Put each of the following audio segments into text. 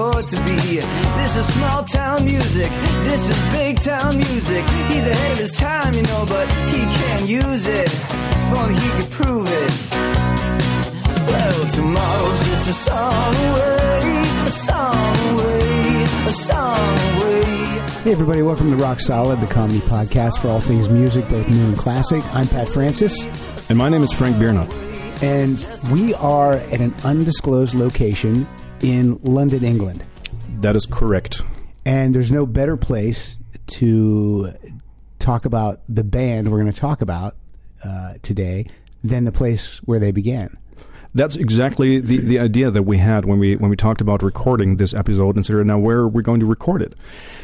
afford to be. This is small town music. This is big town music. He's ahead of his time, you know, but he can't use it. If only he could prove it. Well, tomorrow's just a song away, a song away, a song away. Hey, everybody, welcome to Rock Solid, the comedy podcast for all things music, both new and classic. I'm Pat Francis, And my name is Frank Biernat. and we are at an undisclosed location in London, England. That is correct. And there's no better place to talk about the band we're going to talk about uh, today than the place where they began. That's exactly the, the idea that we had when we when we talked about recording this episode and said, now where are we going to record it?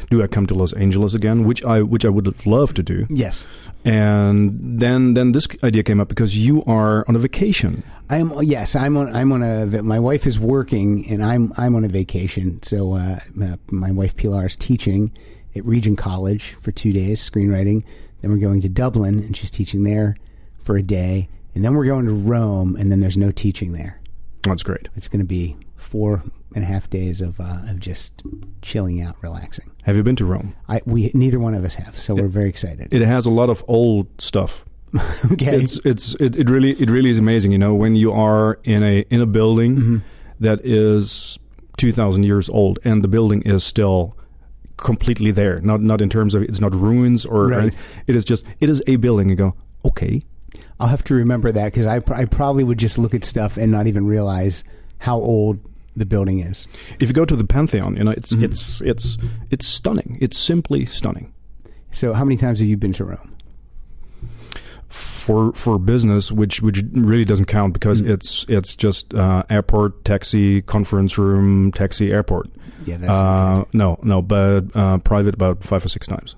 Do I come to Los Angeles again, which I which I would have loved to do, Yes. and then then this idea came up because you are on a vacation. I'm yes, I'm on. I'm on a. My wife is working, and I'm I'm on a vacation. So uh, my- my wife Pilar is teaching at Regent College for two days, screenwriting. Then we're going to Dublin, and she's teaching there for a day, and then we're going to Rome, and then there's no teaching there. That's great. It's going to be four and a half days of uh, of just chilling out, relaxing. Have you been to Rome? I we neither one of us have, so we're very excited. It has a lot of old stuff. okay, It's it's it, it really it really is amazing. You know when you are in a in a building Mm-hmm. that is two thousand years old and the building is still completely there. Not not in terms of it's not ruins or Right. it is just it is a building. and go okay. I'll have to remember that because I, pr- I probably would just look at stuff and not even realize how old the building is. If you go to the Pantheon, you know it's Mm-hmm. it's it's it's stunning. It's simply stunning. So, how many times have you been to Rome? for for business, which which really doesn't count because Mm. it's it's just uh, airport, taxi, conference room, taxi, airport. Yeah, that's Uh, no, no, but uh, private about five or six times.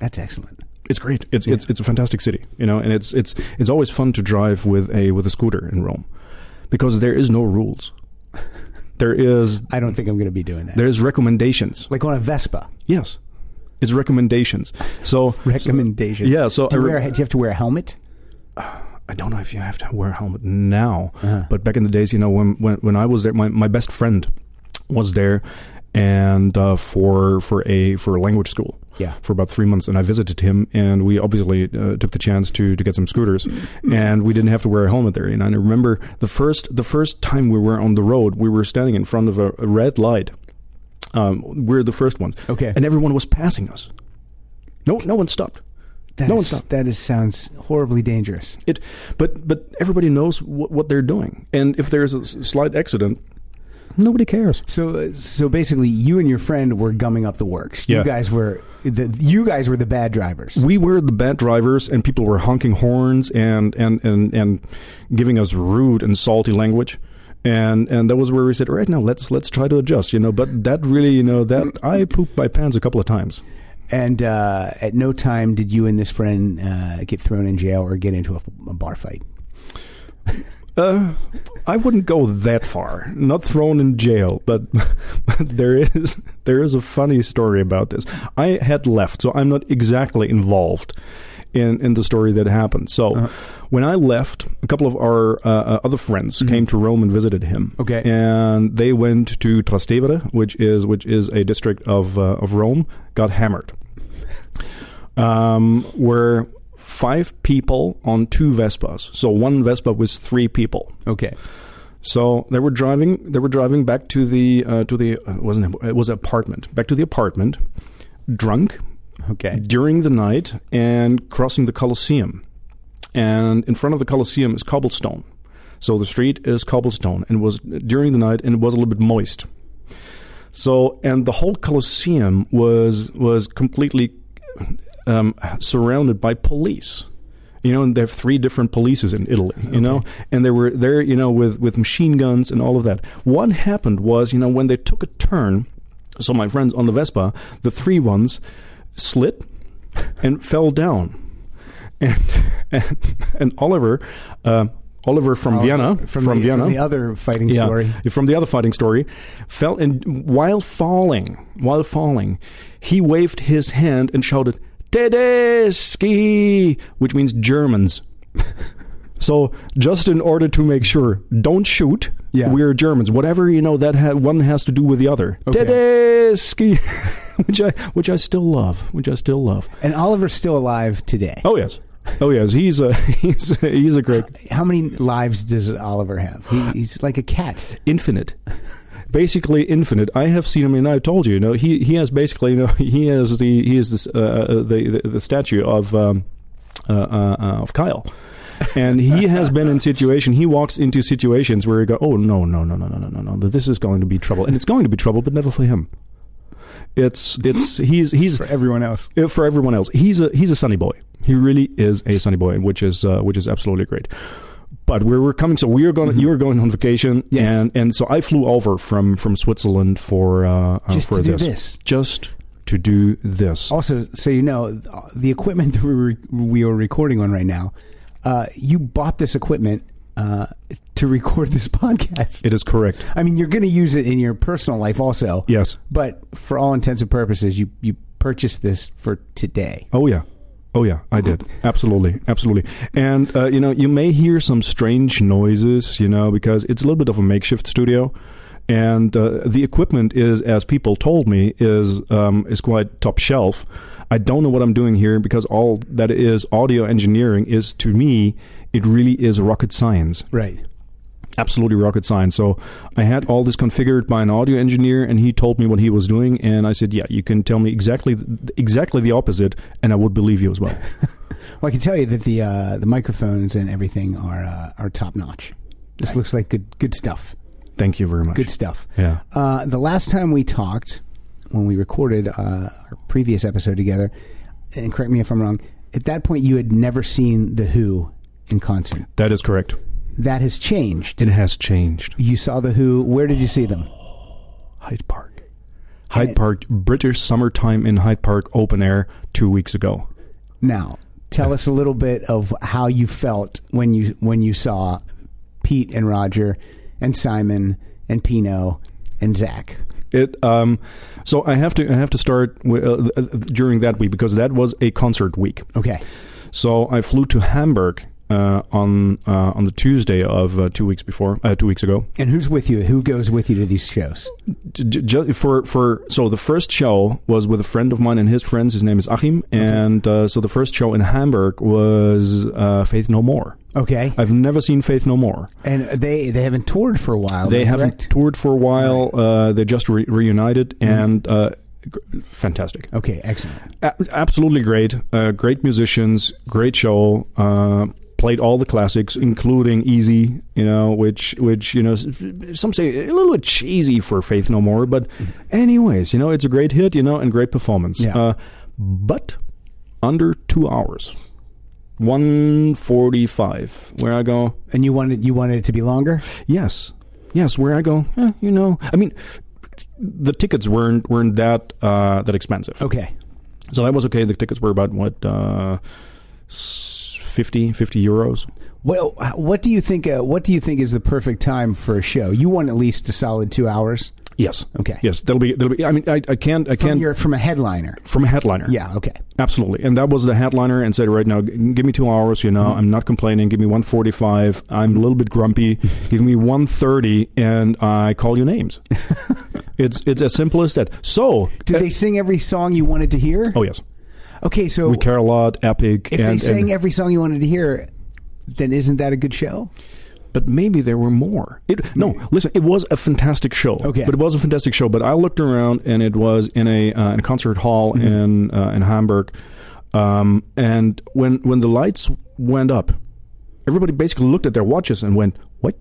that's excellent. It's great. It's it's it's a fantastic city, you know, and it's it's it's always fun to drive with a with a scooter in Rome because there is no rules. There is I don't think I'm going to be doing that. there's recommendations. like on a Vespa. Yes, it's recommendations. So Recommendation. yeah. So Do you, re- wear, do you have to wear a helmet? I don't know if you have to wear a helmet now, Uh-huh. but back in the days, you know, when when, when I was there, my, my best friend was there, and uh, for for a for a language school. Yeah. For about three months, and I visited him, and we obviously uh, took the chance to to get some scooters, and we didn't have to wear a helmet there. And I remember the first the first time we were on the road, we were standing in front of a, a red light. Um, we're the first ones, Okay. and everyone was passing us. No, no one stopped. That No, is- it's not. That is sounds horribly dangerous. It, but but everybody knows what, what they're doing, and if there's a s- slight accident, nobody cares. So, uh, so basically, you and your friend were gumming up the works. You guys were the you guys were the bad drivers. We were the bad drivers, and people were honking horns and and and and giving us rude and salty language. And and that was where we said, all right, now let's let's try to adjust, you know. But that really, you know, that I pooped my pants a couple of times. And uh, at no time did you and this friend uh, get thrown in jail or get into a, a bar fight. Uh, I wouldn't go that far. Not thrown in jail, but, but there is there is a funny story about this. I had left, so I'm not exactly involved in in the story that happened. So when I left, a couple of our uh, uh, other friends came to Rome and visited him. Okay. and they went to Trastevere, which is which is a district of uh, of Rome. Got hammered. Um, where five people on two Vespas. So one Vespa was three people. Okay. So they were driving. They were driving back to the uh, to the uh, wasn't it was an apartment. Back to the apartment, drunk Okay. during the night and crossing the Colosseum. And in front of the Colosseum is cobblestone. So the street is cobblestone and was during the night and it was a little bit moist. So and the whole Colosseum was was completely um, surrounded by police. You know, and they have three different polices in Italy. You know, and they were there. You know, with with machine guns and all of that. What happened was, you know, when they took a turn. So my friends on the Vespa, the three ones, slid and fell down, and and, and Oliver. Uh, Oliver from Vienna, from, from the, Vienna, from the other fighting yeah, story. from the other fighting story, fell and while falling, while falling, he waved his hand and shouted "Tedeschi," which means Germans. So just in order to make sure, don't shoot. Yeah. We're Germans. Whatever you know, that ha- one has to do with the other. Okay. Tedeschi, which I which I still love. Which I still love. And Oliver's still alive today. Oh yes. Oh yes. He's a he's a, he's a great How many lives does Oliver have? He, he's like a cat. infinite. Basically infinite. I have seen him, and I told you, you know, he he has basically, you know, he has the he is this, uh, uh, the, the the statue of um, uh, uh, uh, of Kyle, and he has been in situation. He walks into situations where you go, oh no no no no no no no no, this is going to be trouble, and it's going to be trouble, but never for him. It's it's he's he's For everyone else. uh, for everyone else. He's a he's a sunny boy. He really is a sunny boy, which is uh, which is absolutely great. But we're, we're coming. So we are going. You are going on vacation, Mm-hmm. Yes. and and so I flew over from from Switzerland for uh, uh, Just for to do this. this. Just to do this. Also, so you know, the equipment that we were, we are recording on right now, uh, you bought this equipment uh, to record this podcast. It is correct. I mean, you're going to use it in your personal life also. Yes. But for all intents and purposes, you, you purchased this for today. Oh yeah. Oh yeah, I did. Absolutely, absolutely. And uh, you know, you may hear some strange noises, you know, because it's a little bit of a makeshift studio, and uh, the equipment is, as people told me, is um, is quite top shelf. I don't know what I'm doing here because all that is audio engineering is to me, it really is rocket science Right. Absolutely rocket science. So I had all this configured by an audio engineer, and he told me what he was doing, and I said, "Yeah, you can tell me exactly exactly the opposite, and I would believe you as well." Well, I can tell you that the uh, the microphones and everything are uh, are top notch. This looks like good good stuff. Thank you very much. Good stuff. Yeah. Uh, the last time we talked, when we recorded uh, our previous episode together, and correct me if I'm wrong, at that point you had never seen the Who in concert. That is correct. That has changed. It has changed. You saw the Who. Where did you see them? Hyde Park. Hyde Park, British summertime in Hyde Park open air two weeks ago. Now, tell us a little bit of how you felt when you when you saw Pete and Roger and Simon and Pino and Zak. It um, so I have to I have to start with, uh, uh, during that week because that was a concert week. Okay. So I flew to Hamburg on uh, on the Tuesday of uh, two weeks before uh, two weeks ago. And who's with you? Who goes with you to these shows? For for so the first show was with a friend of mine and his friends. His name is Achim, and uh, so the first show in Hamburg was uh, Faith No More. Okay. I've never seen Faith No More. And they they haven't toured for a while. They haven't correct? toured for a while. Uh, they just re- reunited, Mm-hmm. and uh, g- fantastic. Okay, excellent. A- absolutely great. Uh, great musicians. Great show. Played all the classics, including Easy. You know, which which you know some say a little bit cheesy for Faith No More, but anyways, you know, it's a great hit. You know, and great performance. Yeah. Uh, but under two hours. 145 where i go And you wanted you wanted it to be longer? Yes, yes. Where I go, eh, you know, I mean, the tickets weren't weren't that uh, that expensive, Okay. so that was okay. The tickets were about what uh, 50, 50 euros. Well, what do you think? Uh, what do you think is the perfect time for a show? You want at least a solid two hours. Yes, Okay. yes. That'll be that'll be. I mean, I, I can't I can't your from a headliner. from a headliner. Yeah. Okay. Absolutely, and that was the headliner, and said, "Right now, give me two hours. You know, I'm not complaining. Give me 145. I'm a little bit grumpy. give me 130, and I call you names. it's it's as simple as that. So, Did uh, they sing every song you wanted to hear? Oh yes, Okay. So we care a lot. Epic. if and, they sang and- every song you wanted to hear, then isn't that a good show? but maybe there were more. It, no, listen, it was a fantastic show. Okay. but it was a fantastic show. But I looked around, and it was in a uh, in a concert hall Mm-hmm. in uh, in Hamburg. Um, and when when the lights went up, everybody basically looked at their watches and went, "What?"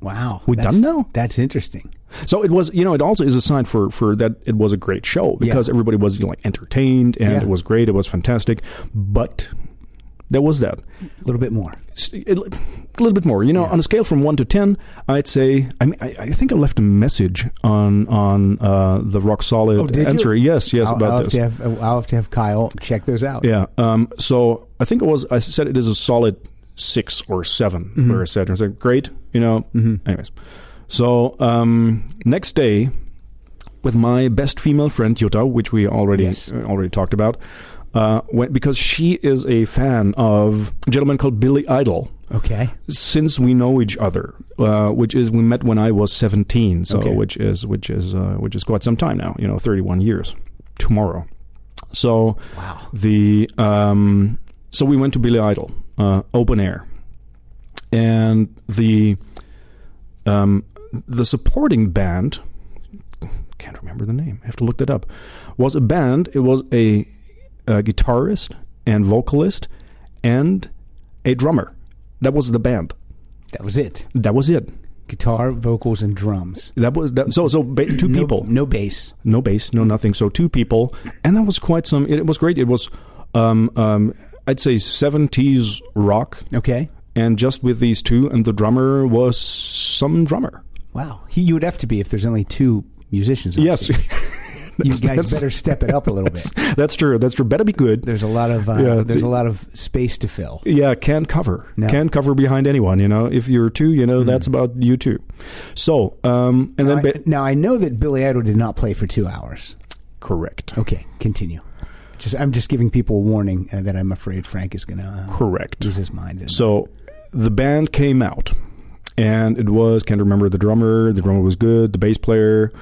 Wow. We done now? That's interesting. So it was, you know, it also is a sign for for that it was a great show because Yeah. everybody was you know, like entertained and Yeah. it was great, it was fantastic. But there was that. A little bit more. a little bit more. You know, Yeah. on a scale from one to ten, I'd say. I mean, I, I think I left a message on on uh, the rock solid Oh, did you? answer. Yes, yes, I'll, about I'll this. Have to have, I'll have to have Kyle check those out. Yeah. Um, so I think it was. I said it is a solid six or 7 Mm-hmm. Where I said, I said, great. You know. Anyways, so um, next day, with my best female friend Jutta, which we already Yes. uh, already talked about, uh, when, because she is a fan of a gentleman called Billy Idol. Okay. Since we know each other, uh, which is we met when I was seventeen, so Okay. which is which is uh, which is quite some time now. You know, thirty-one years tomorrow. So Wow. the um, so we went to Billy Idol uh, open air, and the um, the supporting band can't remember the name. I have to look that up. Was a band. It was a, a guitarist and vocalist and a drummer. That was the band. That was it. That was it. Guitar, vocals, and drums. That was that. So so ba- two No- people. No bass. no bass, no nothing. So two people, and that was quite some. It, was great. It was, um, um, I'd say seventies rock, Okay. and just with these two, and the drummer was some drummer. Wow. He, you would have to be if there's only two musicians. Yes. You guys better step it up a little bit. that's true. That's true. Better be good. There's a lot of uh, Yeah, there's the- a lot of space to fill. Yeah, can't cover. No. Can't cover behind anyone. You know, if you're two, you know, that's about you two. So, um, and Now then I, ba- now I know that Billy Idol did not play for two hours. correct, Okay, continue. Just I'm just giving people a warning uh, that I'm afraid Frank is going to uh, correct. lose his mind. So the band came out, and it was can't remember the drummer. The drummer was good. The bass player,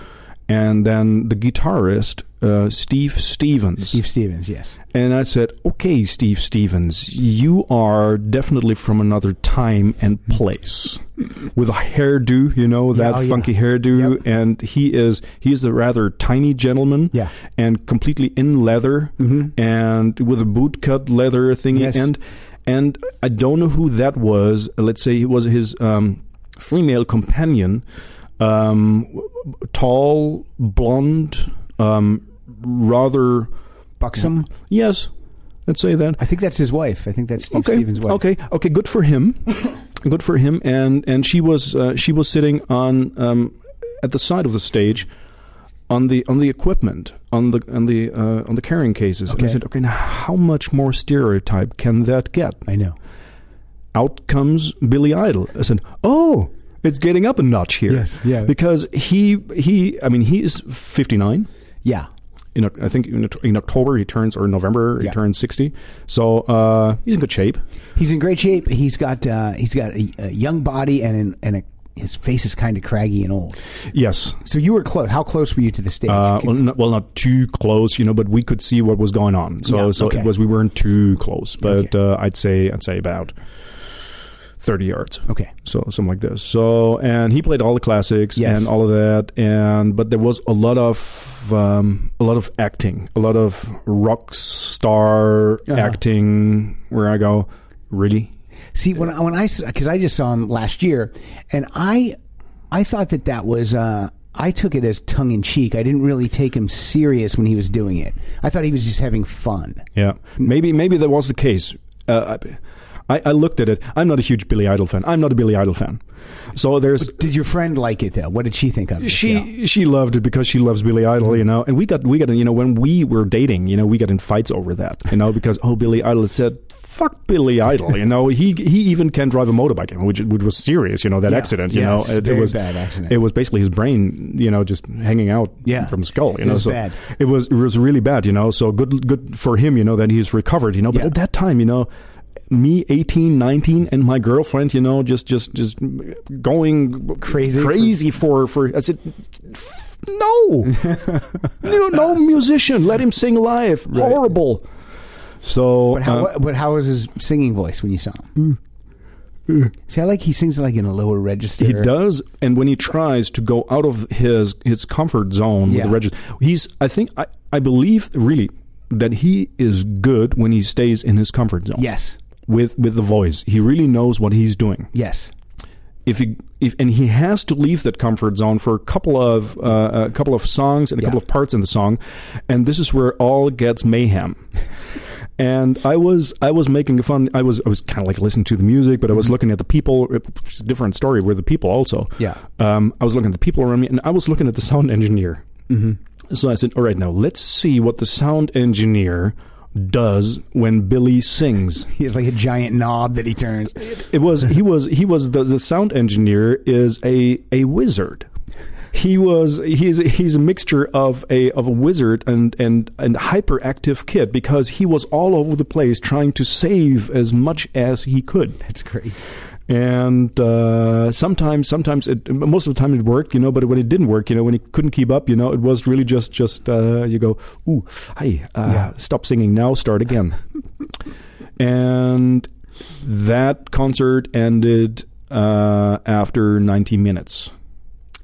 and then the guitarist uh, Steve Stevens. Steve Stevens, yes. And I said, "Okay, Steve Stevens, you are definitely from another time and place, with a hairdo, you know that oh, yeah. funky hairdo, Yep. and he is he is a rather tiny gentleman, Yeah. and completely in leather, Mhm. and with a bootcut leather thingy, Yes. and and I don't know who that was. Let's say it was his um, female companion, um, tall, blonde, um, rather Buxom. yes. Let's say that. I think that's his wife. I think that's Steve okay. Stevens' wife. Okay. Okay. Good for him. good for him. And and she was uh, she was sitting on um, at the side of the stage on the on the equipment on the on the uh, on the carrying cases. And I said, okay, now how much more stereotype can that get? I know. Out comes Billy Idol. I said, oh, it's getting up a notch here. Yes, yeah. Because he he I mean he is fifty nine. Yeah. In, I think in, in October he turns or November he Yeah. turns sixty. So uh, he's in good shape. He's in great shape. He's got uh, he's got a, a young body and an, and a, his face is kind of craggy and old. Yes, So you were close. How close were you to the stage? Uh, well, not, well, not too close, you know, but we could see what was going on. So, Yeah, so okay. it was we weren't too close, but Okay. uh, I'd say I'd say about thirty yards, okay. so something like this. So, and he played all the classics Yes. and all of that, and but there was a lot of um, a lot of acting, a lot of rock star Uh-huh. acting. Where I go, really? See, when I, when I because I just saw him last year, and I I thought that that was uh, I took it as tongue in cheek. I didn't really take him serious when he was doing it. I thought he was just having fun. Yeah, maybe maybe that was the case. Uh, I, I looked at it. I'm not a huge Billy Idol fan. I'm not a Billy Idol fan. So there's Did your friend like it though? What did she think of it? she she loved it because she loves Billy Idol, you know. And we got we got you know when we were dating, you know, we got in fights over that, you know, because oh Billy Idol said fuck Billy Idol, you know. He he even can drive a motorbike, which which was serious, you know, that Yeah. accident, you Yes, know. It, very was bad accident. It was basically his brain, you know, just hanging out Yeah. from skull, you It know. was so bad. It was it was really bad, you know. So good good for him, you know, that he's recovered, you know. But Yeah. at that time, you know, me 18 19 and my girlfriend you know just just just going Crazy? crazy for for i said no. No no musician. Let him sing live. Horrible. So But how uh, but how was his singing voice when you saw him? See, I like he sings like in a lower register. he does and when he tries to go out of his his comfort zone with the register he's i think i i believe really that he is good when he stays in his comfort zone. Yes. With with the voice he really knows what he's doing Yes. if he if and he has to leave that comfort zone for a couple of uh, a couple of songs and a Yeah. couple of parts in the song, and this is where all gets mayhem. and I was I was making fun. I was I was kind of like listening to the music, but I was looking at the people. Different story with the people also. Mm-hmm. Yeah. Um, I was looking at the people around me, and I was looking at the sound engineer. Mm-hmm. So I said, "All right, now let's see what the sound engineer." Does when Billy sings? He has like a giant knob that he turns. It was he was he was the, the sound engineer is a a wizard. he was he's he's a mixture of a of a wizard and and and hyperactive kid because he was all over the place trying to save as much as he could That's great. And uh, sometimes sometimes it most of the time it worked you know but when it didn't work you know when he couldn't keep up you know it was really just just uh, you go ooh hi uh, Yeah. stop singing. Now start again. And that concert ended uh, after 90 minutes.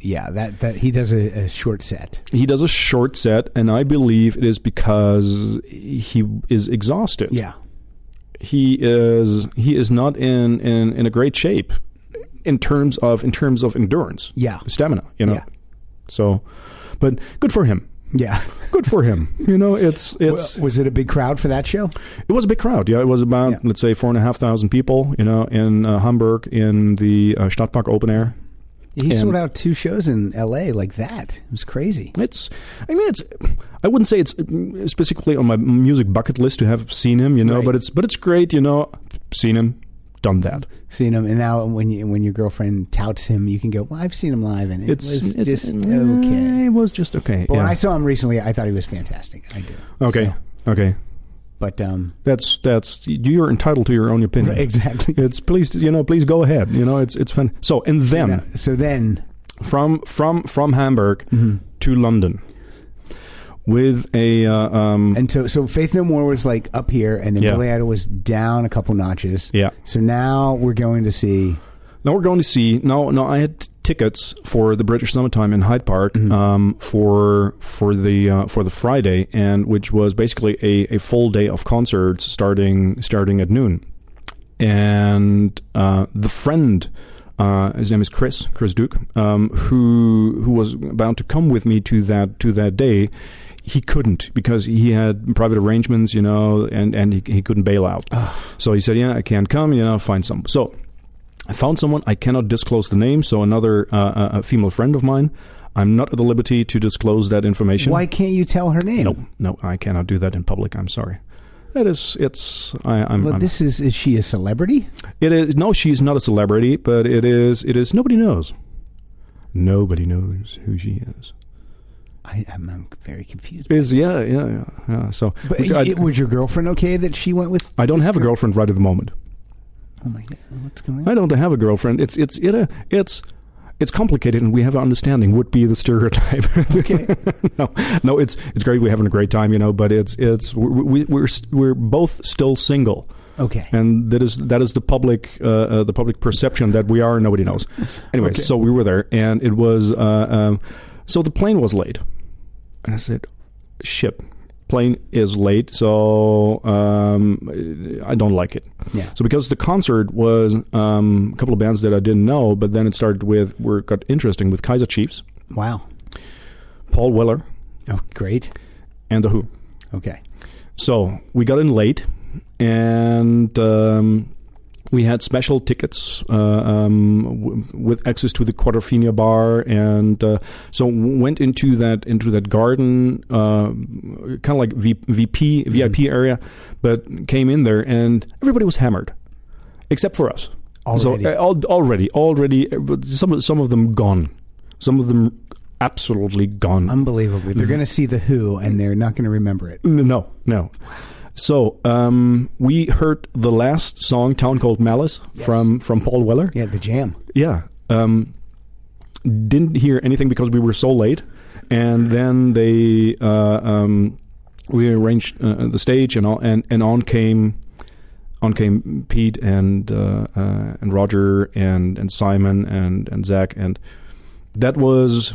Yeah, that that he does a, a short set. he does a short set and i believe it is because he is exhausted. Yeah, he is he is not in in, in a great shape in terms of in terms of endurance yeah, stamina you know Yeah. so but good for him yeah. good for him you know it's it's was it a big crowd for that show? it was a big crowd yeah it was about Yeah. let's say four and a half thousand people you know in uh, hamburg in the uh, stadtpark open air He And- sold out two shows in L.A. like that. It was crazy. It's, I mean, it's. I wouldn't say it's uh, specifically on my music bucket list to have seen him, you know, Right. but it's but it's great, you know. Seen him, done that. Seen him, and now when you when your girlfriend touts him, you can go, "Well, I've seen him live, and it It's was it's just uh, okay." It was just okay. But when. I saw him recently, I thought he was fantastic. I do. okay, So, okay. But um, That's that's you're entitled to your own opinion. exactly. It's please you know please go ahead. You know it's it's fun. So and then Now, so then, from from from Hamburg Mm-hmm. to London with a uh, um and so so Faith No More was like up here, and then Yeah. Billy Idol was down a couple notches. yeah. So now we're going to see. Now we're going to see. No, no, I had tickets for the British Summertime in Hyde Park Mm-hmm. um, for for the uh, for the Friday, and which was basically a, a full day of concerts starting starting at noon. And uh, the friend, uh, his name is Chris Chris Duke, um, who who was about to come with me to that to that day. He couldn't because he had private arrangements, you know, and, and he, he couldn't bail out. So he said, "Yeah, I can't come. You know, find some." So I found someone. I cannot disclose the name. So another uh, uh, a female friend of mine. I'm not at the liberty to disclose that information. Why can't you tell her name? No, no, I cannot do that in public. I'm sorry. That is, it's. I, I'm. Well, I'm this is is she a celebrity? it is no. She's not a celebrity, but it is. It is. Nobody knows. Nobody knows who she is. I, I'm, I'm very confused. Is yeah, yeah, yeah, yeah. So, But which I, it, was your girlfriend okay that she went with? I don't have a girlfriend right at the moment. Oh my god, what's going on? I don't have a girlfriend. It's it's it, uh, it's it's complicated, and we have an understanding. Would be the stereotype. Okay. no, no, it's it's great. We're having a great time, you know. But it's it's we, we, we're we're both still single, Okay. and that is that is the public uh, uh, the public perception that we are. Nobody knows. Anyway, Okay. so we were there, and it was uh, um, so the plane was late, and I said, "Shit." Plane is late, so um, I don't like it. Yeah. So because the concert was um, a couple of bands that I didn't know, but then it started with were got interesting with Kaiser Chiefs, Wow. Paul Weller, Oh, great. and the Who. Okay. So we got in late, and um, we had special tickets uh, um, w- with access to the Quadrophenia bar, and uh, so went into that into that garden, uh, kind of like v- VP VIP area, but came in there, and everybody was hammered, except for us. Already. So uh, al- already, already, uh, some some of them gone, some of them absolutely gone. Unbelievably, They're going to see the Who, and they're not going to remember it. No, no. So um, we heard the last song, "Town Called Malice," from from Paul Weller. Yeah, the jam. Yeah. Um, didn't hear anything because we were so late, and then they uh, um, we arranged uh, the stage and all, and and on came on came Pete and uh, uh, and Roger and and Simon and and Zak and that was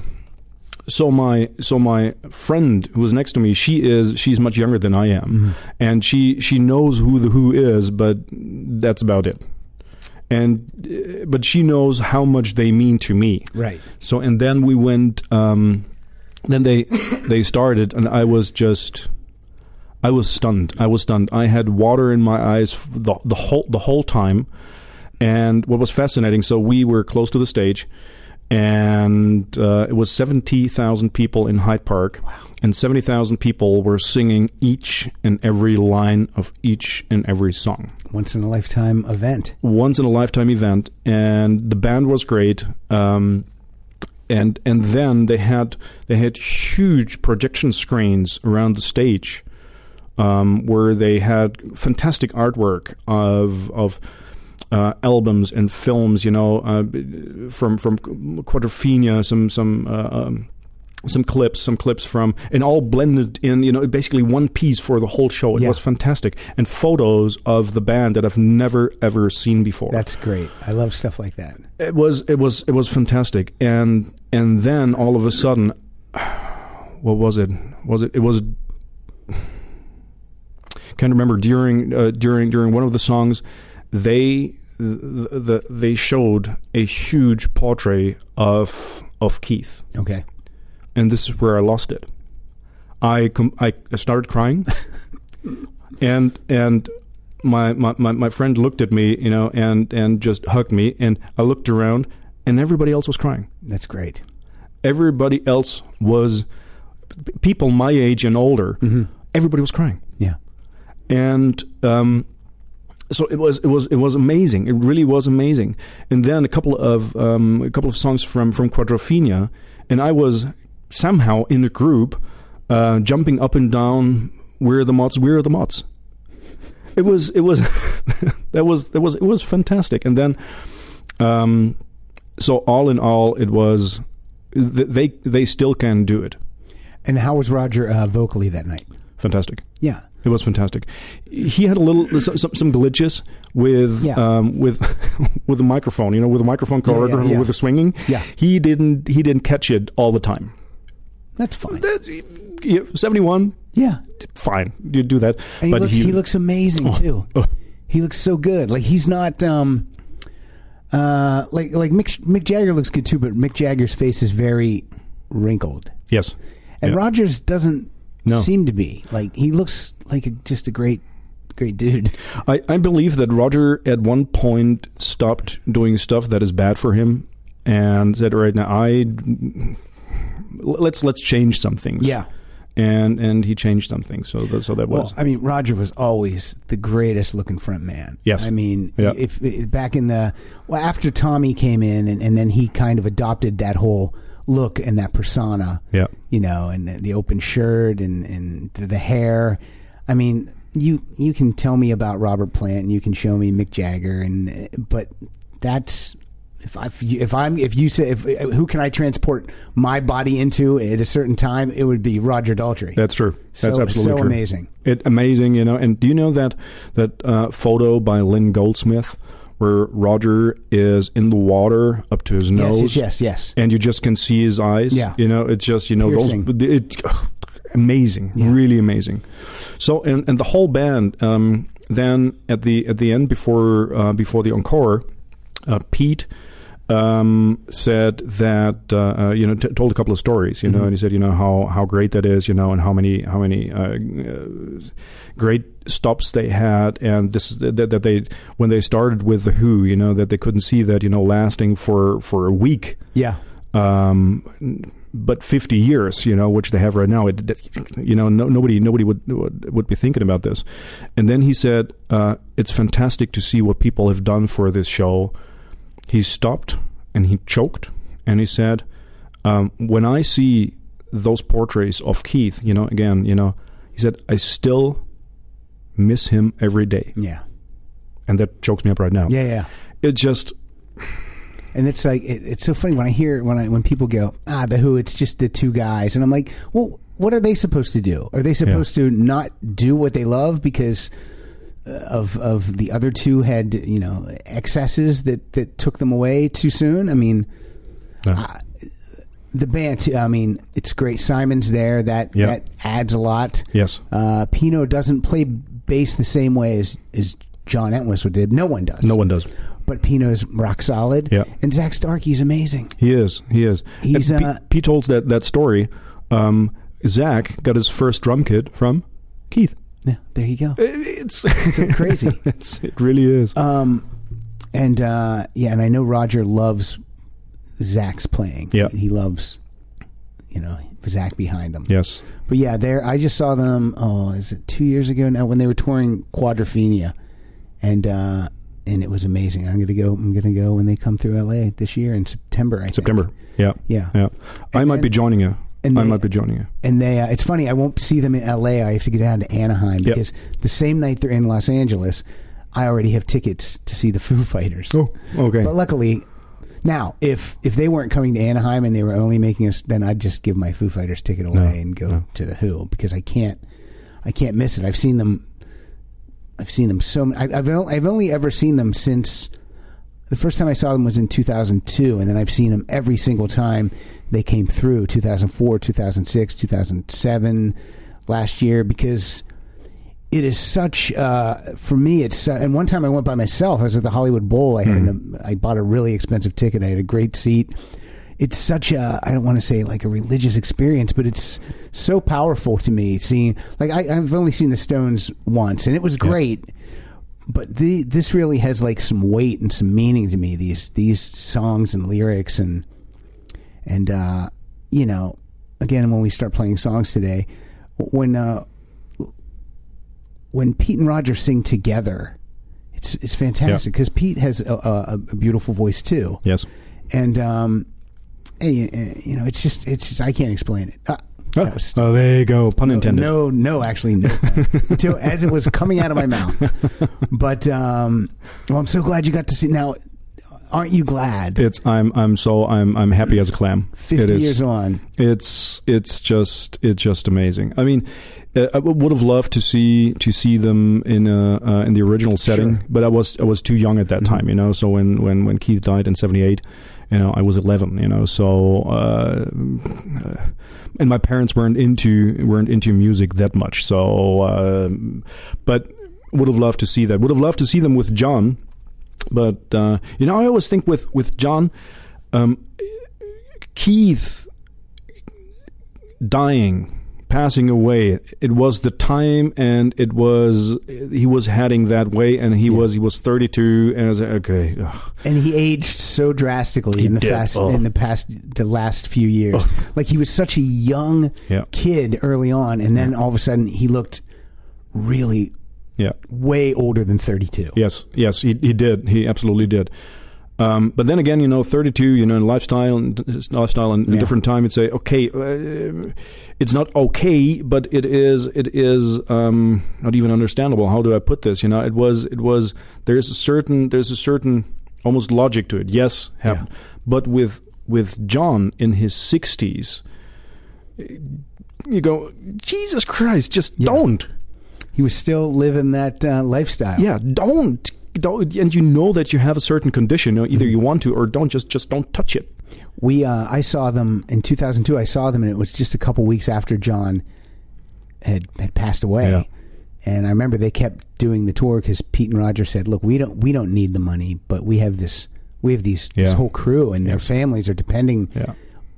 so my so my friend who was next to me she is she's much younger than I am and she she knows who the who is but that's about it and but she knows how much they mean to me Right. so and then we went. Um, then they they started, and I was just, I was stunned. I was stunned. I had water in my eyes the the whole the whole time. And what was fascinating, so we were close to the stage, and uh, it was seventy thousand people in Hyde Park, and seventy thousand people were singing each and every line of each and every song Once in a lifetime event. once in a lifetime event, and the band was great. Um, and and then they had they had huge projection screens around the stage um, where they had fantastic artwork of of uh, albums and films, you know, uh, from from Quadrophenia, some some uh, um, some clips, some clips from, and all blended in, you know, basically one piece for the whole show. It Yeah. was fantastic, and photos of the band that I've never ever seen before. That's great. I love stuff like that. it was it was it was fantastic, and and then all of a sudden, what was it? Was it? It was. Can't remember during uh, during during one of the songs, they the, the they showed a huge portrait of of Keith, Okay. and this is where I lost it. I com- I started crying, and and my, my my my friend looked at me, you know, and and just hugged me, and I looked around, and everybody else was crying. That's great. Everybody else was people my age and older. Everybody was crying, Yeah. and um, so it was it was it was amazing. It really was amazing. And then a couple of um, a couple of songs from from Quadrophenia, and I was somehow in the group, uh, jumping up and down. Where are the mods? Where are the mods? It was it was that was that was it was fantastic. And then, um, so all in all, it was they they still can do it. And how was Roger uh, vocally that night? Fantastic. Yeah. It was fantastic. He had a little some, some glitches with Yeah. um, with with the microphone. You know, with the microphone cord yeah, or yeah. with the swinging. Yeah. he didn't he didn't catch it all the time. That's fine. Seventy one, Yeah. fine, you do that. And he, but looks, he, looks amazing too. oh. He looks so good. Like he's not um uh like like Mick, Mick Jagger looks good too, but Mick Jagger's face is very wrinkled. yes, And Yeah. Rogers doesn't No. seem to be. Like he looks like a, just a great great dude. I, I believe that Roger at one point stopped doing stuff that is bad for him and said, "Right now, I let's let's change some things." Yeah. and and he changed something. So that, so that was Well, I mean, Roger was always the greatest looking front man. Yes. I mean, Yeah. if, if back in the well after Tommy came in and, and then he kind of adopted that whole look and that persona. yeah. You know, and the open shirt and and the, hair. I mean, you you can tell me about Robert Plant and you can show me Mick Jagger and but that's if I if I'm if you say if who can I transport my body into at a certain time, it would be Roger Daltrey. That's true. That's So- absolutely so true. amazing. It amazing, you know. And do you know that that uh, photo by Lynn Goldsmith where Roger is in the water up to his nose, yes, yes, yes. and you just can see his eyes. Yeah. you know, it's just you know Piercing. those. It, amazing, Yeah. really amazing. So and and the whole band. Um, then at the at the end before uh, before the encore, uh, Pete um, said that uh, uh, you know t- told a couple of stories, you know, and he said you know how how great that is, you know, and how many how many uh, uh, great stops they had, and this is that, that they when they started with the Who, you know, that they couldn't see that you know lasting for for a week. Yeah. Um, but 50 years, you know, which they have right now, it, you know, no, nobody, nobody would, would would be thinking about this. And then he said, uh, "It's fantastic to see what people have done for this show." He stopped and he choked, and he said, um, "When I see those portraits of Keith, you know, again, you know, he said, I still miss him every day, Yeah. and that chokes me up right now. Yeah, yeah. It just, And it's like it, it's so funny when I hear when I when people go ah the Who it's just the two guys and I'm like well what are they supposed to do are they supposed to not do what they love because of of the other two had you know excesses that that took them away too soon I mean uh, the band too, I mean it's great Simon's there that Yeah. that adds a lot yes, uh, Pino doesn't play bass the same way as as John Entwistle did no one does no one does. but Pino's rock solid Yeah. and Zak Starkey's amazing He is. He is. He's, And uh, Pete, Pete told that that story. Um, Zak got his first drum kit from Keith. Yeah, there you go. It's So crazy. it's, it really is. Um, and uh, yeah, and I know Roger loves Zak's playing. Yeah. he loves you know Zak behind them. yes. But yeah, there I just saw them. Oh, is it two years ago now when they were touring Quadrophenia, and uh, and it was amazing. I'm going to go. I'm going to go when they come through LA this year in September. I think. September. Yeah. Yeah. Yeah. I And might be joining you. And I they- might be joining you. And they, uh, it's funny. I won't see them in L.A. I have to get down to Anaheim Yep. because the same night they're in Los Angeles, I already have tickets to see the Foo Fighters. Oh, okay. But luckily, now if if they weren't coming to Anaheim and they were only making us, then I'd just give my Foo Fighters ticket away No, and go no. to the Who because I can't, I can't miss it. I've seen them, I've seen them so. many- I- I've I've only ever seen them since the first time I saw them was in 2002, and then I've seen them every single time they came through 2004, 2006, 2007, last year because it is such uh, for me it's uh, and one time I went by myself I was at the Hollywood Bowl I had an, I bought a really expensive ticket I had a great seat. It's such a I don't want to say like a religious experience but it's so powerful to me seeing like I, I've only seen the Stones once and it was great but the this really has like some weight and some meaning to me these these songs and lyrics and and uh you know again when we start playing songs today when uh when Pete and Roger sing together it's it's fantastic because Pete has a, a, a beautiful voice too. Yes. and um and, you- you know it's just it's just I can't explain it. Uh, Oh, there you go. Pun intended. no, no, actually, no. Until as it was coming out of my mouth. But um, well, I'm so glad you got to see. Now, aren't you glad? It's I'm I'm so I'm I'm happy as a clam. It Fifty is. years on. It's it's just it's just amazing. I mean, uh, I would have loved to see to see them in uh, uh, in the original setting, Sure. but I was I was too young at that Mhm. time, you know. So when when when Keith died in '78, you know, I was 11, you know. So uh, and my parents weren't into weren't into music that much. So, uh, but would have loved to see that. Would have loved to see them with John. But uh, you know, I always think with with John, um, Keith dying, passing away. It was the time, and it was he was heading that way, and he Yeah. was he was thirty two, and I was like, okay, ugh. And he aged so drastically He in the did. fast Oh. in the past the last few years. Oh. Like he was such a young Yeah. kid early on, and then all of a sudden he looked really yeah, way older than 32. yes, yes, he he did, he absolutely did. Um, but then again, you know, 32, you know, lifestyle and lifestyle and Yeah. different time. You'd say, okay, uh, it's not okay, but it is, it is um, not even understandable. How do I put this? You know, it was, it was. There's a certain, there's a certain almost logic to it. Yes, happened. But with with John in his 60s, you go, Jesus Christ, just Yeah. don't. He was still living that uh, lifestyle. Yeah, don't. Don't, and you know that you have a certain condition. You know, either you want to or don't. Just, just don't touch it. We uh, I saw them in 2002. I saw them, and it was just a couple weeks after John had had passed away. Yeah. And I remember they kept doing the tour because Pete and Roger said, "Look, we don't we don't need the money, but we have this we have these this whole crew, and their Yes. families are depending Yeah,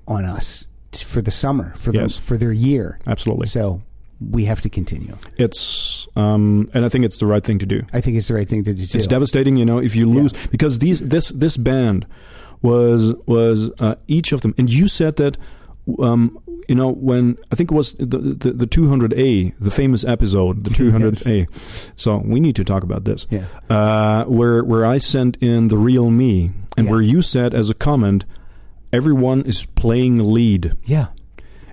on us t- for the summer for Yes. the, for their year. absolutely. So we have to continue. It's, um, and I think it's the right thing to do. I think it's the right thing to do too. It's devastating, you know, if you lose because these this this band was was uh, each of them, and you said that. Um, you know, when I think it was the the, the 200A, the famous episode, the 200A. So we need to talk about this. Yeah. Uh, where where I sent in the real me, and Yeah. where you said as a comment, everyone is playing lead. Yeah.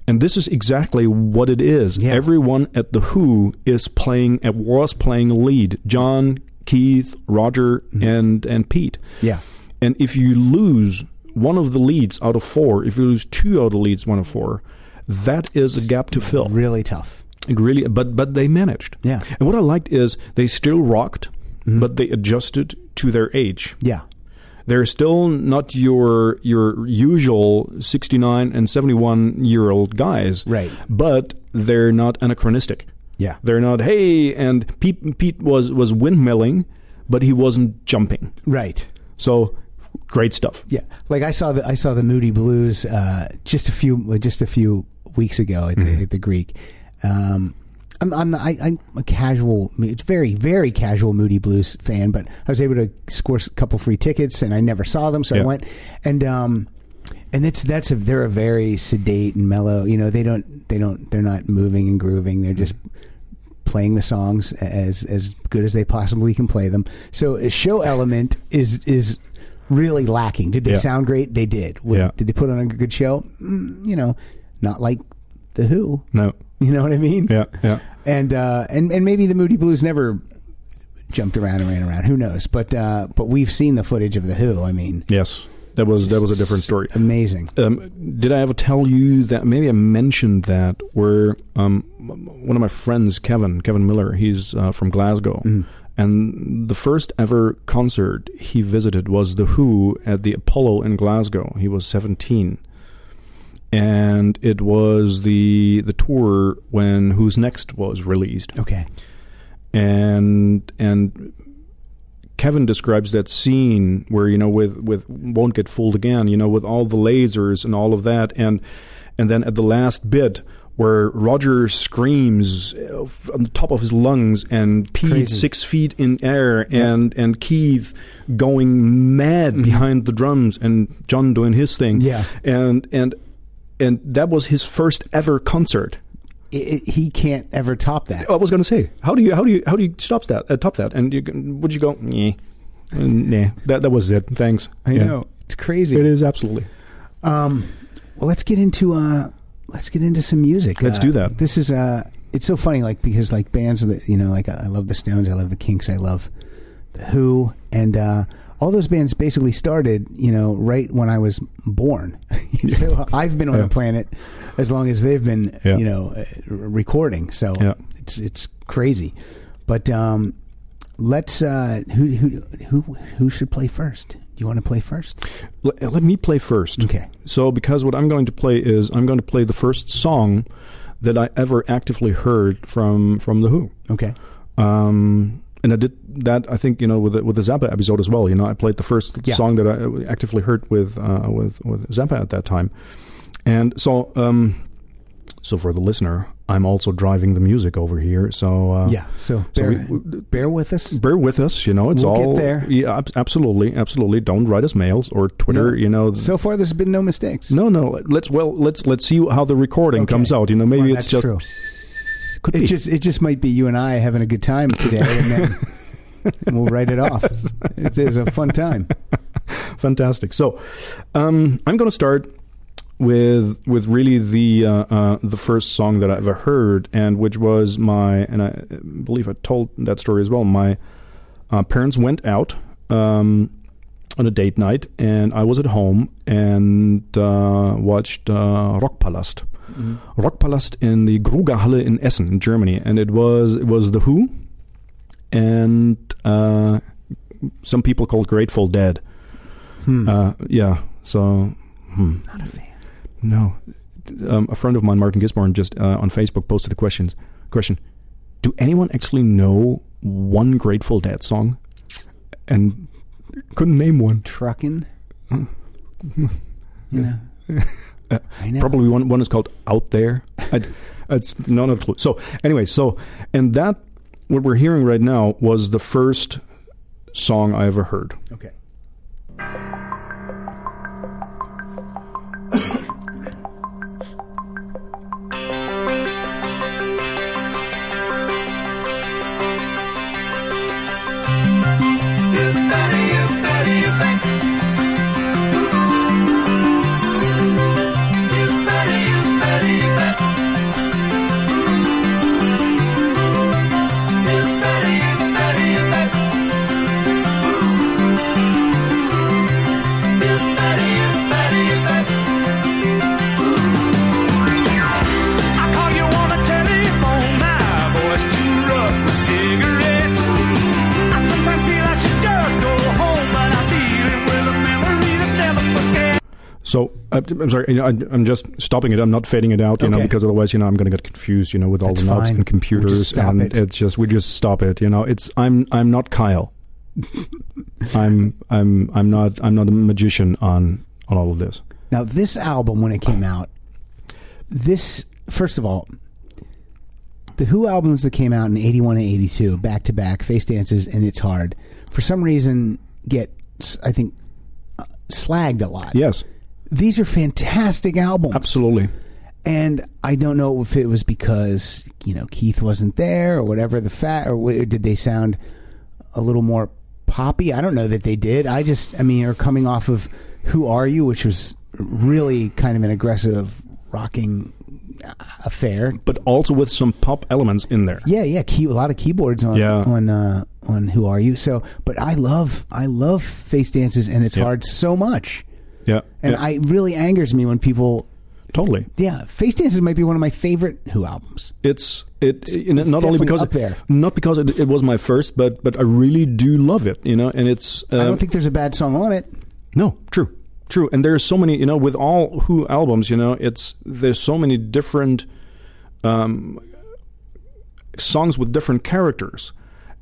And this is exactly what it is. Yeah. Everyone at the Who is playing, uh, was playing lead. John, Keith, Roger, Mm-hmm. and and Pete. Yeah. And if you lose one of the leads out of four, if you lose two out of the leads, one of four, that is a gap to fill. Really tough. It really, but but they managed. Yeah. And what I liked is they still rocked, Mm-hmm. but they adjusted to their age. Yeah. They're still not your your usual 69 and 71 year old guys. Right. But they're not anachronistic. Yeah. They're not hey and Pete Pete was was windmilling, but he wasn't jumping. Right. So great stuff. Yeah, like I saw the I saw the Moody Blues uh, just a few just a few weeks ago at the, Mm-hmm. at the Greek. Um, I'm I'm, not, I, I'm a casual, it's very very casual Moody Blues fan, but I was able to score a couple free tickets, and I never saw them, so I went and um, and that's that's a they're a very sedate and mellow. You know, they don't they don't they're not moving and grooving. They're just playing the songs as as good as they possibly can play them. So a show element is is really lacking. Did they Yeah. sound great? They did. What- Yeah. Did they put on a good show? Mm, you know, not like the Who. No. You know what I mean? Yeah. Yeah. And uh, and and maybe the Moody Blues never jumped around and ran around. Who knows? But uh, but we've seen the footage of the Who. I mean, Yes. That was that was a different story. Amazing. Um, did I ever tell you that? Maybe I mentioned that where um, one of my friends, Kevin, Kevin Miller, he's uh, from Glasgow, and the first ever concert he visited was the Who at the Apollo in Glasgow. He was seventeen, and it was the the tour when Who's Next was released. Okay. and and Kevin describes that scene where you know with with won't get fooled again you know with all the lasers and all of that. And and then at the last bit where Roger screams uh, on the top of his lungs and Pete six feet in air and and Keith going mad behind the drums and John doing his thing. Yeah. and and and that was his first ever concert It, it- he can't ever top that. I was going to say, how do you how do you how do you stop that? Uh, top that? And you would you go? Nah, nah. That that was it. Thanks. I Yeah. know it's crazy. It is absolutely. Um, well, let's get into uh, let's get into some music. Let's Uh, do that. This is uh, it's so funny, like because like bands that you know, like I love the Stones, I love the Kinks, I love the Who, and uh, all those bands basically started, you know, right when I was born. so I've been on Yeah. the planet as long as they've been, Yeah. you know, uh, recording. So Yeah. it's it's crazy, but um, let's uh, who who who who should play first? Do you want to play first? Let, let me play first. Okay. So because what I'm going to play is I'm going to play the first song that I ever actively heard from from the Who. Okay. Um, and I did that. I think you know with the, with the Zappa episode as well. You know, I played the first Yeah. song that I actively heard with uh, with with Zappa at that time, and so um, so for the listener, I'm also driving the music over here. So uh, Yeah. So So bear, we- bear with us. bear with us. You know, it's We'll get all there. Yeah, ab- absolutely, absolutely. Don't write us mails or Twitter. No. You know, So far, there's been no mistakes. no, no. Let's well, let's let's see how the recording Okay. comes out. You know, maybe Well, it's just true. Could It be. just it just might be you and I having a good time today, and then and we'll write it off. It is a fun time. Fantastic. So, um, I'm going to start with with really the uh, uh, the first song that I ever heard, and which was my and I believe I told that story as well. My uh, parents went out um, on a date night, and I was at home and uh, watched uh, Rockpalast. Rockpalast in the Grugahalle in Essen, in Germany, and it was it was the Who, and uh, some people called Grateful Dead. Hmm. Uh, yeah. So, hmm. Not a fan. no. Um, a friend of mine, Martin Gisborne, just uh, on Facebook posted a question. Question: Do anyone actually know one Grateful Dead song? And couldn't name one. Trucking. Hmm. You know. Uh. Probably one. One is called "Out There." It's none of the clue. So anyway, so and that what we're hearing right now was the first song I ever heard. Okay. I'm sorry, you know, I, I'm just stopping it. I'm not fading it out, you know, because otherwise, you know, I'm going to get confused, you know, with all That's the knobs fine. and computers, We'll just stop and it. it's just we just stop it. You know, it's I'm I'm not Kyle. I'm I'm I'm not I'm not a magician on on all of this. Now, this album, when it came out, this, first of all, the Who albums that came out in 81 and 82, back to back, Face Dances and It's Hard, for some reason get, I think, uh, slagged a lot. Yes, These are fantastic albums. absolutely. And I don't know if it was because you know Keith wasn't there or whatever the fat, or wh- did they sound a little more poppy? I don't know that they did. I just, I mean, are coming off of "Who Are You," which was really kind of an aggressive rocking uh, affair. but also with some pop elements in there. Yeah, yeah, key, a lot of keyboards on Yeah. on uh, on "Who Are You." So, but I love I love face dances, and it's Yep. hard so much, Yeah, and yeah, I it really angers me when people. totally. Yeah, face dances might be one of my favorite Who albums. It's it, know, it's not only because up there. not because it, it was my first, but but I really do love it. You know, and it's I uh, don't think there's a bad song on it. No, true, true. And there's so many, you know, with all Who albums, you know, it's there's so many different um, songs with different characters.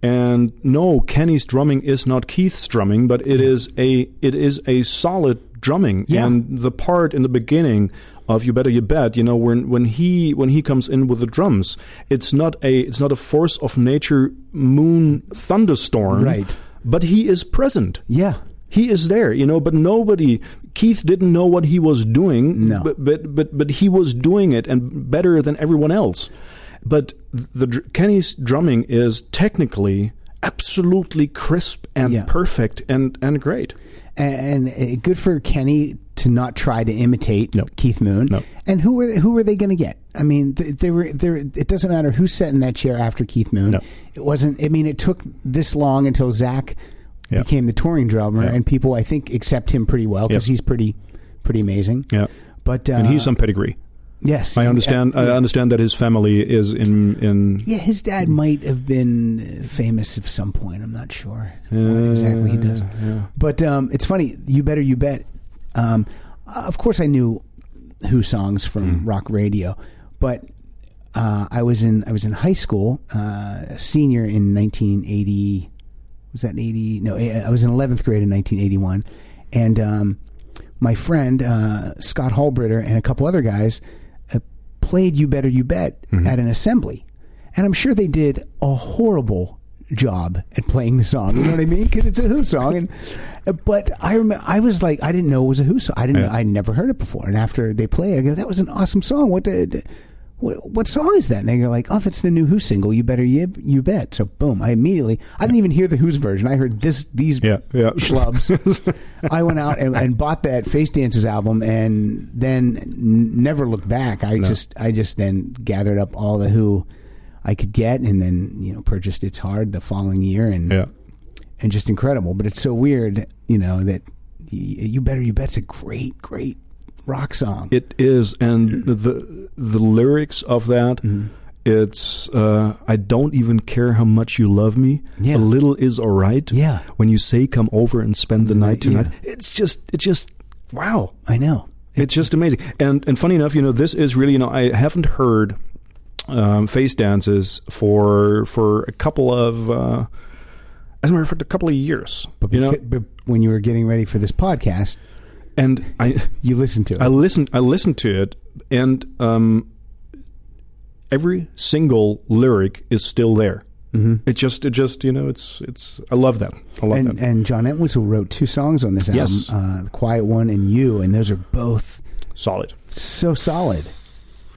And no, Kenny's drumming is not Keith's drumming, but it is a it is a solid drumming. Yeah. And the part in the beginning of "You Better You Bet," you know, when when he when he comes in with the drums, it's not a it's not a force of nature moon thunderstorm, Right. But he is present. Yeah, He is there, you know, but nobody. Keith didn't know what he was doing, No. but but but, but he was doing it and better than everyone else. But the Kenny's drumming is technically absolutely crisp and Yeah. perfect and and great. And, and uh, good for Kenny to not try to imitate No. Keith Moon. No. And who were who were they going to get? I mean, th- they were there. It doesn't matter who sat in that chair after Keith Moon. No. It wasn't. I mean, it took this long until Zak Yeah. became the touring drummer, Yeah. and people I think accept him pretty well because Yes. he's pretty pretty amazing. Yeah, But uh, and he's some pedigree. Yes, I understand. Uh, I understand that his family is in in. yeah, his dad might have been uh, famous at some point. I'm not sure what exactly he does. Uh, yeah. But um, it's funny. You better you bet. Um, of course, I knew Who songs from Mm. rock radio, but uh, I was in I was in high school, uh, a senior in 1980. Was that 80? No, I was in 11th grade in 1981, and um, my friend uh, Scott Hallbritter and a couple other guys uh, played "You Better You Bet" Mm-hmm. at an assembly, and I'm sure they did a horrible job at playing the song. You know what I mean? Because it's a Who song, and but I remember I was like I didn't know it was a Who song. I didn't. Yeah. I never heard it before, and after they play, it, I go, "That was an awesome song." What the. What, song is that? And they go like, "Oh, that's the new Who single. You better you, you bet." So boom, I immediately I didn't even hear the Who's version. I heard this these Yeah, yeah. schlubs. I went out and, and bought that Face Dances album, and then never looked back. I just I just then gathered up all the Who I could get, and then you know purchased It's Hard the following year, and Yeah. and just incredible. But it's so weird, you know that y- you better you bet's a great great rock song. It is, and the the lyrics of that. Mm-hmm. It's uh, I don't even care how much you love me. Yeah. A little is alright. Yeah. When you say come over and spend the night Yeah. tonight, it's just it's just wow. I know. It's, just amazing. And and funny enough, you know, this is really you know I haven't heard um, face dances for for a couple of uh, as a matter of fact, a couple of years. But, you know, but when you were getting ready for this podcast, and I you listened to it. I listened. I listened to it, and um, every single lyric is still there. Mm-hmm. It just, it just, you know, it's, it's. I love that. I love and, that. and John Entwistle wrote two songs on this album, Yes. uh, "The Quiet One" and "You," and those are both Solid. so solid.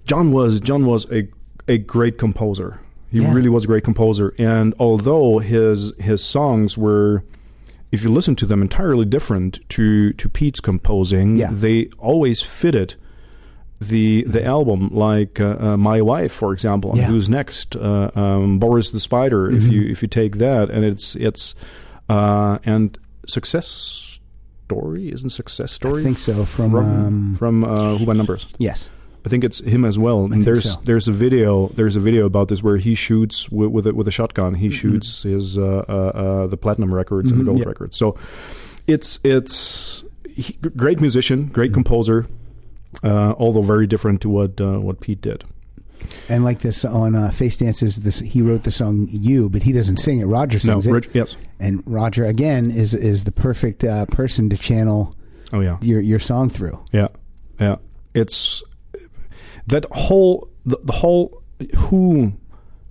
John was John was a a great composer. He Yeah. really was a great composer, and although his his songs were, if you listen to them, entirely different to to Pete's composing, Yeah. they always fitted the the album. Like uh, uh, my wife, for example, Yeah. Mm-hmm. who's next, uh, um, Boris the Spider. If you if you take that, and it's it's uh, and success story isn't success story. I think so. From, from um, from uh, Who by Numbers. yes, I think it's him as well. And there's so. there's a video there's a video about this where he shoots with with a, with a shotgun. He shoots his uh, uh, uh, the platinum records and the Mhm, gold yeah. records. So it's it's he, great musician, great composer. Uh, although very different to what uh, what Pete did. and like this on uh, Face Dances, this he wrote the song "You," but he doesn't sing it. Roger No, sings it, yes. and Roger again is is the perfect uh, person to channel Oh yeah, your your song through. yeah, yeah. It's that whole the, the whole Who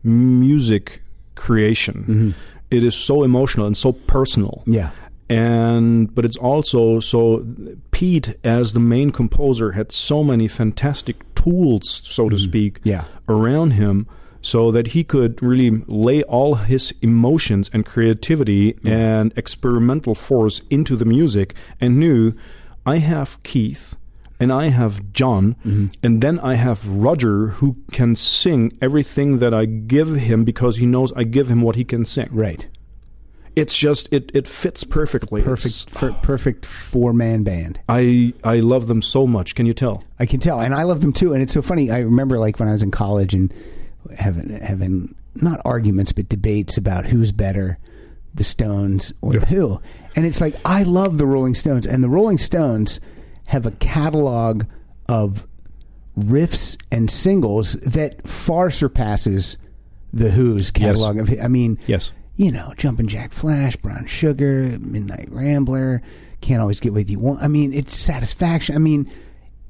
music creation. Mm-hmm. It is so emotional and so personal. Yeah, and but it's also so Pete as the main composer had so many fantastic tools, so to mm-hmm. speak, Yeah. around him so that he could really lay all his emotions and creativity mm-hmm. and experimental force into the music and knew I have Keith and I have John mm-hmm. and then I have Roger who can sing everything that I give him because he knows I give him what he can sing. Right. It's just it it fits perfectly. Perfect. It's- For, perfect four man band. I I love them so much. Can you tell? I can tell, and I love them too. And it's so funny. I remember like when I was in college and having having not arguments but debates about who's better, the Stones or the Who. And it's like I love the Rolling Stones, and the Rolling Stones have a catalog of riffs and singles that far surpasses the Who's catalog of. I mean, Yes. you know, Jumpin' Jack Flash, Brown Sugar, Midnight Rambler, Can't Always Get What You Want. I mean, it's satisfaction. I mean,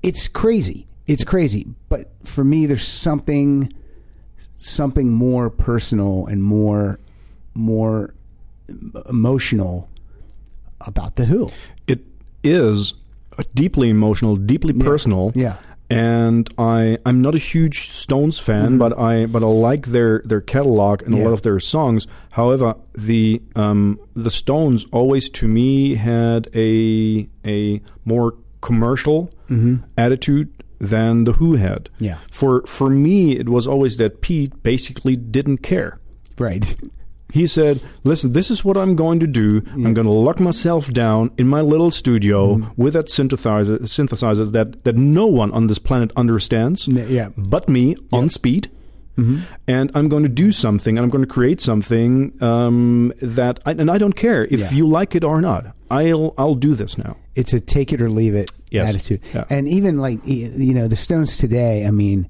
it's crazy. It's crazy. But for me, there's something, something more personal and more, more emotional about the Who. It is deeply emotional, deeply personal. Yeah. And I I'm not a huge Stones fan, but I but I like their their catalog and Mm-hmm. Yeah. a lot of their songs. However, the um the Stones always to me had a a more commercial attitude than the Who had. Mm-hmm. Yeah. For for me, it was always that Pete basically didn't care. Right. He said, "Listen, this is what I'm going to do. I'm going to lock myself down in my little studio Mm-hmm. with that synthesizer, synthesizer that that no one on this planet understands, yeah. but me on speed." And I'm going to do something, and I'm going to create something um, that, I, and I don't care if Yeah. you like it or not. I'll I'll do this now. it's a take it or leave it Yes. attitude. Yeah. And even like you know the Stones today. I mean,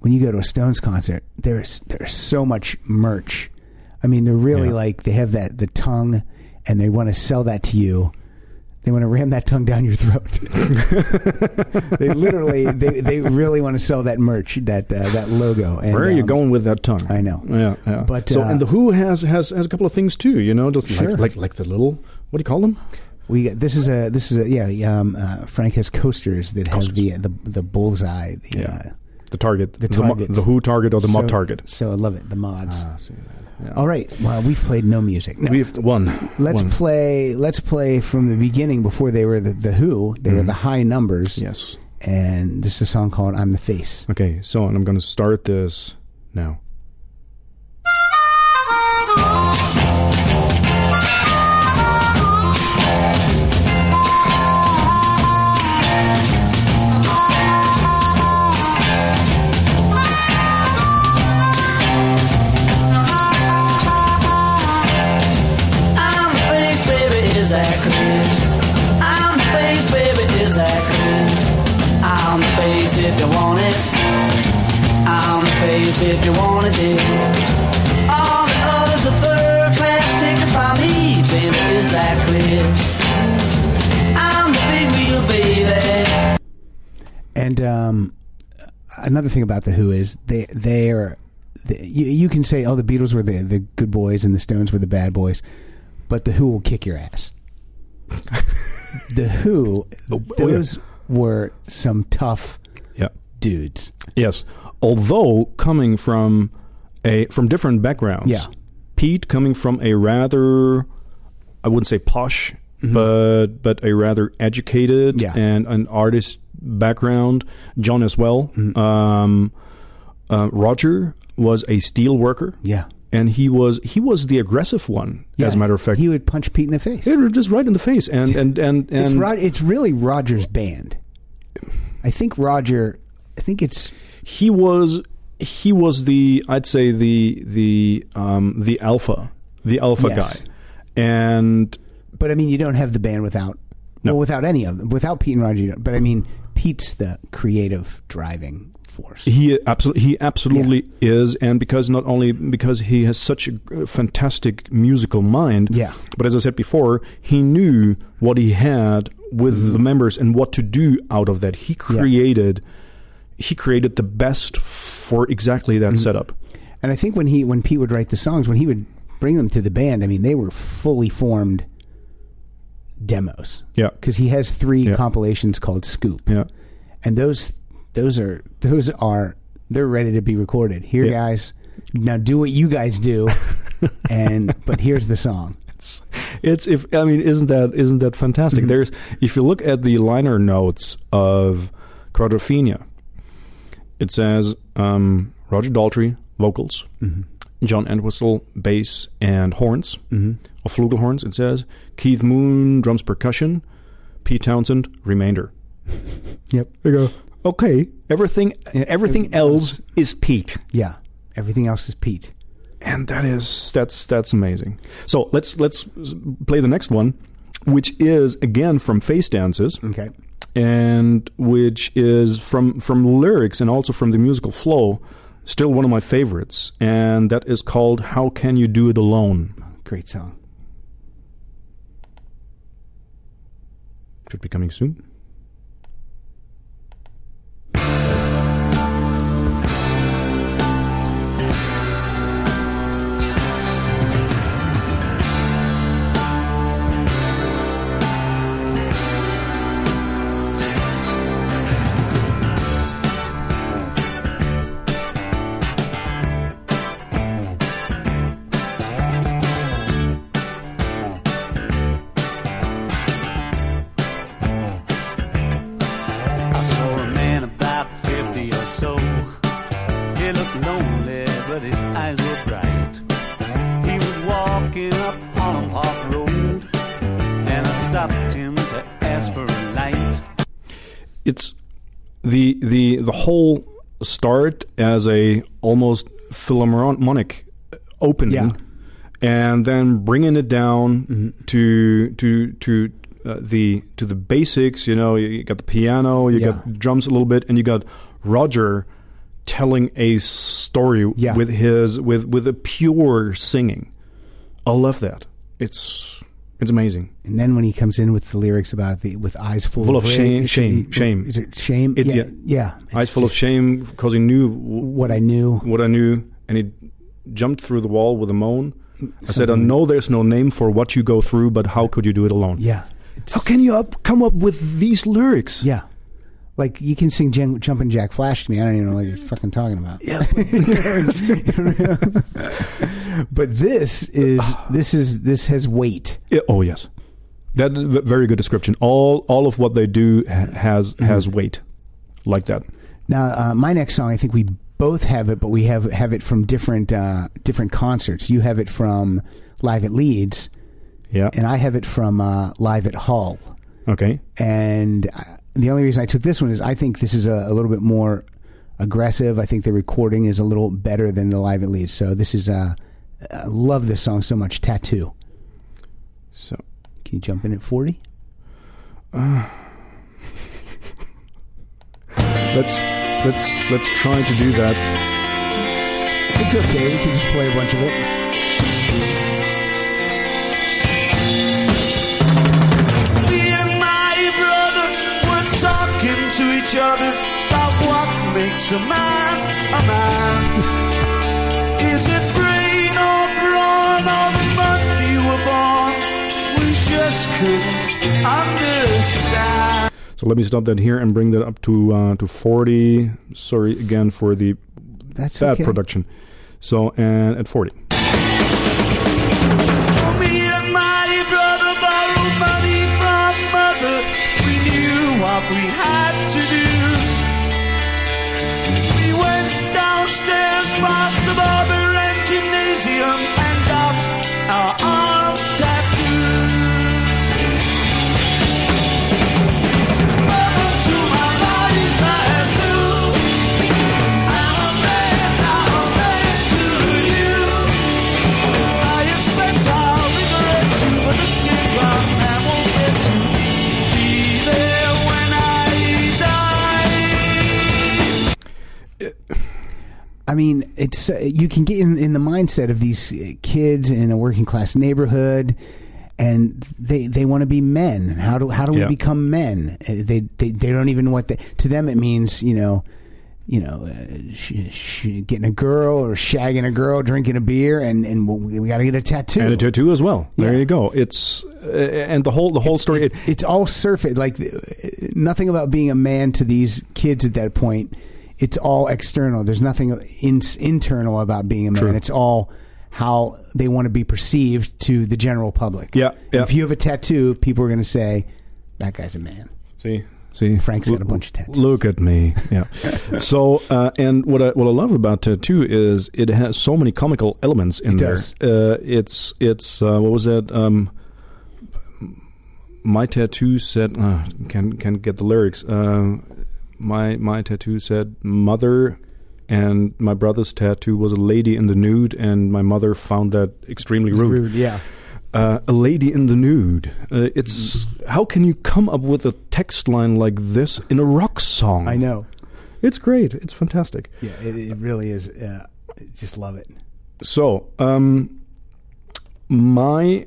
when you go to a Stones concert, there's there's so much merch. I mean, they're really Yeah. like they have that the tongue, and they want to sell that to you. They want to ram that tongue down your throat. they literally, they, they really want to sell that merch, that uh, that logo. And, Where are you um, going with that tongue? I know. Yeah, yeah. But, so, uh, and the Who has has has a couple of things too. You know, just Sure. like like like the little what do you call them? We this is a this is a yeah. Um, uh, Frank has coasters that have the the the bullseye. The, Yeah. uh, The target, The target. the Who target or the so, mod target. So I love it. The mods. Yeah. All right. Well, we've played no music. No. We've one. let's one. play. Let's play from the beginning before they were the, the Who. They were mm-hmm. the High Numbers. Yes. And this is a song called "I'm the Face." Okay. So, and I'm going to start this now. Face if you want it, dear. All the others are third class tickets by me, baby, is that clear? I'm the big wheel, baby. And um, another thing about the Who is they they are. The, you, you can say, "Oh, the Beatles were the the good boys and the Stones were the bad boys," but the Who will kick your ass. the Who, Oh, oh, yeah. those were some tough Yeah. dudes. Yes. Although coming from a from different backgrounds. Yeah. Pete coming from a rather I wouldn't say posh, but but a rather educated Mm-hmm. Yeah. and an artist background. John as well. Mm-hmm. Um, uh, Roger was a steel worker. Yeah. And he was he was the aggressive one, Yeah, as a matter of fact. he would punch Pete in the face. Yeah, just right in the face, and and and, and it's Rod, It's really Roger's band. I think Roger. I think it's he was he was the I'd say the the um, the alpha the alpha Yes. guy, and But I mean, you don't have the band without No. well, without any of them. Without Pete and Roger, you don't. but I mean, Pete's the creative driving force. he absolutely he absolutely is, and because not only because he has such a fantastic musical mind, Yeah. but as I said before, he knew what he had with the members and what to do out of that. He Mm-hmm. Yeah. He created the best for exactly that Mm-hmm. setup. And I think when he when Pete would write the songs, when he would bring them to the band, I mean, they were fully formed demos. Yeah, Because he has three Yeah. compilations called Scoop, yeah, and those those are those are they're ready to be recorded. Here, Yeah. guys, now do what you guys do, and but here's the song. It's, it's if I mean, isn't that isn't that fantastic? There's if you look at the liner notes of Quadrophenia, it says um, Roger Daltrey vocals, John Entwistle bass and horns, or flugelhorns. It says Keith Moon drums percussion, Pete Townshend remainder. Yep. They go okay. Everything everything else is Pete. Yeah. Everything else is Pete. and that is that's that's amazing. So let's let's play the next one, which is again from Face Dances, Okay. And which is from from lyrics and also from the musical flow, still one of my favorites, and that is called "How Can You Do It Alone." Great song. Should be coming soon. The the the whole start as a almost philharmonic opening, Yeah. and then bringing it down to to to uh, the to the basics. You know, you, you got the piano, you Yeah. got drums a little bit, and you got Roger telling a story Yeah. with his with with a pure singing. I love that. It's it's amazing. And then when he comes in with the lyrics about the with eyes full, Full of shame- shame- he- shame. Is it shame? It- yeah, yeah. yeah. Eyes full of shame because he knew w- What I knew. what I knew, and he jumped through the wall with a moan. I said, "I know there's no name for what you go through, but how could you do it alone? Yeah. How can you up, come up with these lyrics? Yeah. Like you can sing Jen, Jumpin' Jack Flash to me. I don't even know what you're fucking talking about. Yeah, But this is this is this has weight. Yeah, oh yes, that very good description. All all of what they do ha- has has weight, like that. Now, uh, my next song, I think we both have it, but we have have it from different uh, different concerts. You have it from Live at Leeds, Yeah. and I have it from uh, Live at Hull. Okay. And uh, the only reason I took this one is I think this is a, a little bit more aggressive. I think the recording is a little better than the Live at Leeds. So this is uh, I love this song so much. Tattoo. So Can you jump in at forty? let's let's let's try to do that. It's okay. We can just play a bunch of it. talking to each other about what makes a man a man. Is it brain or brawn or the month you were born? We just couldn't understand. So let me stop that here and bring that up to uh, to 40. Sorry again for the That's bad okay. production. So and at 40. What we had to do. We went downstairs past the barber I mean, it's uh, you can get in, in the mindset of these uh, kids in a working class neighborhood, and they they want to be men. How do how do we become men? Uh, They, they they don't even know what they, to them it means. You know, you know, uh, sh- sh- getting a girl or shagging a girl, drinking a beer, and and we, we got to get a tattoo. and a tattoo as well. There you go. It's uh, and the whole the whole story. It- it's all surface. Like uh, nothing about being a man to these kids at that point. It's all external. There's nothing in, internal about being a man. True. It's all how they want to be perceived to the general public. Yeah, yeah. If you have a tattoo, people are going to say that guy's a man. See, see, Frank's got a bunch of tattoos. Look at me. Yeah. so, uh, and what I what I love about tattoo is it has so many comical elements in It there. does. Uh, it's it's uh, what was that? Um, my tattoo said uh, can can get the lyrics. My my tattoo said mother. And my brother's tattoo was a lady in the nude, and my mother found that extremely rude. yeah. Uh, a lady in the nude. Uh, it's how can you come up with a text line like this in a rock song? I know. It's great. It's fantastic. Yeah, it, it really is. Uh, just love it. So, um, my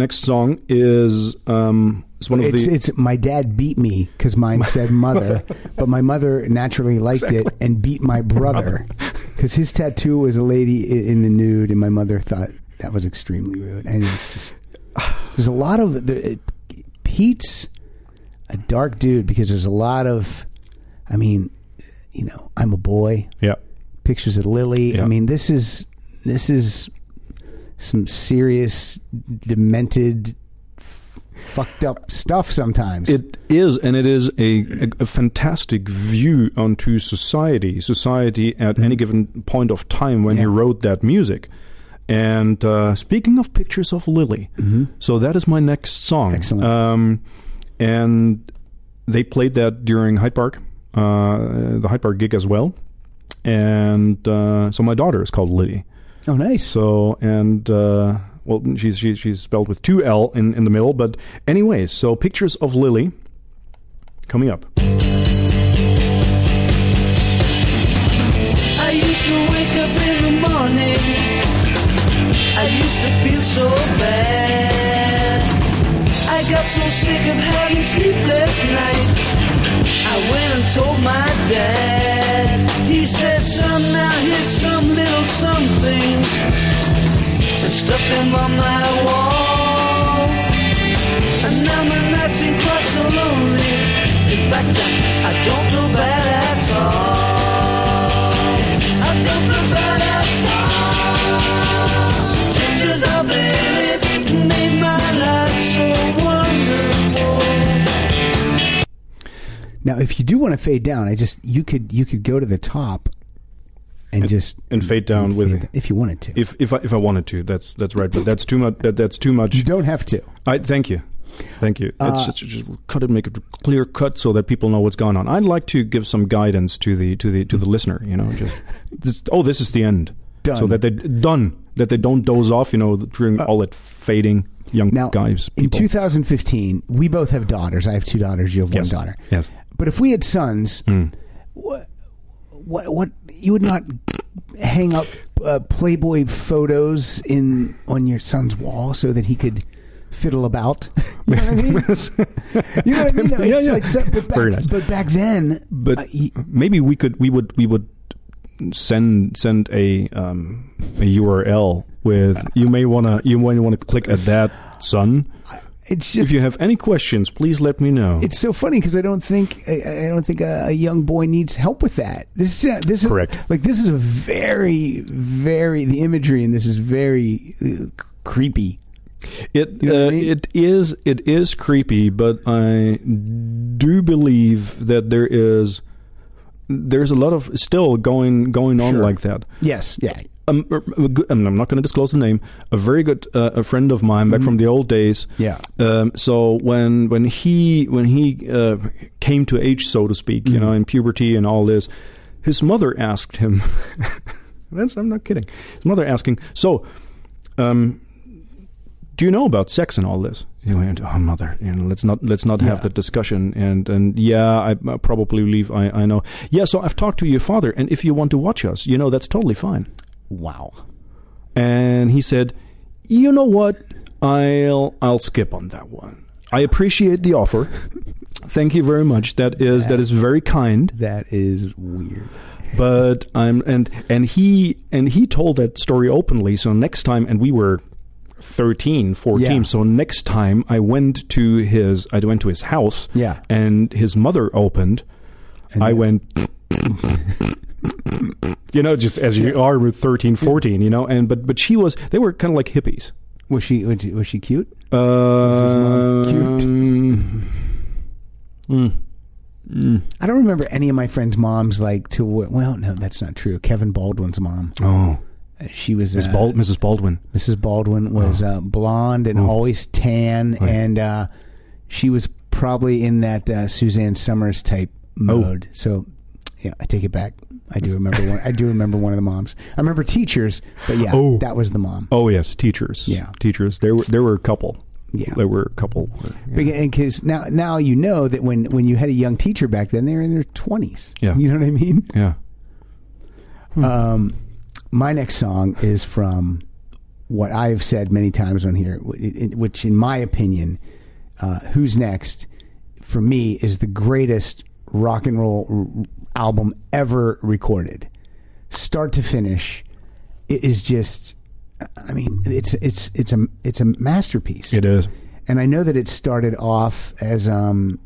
next song is um, is one of It's, the it's my dad beat me because mine said mother, but my mother naturally liked it and beat my brother because his tattoo was a lady in the nude, and my mother thought that was extremely rude. And it's just there's a lot of the, it, Pete's a dark dude because there's a lot of, I mean, you know, I'm a boy. yeah. Pictures of Lily. Yeah. I mean, this is this is some serious, demented, fucked up stuff. Sometimes It is, and it is a, a, a fantastic view onto society, society at any given point of time when he Mm-hmm. Wrote that music. And uh, speaking of pictures of Lily, so that is my next song. Mm-hmm. Excellent. Um, and they played that during Hyde Park, uh, the Hyde Park gig as well. And uh, so my daughter is called Lily. Oh, nice. So and uh, well, she's she's she's spelled with two L in in the middle. But anyways, so pictures of Lily coming up. I used to wake up in the morning. I used to feel so bad. I got so sick of having sleepless nights. I went and told my dad. Said, son, now here's some little something. And stuck them on my wall. And now my nights ain't quite so lonely. In fact, I, I don't feel bad at all. Now, if you do want to fade down, I just you could you could go to the top and, just and fade down with fade- it. if you wanted to. If if I, if I wanted to, that's that's right. But that's too much. That, that's too much. you don't have to. I thank you, thank you. Uh, it's just, just cut it, make it clear cut, so that people know what's going on. I'd like to give some guidance to the to the to the listener. You know, just oh, this is the end. Done. Uh, So that they done that they don't doze off. You know, during all that fading young Now, guys. in 2015, we both have daughters. I have two daughters. You have Yes. one daughter. Yes. But if we had sons, Mm. what, what, what you would not hang up uh, Playboy photos in on your son's wall so that he could fiddle about. You know what I mean? you know what I mean? Yeah, yeah. Like so, but back, Very nice. But back then, but uh, he- maybe we could we would we would send send a um, a URL with you may wanna you may want to click at that son. It's If you have any questions, please let me know. it's so funny because I don't think I, I don't think a, a young boy needs help with that. This is this is Correct. Like this is a very very the imagery in this is very uh, creepy. It You know what I uh, mean? it is it is creepy, but I do believe that there is there's a lot of still going going on Sure. like that. Yes, yeah. Um, a- a good- I mean, I'm not going to disclose the name. A very good uh, a friend of mine back from the old days. Mm-hmm. Yeah. Um, so when when he when he uh, came to age, so to speak, you Mm-hmm. know, in puberty and all this, his mother asked him. that's I'm not kidding. His mother asking, so, um, do you know about sex and all this? He went, oh mother, you know, let's not let's not have Yeah. that discussion. And and yeah, I, I probably believe I I know. Yeah, so I've talked to your father, and if you want to watch us, you know, that's totally fine. Wow. And he said, "You know what? I'll I'll skip on that one. I appreciate the offer. Thank you very much. That is that is very kind. That is weird. But I'm and and he and he told that story openly. So next time, and we were 13, 14. Yeah. So next time I went to his I went to his house. Yeah. And his mother opened. And I went you know just as you are with 13 14 you know and but but she was they were kind of like hippies Was she was she, was she cute? uh cute? mm, mm. I don't remember any of my friends' moms like to. Well, no, that's not true. Kevin Baldwin's mom. oh Uh, She was Miss uh, Bald, Mrs. Baldwin Mrs. Baldwin was uh, blonde and always tan, and uh, she was probably in that uh, Suzanne Somers type mode. So, yeah, I take it back. I do remember one. I do remember one of the moms. I remember teachers, but yeah, Oh. that was the mom. oh yes teachers Yeah. teachers there were there were a couple Yeah. there were a couple yeah. Because now, now you know that when when you had a young teacher back then, they were in their twenties. Yeah. you know what I mean. yeah Um, my next song is from what I've said many times on here, wh- it- it- which, in my opinion, uh, "Who's Next" for me is the greatest rock and roll album ever recorded, start to finish. It is just, I mean, it's it's it's a it's a masterpiece. it is And I know that it started off as um,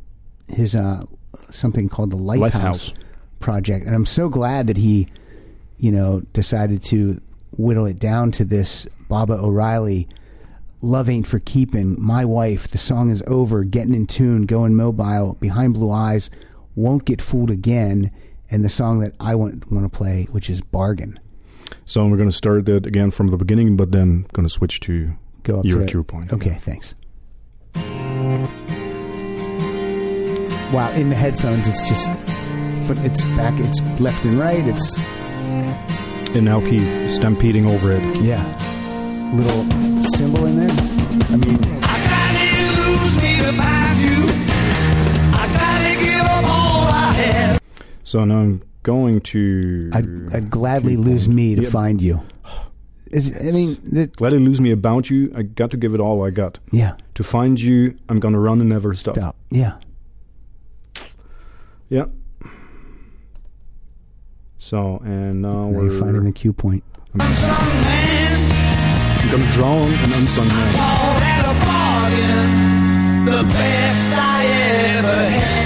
his uh, something called the Lifehouse, Lifehouse. project, and I'm so glad that he, you know, decided to whittle it down to this Baba O'Riley. Love ain't for keeping. My wife. The song is over. Getting in tune. Going mobile. Behind blue eyes. Won't get fooled again. And the song that I want want to play, which is bargain. so we're going to start that again from the beginning but then going to switch to Go up your to cue point Okay, thanks. Wow, in the headphones, it's just, but it's back, it's left and right. It's and now Keith stampeding over it yeah, little cymbal in there. I mean, so now I'm going to I'd, I'd gladly lose point. me to Yeah, find you. Is I mean, the, Gladly lose me about you. I got to give it all I got. yeah, To find you, I'm gonna run and never stop. stop. Yeah, Yeah. So and now now we're finding the cue point. Some man I'm gonna drown an unsung man. called at a bargain. The best I ever had.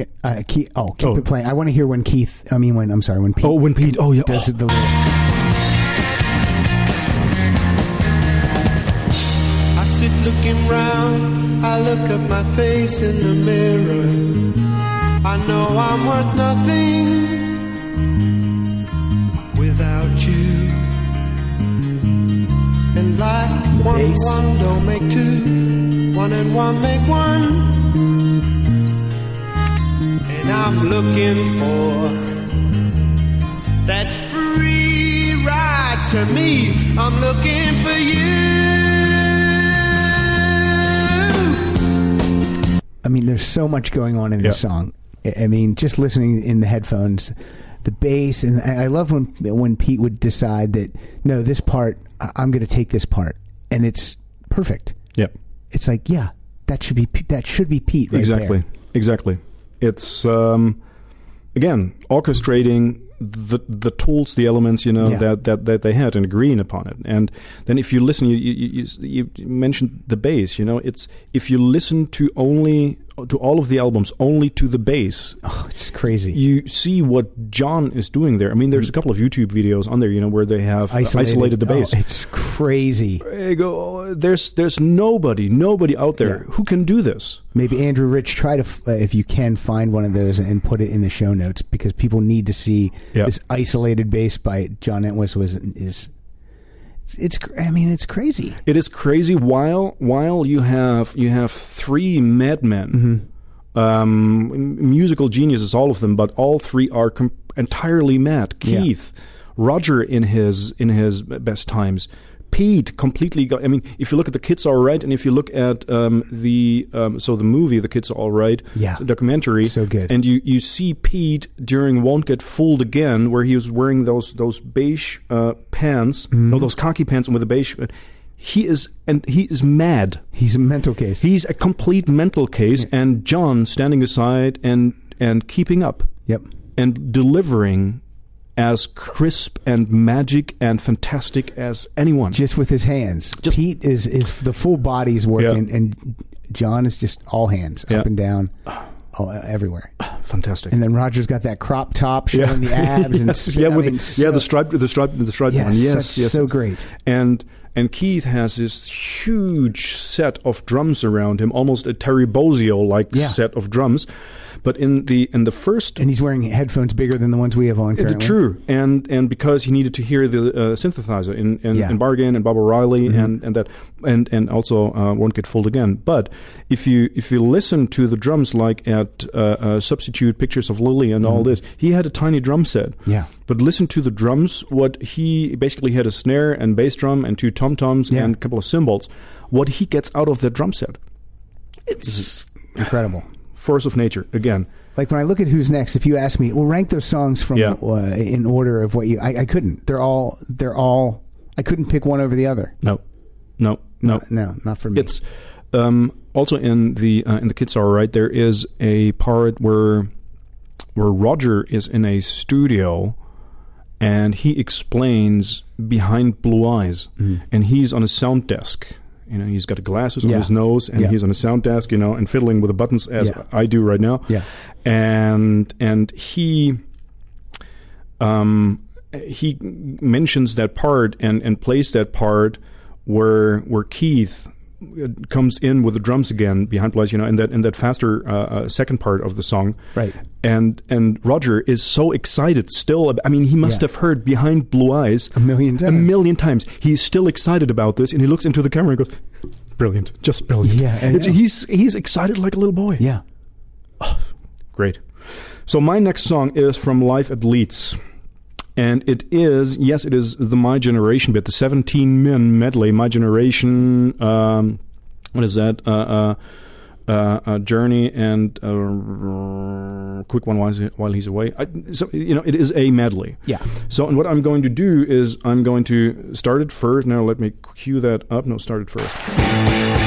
Ever uh, Keith, oh, keep Oh. it playing. I want to hear when Keith. I mean, when I'm sorry, when Pete Oh, when Pete. Oh yeah. does oh. it the little. I sit looking round, I look at my face in the mirror. I know I'm worth nothing without you. And like one and one don't make two, one and one make one. And I'm looking for that free ride to me. I'm looking for you. I mean, there's so much going on in this Yeah. song. I- I mean, just listening in the headphones, the bass, and I I love when when Pete would decide that no, this part I- I'm going to take this part, and it's perfect. Yep. It's like, yeah, that should be P- that should be Pete right exactly. there. Exactly. It's um, again orchestrating the the tools, the elements, you know, Yeah. that, that that they had and agreeing upon it. And then if you listen, you you, you you mentioned the bass. You know, it's if you listen to only to all of the albums only to the bass, Oh, it's crazy. you see what John is doing there. I mean, there's a couple of YouTube videos on there, you know, where they have isolated, the Oh, bass. it's crazy. Go, oh, there's there's nobody, nobody out there Yeah. who can do this. Maybe Andrew Rich try to uh, if you can find one of those and put it in the show notes because people need to see Yeah. this isolated bass by John Entwistle was is it's, I mean it's crazy. It is crazy. While while you have you have three madmen, um, musical geniuses, all of them, but all three are com- entirely mad. Yeah. Keith, Roger in his in his best times. Pete completely got. I mean, if you look at the Kids Are Right, and if you look at um, the um, so the movie, the Kids Are All Right, Yeah. the documentary, So good. and you you see Pete during Won't Get Fooled Again, where he was wearing those those beige uh, pants, Mm-hmm. no, those khaki pants, and with the beige. he is and he is mad. He's a mental case. He's a complete mental case, and John standing aside and and keeping up yep. and delivering as crisp and magic and fantastic as anyone. Just with his hands. Just- Pete is is the full body's working, Yeah. and John is just all hands, Yeah. up and down, everywhere. fantastic. And then Roger's got that crop top showing the abs and yes, I yeah, with mean, yeah, so- the stripe, the stripe, the stripe Yes, one. Yes, such- yes, so great. And and Keith has this huge set of drums around him, almost a Terry Bozzio like Yeah. set of drums. But in the in the first and he's wearing headphones bigger than the ones we have on currently. True, and and because he needed to hear the uh, synthesizer in in, Yeah. in Bargain and Baba O'Riley Mm-hmm. and and that and and also uh, won't get fooled again. But if you if you listen to the drums like at uh, uh, Substitute Pictures of Lily and all this, he had a tiny drum set. Mm-hmm. Yeah. But listen to the drums. What he basically had a snare and bass drum and two tom toms Yeah. and a couple of cymbals. What he gets out of that drum set, it's Incredible. Force of nature again. Like when I look at who's next, if you ask me, well, rank those songs from Yeah. uh, in order of what you, I, I couldn't. They're all, they're all. I couldn't pick one over the other. No, no, no. Uh, no, not for me. It's um, also in the uh, in the Kids Are Right. There is a part where where Roger is in a studio and he explains behind blue eyes, and he's on a sound desk. You know, he's got glasses on his nose, and Yeah. he's on a sound desk. You know, and fiddling with the buttons as Yeah. I do right now. Yeah. and and he um he mentions that part and and plays that part where where Keith comes in with the drums again behind plays you know in that in that faster uh, uh, second part of the song Right. and and Roger is so excited still I mean he must Yeah. have heard behind blue eyes A million times. a million times he's still excited about this and he looks into the camera and goes brilliant just brilliant Yeah, I It's- know. he's he's excited like a little boy yeah. Great. So my next song is from Live at Leeds. And it is, yes, it is the My Generation bit, the 17 men medley. My Generation, um, what is that? Uh, uh, uh, uh, Journey and uh, quick one while he's, while he's away. I, so you know, it is a medley. Yeah. So, and what I'm going to do is I'm going to start it first. Now, let me cue that up. No, start it first.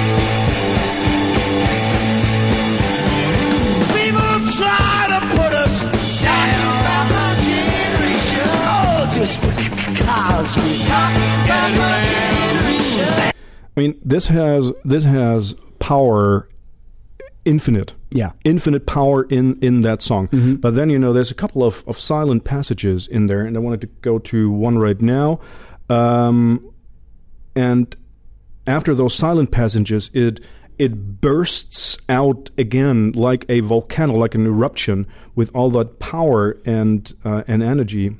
I mean, this has this has power infinite. Yeah. Infinite power in in that song. But then you know there's a couple of, of silent passages in there and I wanted to go to one right now. Um, and after those silent passages it it bursts out again like a volcano, like an eruption, with all that power and uh, and energy.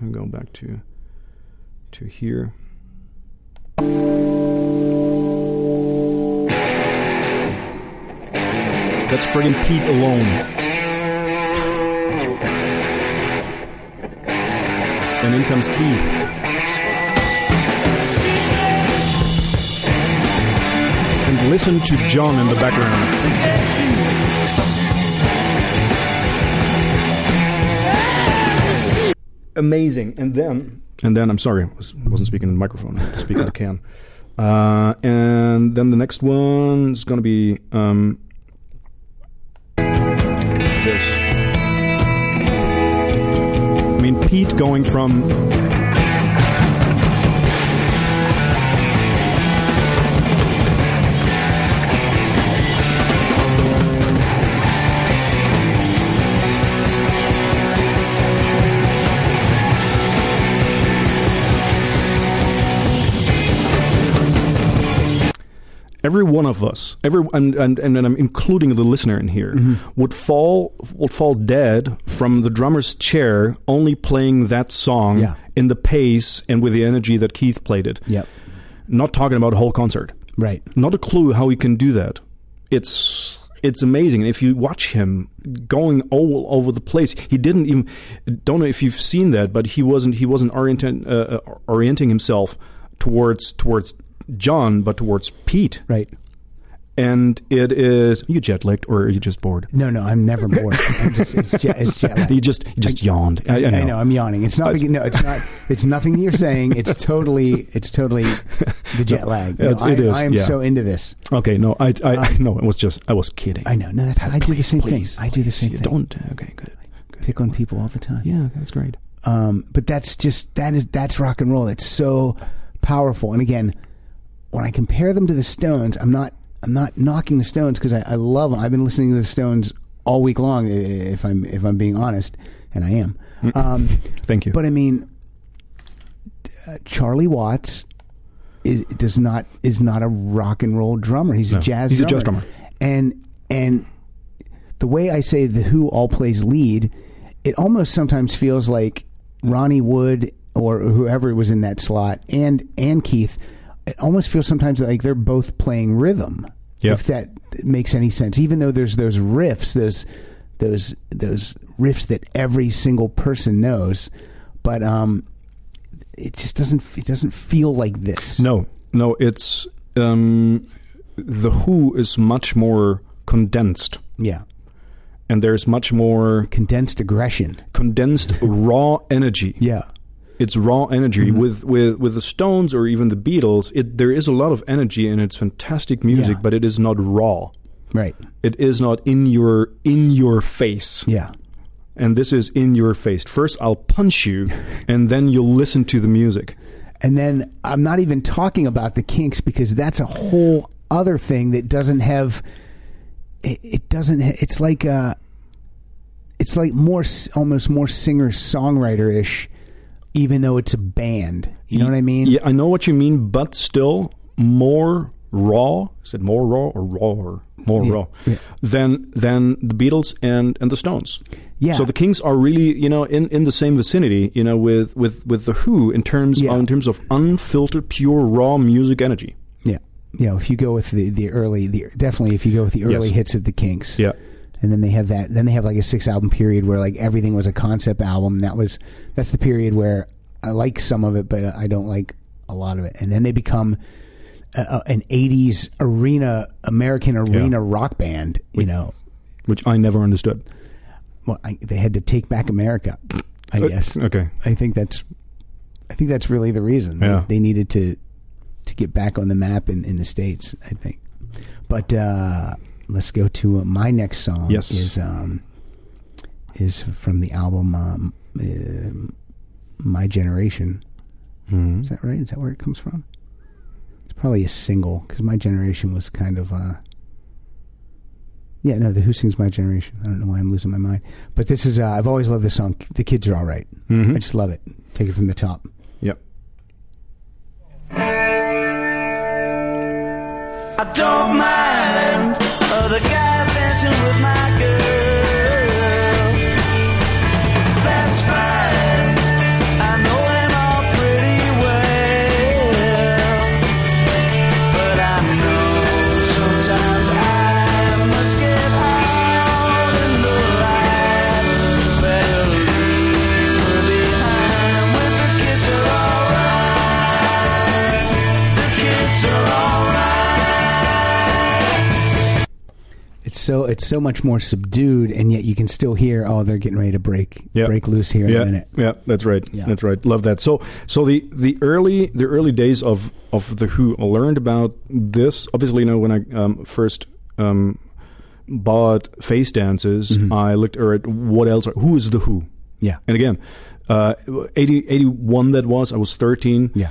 I'm going back to to here. That's friggin' Pete alone. And in comes Keith. And listen to John in the background. Amazing. And then, and then, I'm sorry, I was, wasn't speaking in the microphone. I had to speak in the can. Uh, and then the next one is going to be um, this. I mean, Pete going from every one of us, every and and, and I'm including the listener in here, would fall would fall dead from the drummer's chair only playing that song Yeah. in the pace and with the energy that Keith played it. Yep. Not talking about a whole concert. Right. Not a clue how he can do that. It's it's amazing. If you watch him going all over the place, he didn't even. Don't know if you've seen that, but he wasn't. He wasn't orienting uh, uh, orienting himself towards towards John, but towards Pete Right. and it is you jet lagged or are you just bored? No, no, I'm never bored. I'm just, it's jet, it's jet. You just you just yawned. I, I know. I'm yawning. It's not. It's- no, it's not. It's nothing you're saying. It's totally. It's totally the jet lag. No, It's- I, it is, I am yeah. so into this. Okay, no, I I no, it was just I was kidding. I know. No, that's. I do the same Please, thing. I do the same thing. Don't. Okay, good. good. pick on people all the time. Yeah, that's great. Um, but that's just that is that's rock and roll. It's so powerful. And again, when I compare them to the Stones, I'm not I'm not knocking the Stones because I, I love them. I've been listening to the Stones all week long. If I'm if I'm being honest, and I am. Um, Thank you. but I mean, uh, Charlie Watts is, does not is not a rock and roll drummer. He's No, a jazz. he's a drummer. jazz drummer. And and the way I say the Who all plays lead, it almost sometimes feels like Ronnie Wood or whoever was in that slot and and Keith. It almost feels sometimes like they're both playing rhythm. Yeah. If that makes any sense, even though there's those riffs, those those those riffs that every single person knows, but um, it just doesn't it doesn't feel like this. No, no, it's um, the Who is much more condensed, Yeah. and there's much more Condensed aggression. condensed raw energy. Yeah. It's raw energy Mm-hmm. with, with with the Stones or even the Beatles. It there is a lot of energy and it's fantastic music, Yeah. but it is not raw. Right. It is not in your in your face. Yeah. And this is in your face. First, I'll punch you, and then you'll listen to the music. And then I'm not even talking about the Kinks because that's a whole other thing that doesn't have. It, it doesn't. It's like uh It's like more, almost more singer songwriter ish, even though it's a band. You know what I mean? Yeah, I know what you mean, but still more raw. Is it more raw or raw? More Yeah, raw yeah. than than the Beatles and and the Stones. Yeah. So the Kinks are really, you know, in, in the same vicinity, you know, with, with, with the Who in terms Yeah. in terms of unfiltered, pure, raw music energy. Yeah. You know, if you go with the, the early, the definitely if you go with the early Yes. hits of the Kinks. Yeah. And then they have that then they have like a six album period where like everything was a concept album. That was that's the period where i like some of it but i don't like a lot of it. And then they become a, a, an 80s arena american arena rock band you know? Which I never understood. well I, they had to take back america i Uh, guess. Okay. i think that's i think that's really the reason. Yeah. they, they needed to to get back on the map in, in the states i think. But uh let's go to uh, my next song Yes. is um is from the album um, uh, my generation. Mhm. is that right? Is that where it comes from? It's probably a single because my generation was kind of uh yeah no the who sings my generation. I don't know why i'm losing my mind. But this is uh, i've always loved this song. The kids are all right. Mhm. i just love it. Take it from the top. Yep. I don't mind other guys dancing with my girl. That's fine. So it's so much more subdued and yet you can still hear oh they're getting ready to break Yeah. break loose here in a minute Yeah, that's right. Yeah. That's right. Love that. So so the the early the early days of of the Who I learned about this obviously you know when I um, first um, bought face dances Mm-hmm. I looked at what else who is the Who yeah and again uh, 80, 81 that was I was 13 yeah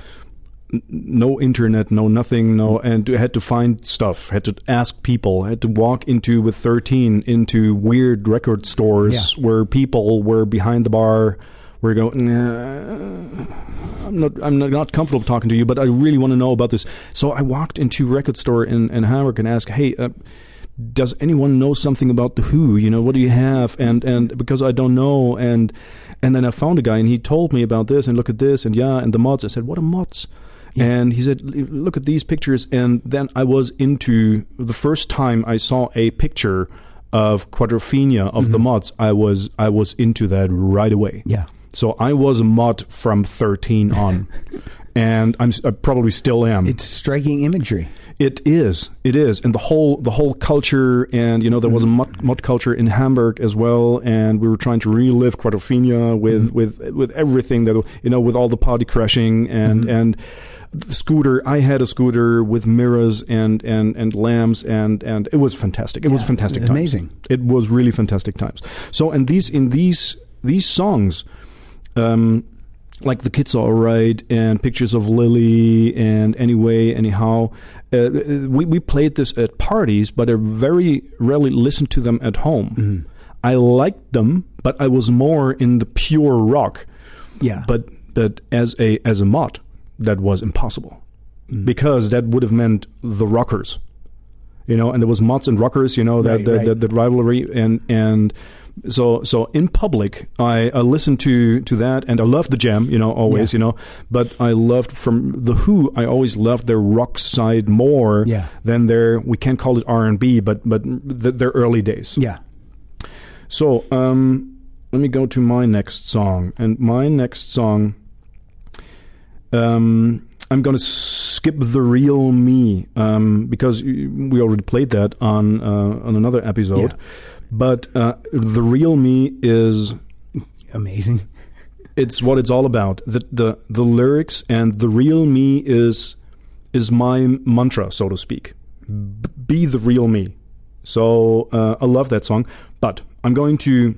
no internet, no nothing, no, and had to find stuff, had to ask people, had to walk into with 13 into weird record stores Yeah. where people were behind the bar, were going, nah, I'm not, I'm not, not comfortable talking to you, but I really want to know about this. So I walked into a record store in, in Hamburg and asked, hey, uh, does anyone know something about the Who? You know, what do you have? And and because I don't know, and and then I found a guy and he told me about this and look at this and yeah, and the mods. I said, what are mods? And he said, look at these pictures. And then I was into the first time I saw a picture of Quadrophenia of the mm-hmm. mods. I was I was into that right away. yeah So I was a mod from 13 on. and I'm I probably still am. It's striking imagery. It is. It is, and the whole the whole culture, and you know, there was a mm-hmm. mod, mud culture in Hamburg as well, and we were trying to relive Quadrophenia with mm-hmm. with with everything that you know, with all the party crashing and and the scooter. I had a scooter with mirrors and and and lamps, and and it was fantastic. It was Yeah, fantastic. times. amazing. It was really fantastic times. So, and these in these these songs. Um, like the kids are alright and pictures of Lily and anyway anyhow uh, we we played this at parties but I very rarely listened to them at home I liked them but I was more in the pure rock Yeah. but but as a as a mod that was impossible because that would have meant the rockers you know and there was mods and rockers you know that Right, the, right. the, the rivalry and and so so in public I, I listened to to that and I loved the jam you know always Yeah. you know but I loved from the Who I always loved their rock side more Yeah. than their we can't call it R and B but but th- their early days yeah. so, um, let me go to my next song. And my next song, um, I'm going to skip the real me um, because we already played that on uh, on another episode. Yeah. But uh, the real me is Amazing. it's what it's all about. The the the lyrics and the real me is is my mantra, so to speak. B- be the real me. So uh, I love that song, but I'm going to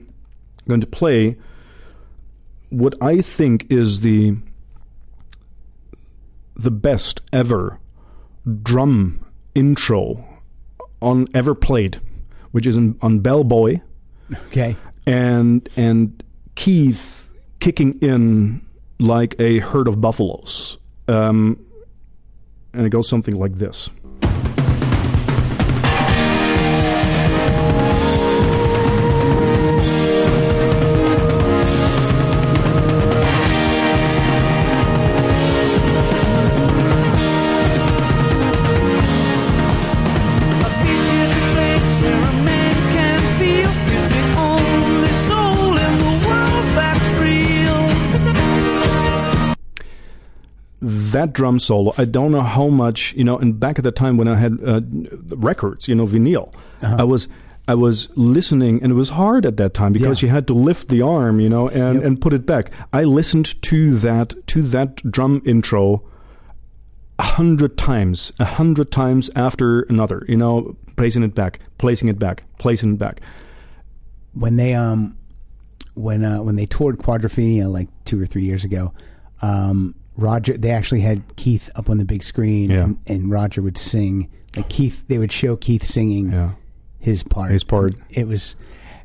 going to play what I think is the the best ever drum intro on ever played, which is in, on Bellboy Okay. and and Keith kicking in like a herd of buffaloes. Um, and it goes something like this. That drum solo, I don't know how much you know. And back at the time when I had uh, records, you know, vinyl, I was. I was listening, and it was hard at that time because Yeah. you had to lift the arm, you know, and, Yep. and put it back. I listened to that to that drum intro a hundred times, a hundred times after another, you know, placing it back, placing it back, placing it back. when they um when uh when they toured Quadrophenia like two or three years ago, um Roger they actually had Keith up on the big screen Yeah. and, and Roger would sing like Keith they would show Keith singing Yeah. his part. His part. It was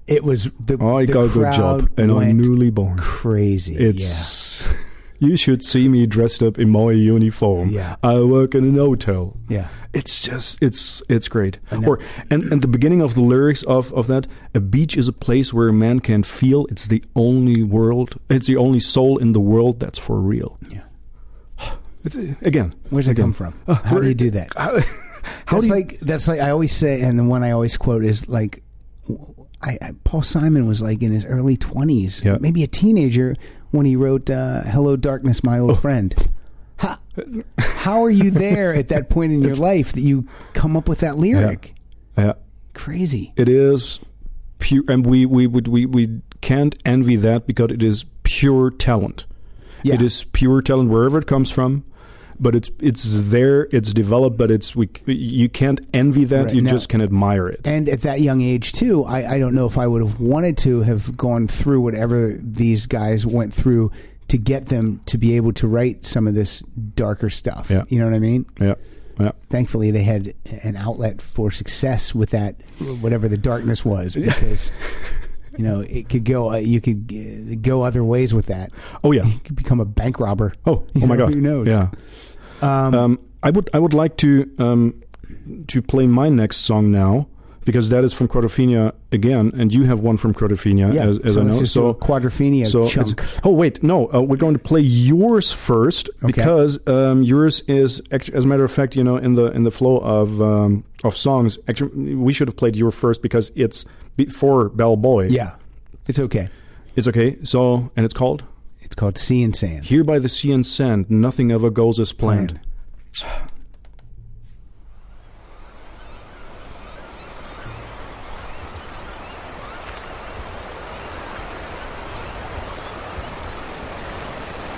it was the Oh, I the got a good job, and I'm newly born. crazy. It's you should see me dressed up in my uniform. Yeah. I work in an hotel. yeah. Yeah. It's just it's it's great. Know. Or and and the beginning of the lyrics of of that a beach is a place where a man can feel it's the only world it's the only soul in the world that's for real. Yeah. It's again. Where's that again. come from? Uh, How do you do that? How, how that's do you, like that's like I always say, and the one I always quote is like, I, I Paul Simon was like in his early twenties, Yeah. maybe a teenager when he wrote uh, "Hello, Darkness, My Oh. Old Friend." How, how are you there at that point in your life that you come up with that lyric? yeah. Crazy. It is pure, and we we would we, we can't envy that because it is pure talent. Yeah. It is pure talent wherever it comes from, but it's it's there, it's developed, but it's we you can't envy that. Right, you no. just can admire it. And at that young age too, I, I don't know if I would have wanted to have gone through whatever these guys went through to get them to be able to write some of this darker stuff. Yeah. You know what I mean? yeah, yeah. thankfully they had an outlet for success with that whatever the darkness was because you know it could go uh, you could uh, go other ways with that Oh yeah. you could become a bank robber Oh, You oh my know, god. who knows Yeah. um, Um, I would I would like to um, to play my next song now because that is from Quadrophenia again, and you have one from Quadrophenia yeah as, as so I know. let's just do so quadrophenia so chunk oh wait, no, uh, we're going to play yours first Okay. because um, yours is as a matter of fact, you know, in the in the flow of um, of songs. Actually, we should have played your first because it's before Bell Boy. yeah it's okay it's okay. So and it's called It's called Sea and Sand. Here by the sea and sand, nothing ever goes as planned.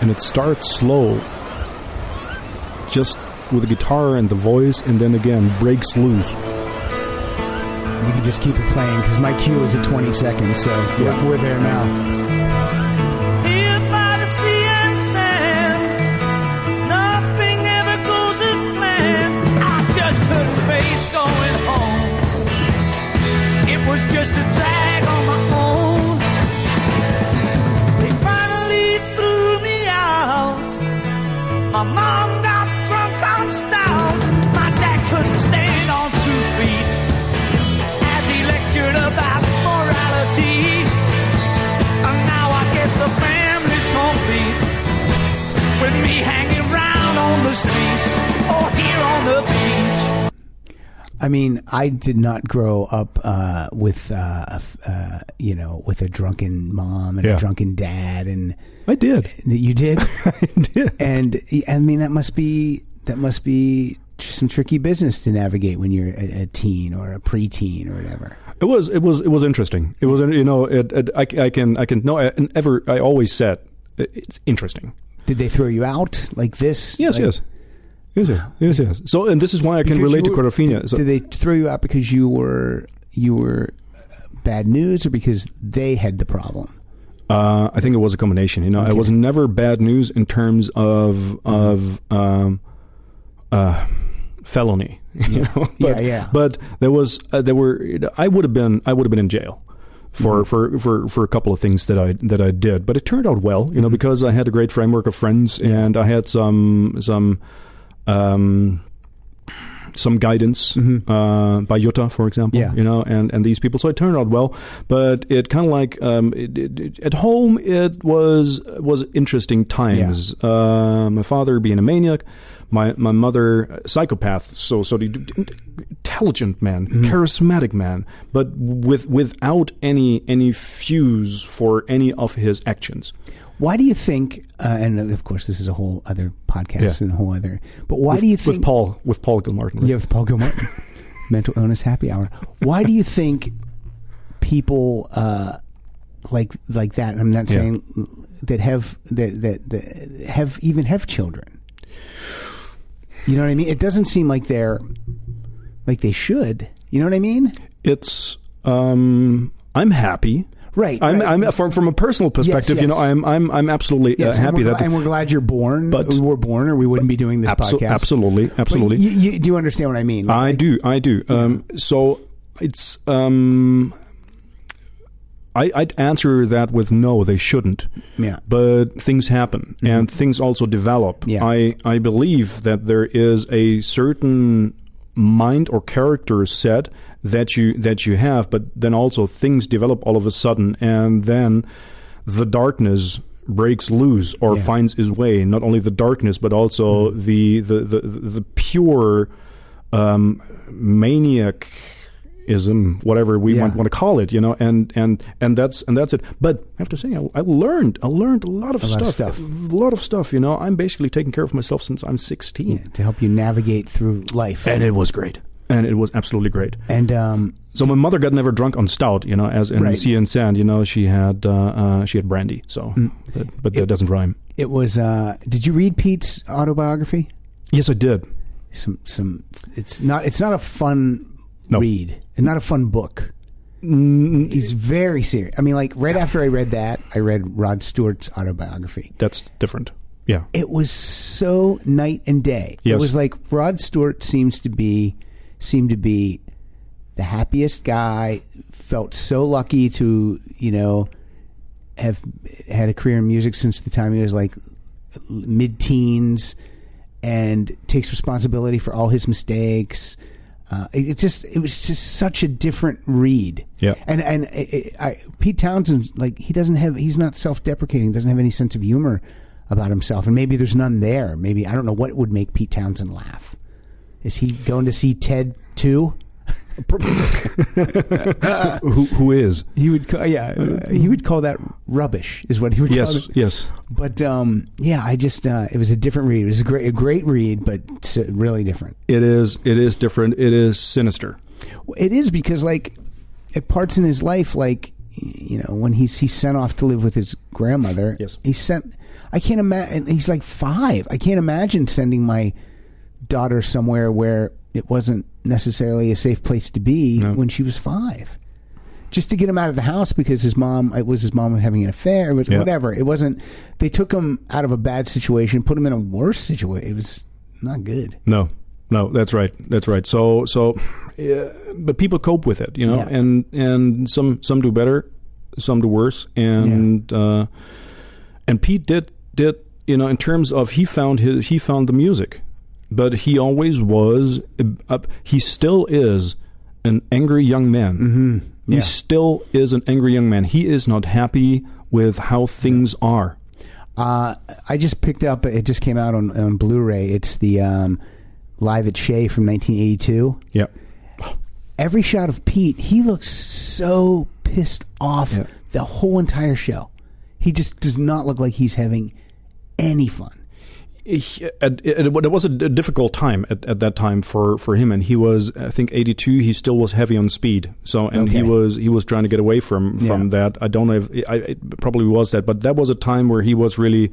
And it starts slow, just with the guitar and the voice, and then again breaks loose. You can just keep it playing because my cue is at 20 seconds, so we're, we're there now. Streets or here on the beach. I mean, I did not grow up uh, with, uh, uh, you know, with a drunken mom and Yeah. a drunken dad, and I did. you did. I did. and I mean, that must be that must be some tricky business to navigate when you're a, a teen or a preteen or whatever. It was it was it was interesting. It was you know it, it I, I can I can no I, and ever I always said it- it's interesting. Did they throw you out like this? Yes, Like- yes. Yes, yes, yes, yes. So, and this is why I can Because relate to you were- So, Did they throw you out because you were you were uh, bad news, or because they had the problem? uh, I think it was a combination. You know, Okay. it was never bad news in terms of of um, uh, felony. You know, Yeah, but, yeah. But there was uh, there were I would have been I would have been in jail. For, Mm-hmm. for, for, for a couple of things that I that I did, but it turned out well, Mm-hmm. you know, because I had a great framework of friends and I had some some um, some guidance uh, by Jutta, for example. Mm-hmm. Yeah. You know, and, and these people. So it turned out well, but it kind of like um, it, it, it- at home. It was was interesting times. Uh, my father being a maniac, my my mother psychopath. So so the intelligent man, Mm-hmm. charismatic man, but with without any any fuse for any of his actions. Why do you think? Uh, and of course, this is a whole other podcast Yeah. and a whole other. But why with, do you think with Paul with Paul Gilmartin? right? You have Paul Gilmartin, Mental Illness Happy Hour. Why do you think people uh, like like that? I'm not Yeah. saying that have that, that that have even have children. You know what I mean? It doesn't seem like they're like they should. You know what I mean? It's um, I'm happy. Right. I'm, right. I'm from from a personal perspective. You know. I'm I'm I'm absolutely Yes, uh, happy we're, that and we're glad you're born. But- we were born, or we wouldn't be doing this Abso- podcast. absolutely, absolutely. you, you, do you understand what I mean? I Like, do, I do. Um, so it's um, I, I'd answer that with no, they shouldn't. Yeah. But things happen and things also develop. Mm-hmm. Yeah. I I believe that there is a certain mind or character set that you that you have, but then also things develop all of a sudden, and then the darkness breaks loose or Yeah. Mm-hmm. finds its way. Not only the darkness, but also the, the the the pure um, maniac ism, whatever we Yeah. want, want to call it, you know, and and and that's and that's it. But I have to say, I, I learned, I learned a lot of A lot stuff, of stuff. a lot of stuff. You know, I'm basically taking care of myself since I'm 16, yeah, to help you navigate through life. and it was great, and it was absolutely great. And um, So my mother got never drunk on stout, you know, as in Right. sea and sand. You know, she had uh, uh, she had brandy. So, but, but that Mm. Doesn't rhyme. it was. Uh, did you read Pete's autobiography? Yes, I did. Some some. It's not. It's not a fun No. read. and not a fun book. Mm, He's very serious. I mean, like right after I read that, I read Rod Stewart's autobiography. that's different. Yeah. It was so night and day. It was like Rod Stewart seems to be seemed to be the happiest guy. Felt so lucky to you know have had a career in music since the time he was like mid teens, and takes responsibility for all his mistakes. Uh, it, it just it was just such a different read. Yeah. and and I, I, Pete Townshend like he doesn't have he's not self deprecating, doesn't have any sense of humor about himself, and maybe there's none there. Maybe I don't know what would make Pete Townshend laugh. Is he going to see Ted too? who who is? He would, call, yeah, uh, he would call that rubbish. Is what he would call Yes, it. yes. But um, yeah, I just uh, it was a different read. It was a great, a great read, but really different. It is. It is different. It is sinister. It is because like at parts in his life, like you know, when he's he's sent off to live with his grandmother. Yes. he sent. I can't imagine. He's like five. I can't imagine sending my daughter somewhere where it wasn't necessarily a safe place to be No. when she was five. Just to get him out of the house because his mom, it was his mom having an affair, but Yeah. whatever. It wasn't. They took him out of a bad situation, put him in a worse situation. It was not good. No, no, that's right. That's right. So, so, yeah, but people cope with it, you know, Yeah. and and some some do better, some do worse, and uh, and Pete did did you know in terms of he found his he found the music, but he always was uh, he still is an angry young man. Mm-hmm. Yeah. He still is an angry young man. He is not happy with how things are. Uh, I just picked up. It just came out on, on Blu-ray. It's the um, live at Shea from 1982. Yep. Every shot of Pete, he looks so pissed off Yeah. the whole entire show. He just does not look like he's having any fun. He- it, it, it was a difficult time at, at that time for, for him, and he was I think eighty two. He still was heavy on speed, so and he was he was trying to get away from from Yeah. that. I don't know if I, it probably was that, but that was a time where he was really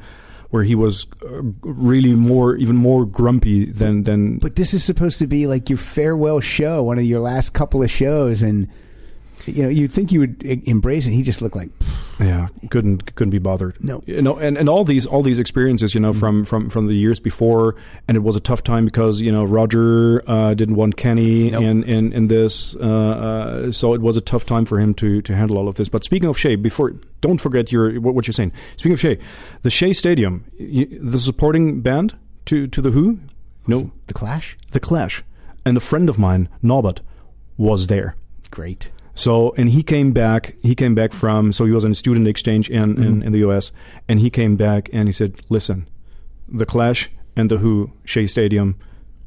where he was uh, really more even more grumpy than than But this is supposed to be like your farewell show, one of your last couple of shows, and you know you'd think you would embrace it. He just looked like yeah couldn't couldn't be bothered. No. you know, and, and all these all these experiences, you know, from from from the years before, and it was a tough time because you know Roger uh, didn't want Kenney Nope. in in in this, uh, uh, so it was a tough time for him to to handle all of this. But speaking of Shea, before don't forget your what, what you're saying. Speaking of Shea, the Shea Stadium, y the supporting band to to the Who, no, the Clash. the Clash, and a friend of mine, Norbert, was there. Great. So and he came back. He came back from so he was on student exchange in, in, in the U.S. and he came back and he said, "Listen, the Clash and the Who, Shea Stadium,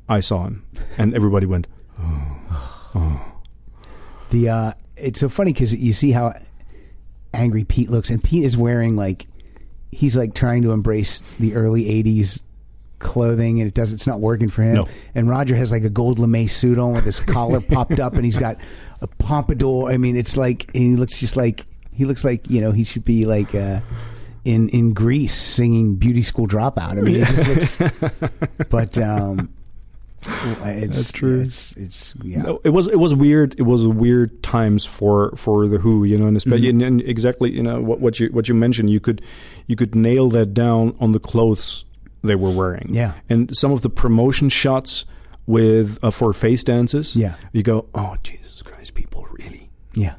I saw him," and everybody went, Oh The uh, it's so funny because you see how angry Pete looks, and Pete is wearing like he's like trying to embrace the early '80s clothing, and it does it's not working for him. No. And Roger has like a gold lame suit on with his collar popped up, and he's got a pompadour. I mean, it's like and he looks just like he looks like you know he should be like. Uh, in, in Grease, singing "Beauty School Dropout." I mean, it just looks. but um, it's, That's true. It's, it's yeah. No, it was it was weird. It was weird times for for the Who, you know, and especially and, and exactly you know what, what you what you mentioned. You could you could nail that down on the clothes they were wearing. Yeah. and some of the promotion shots with uh, for face dances. Yeah. you go, oh Jesus Christ, people really. yeah.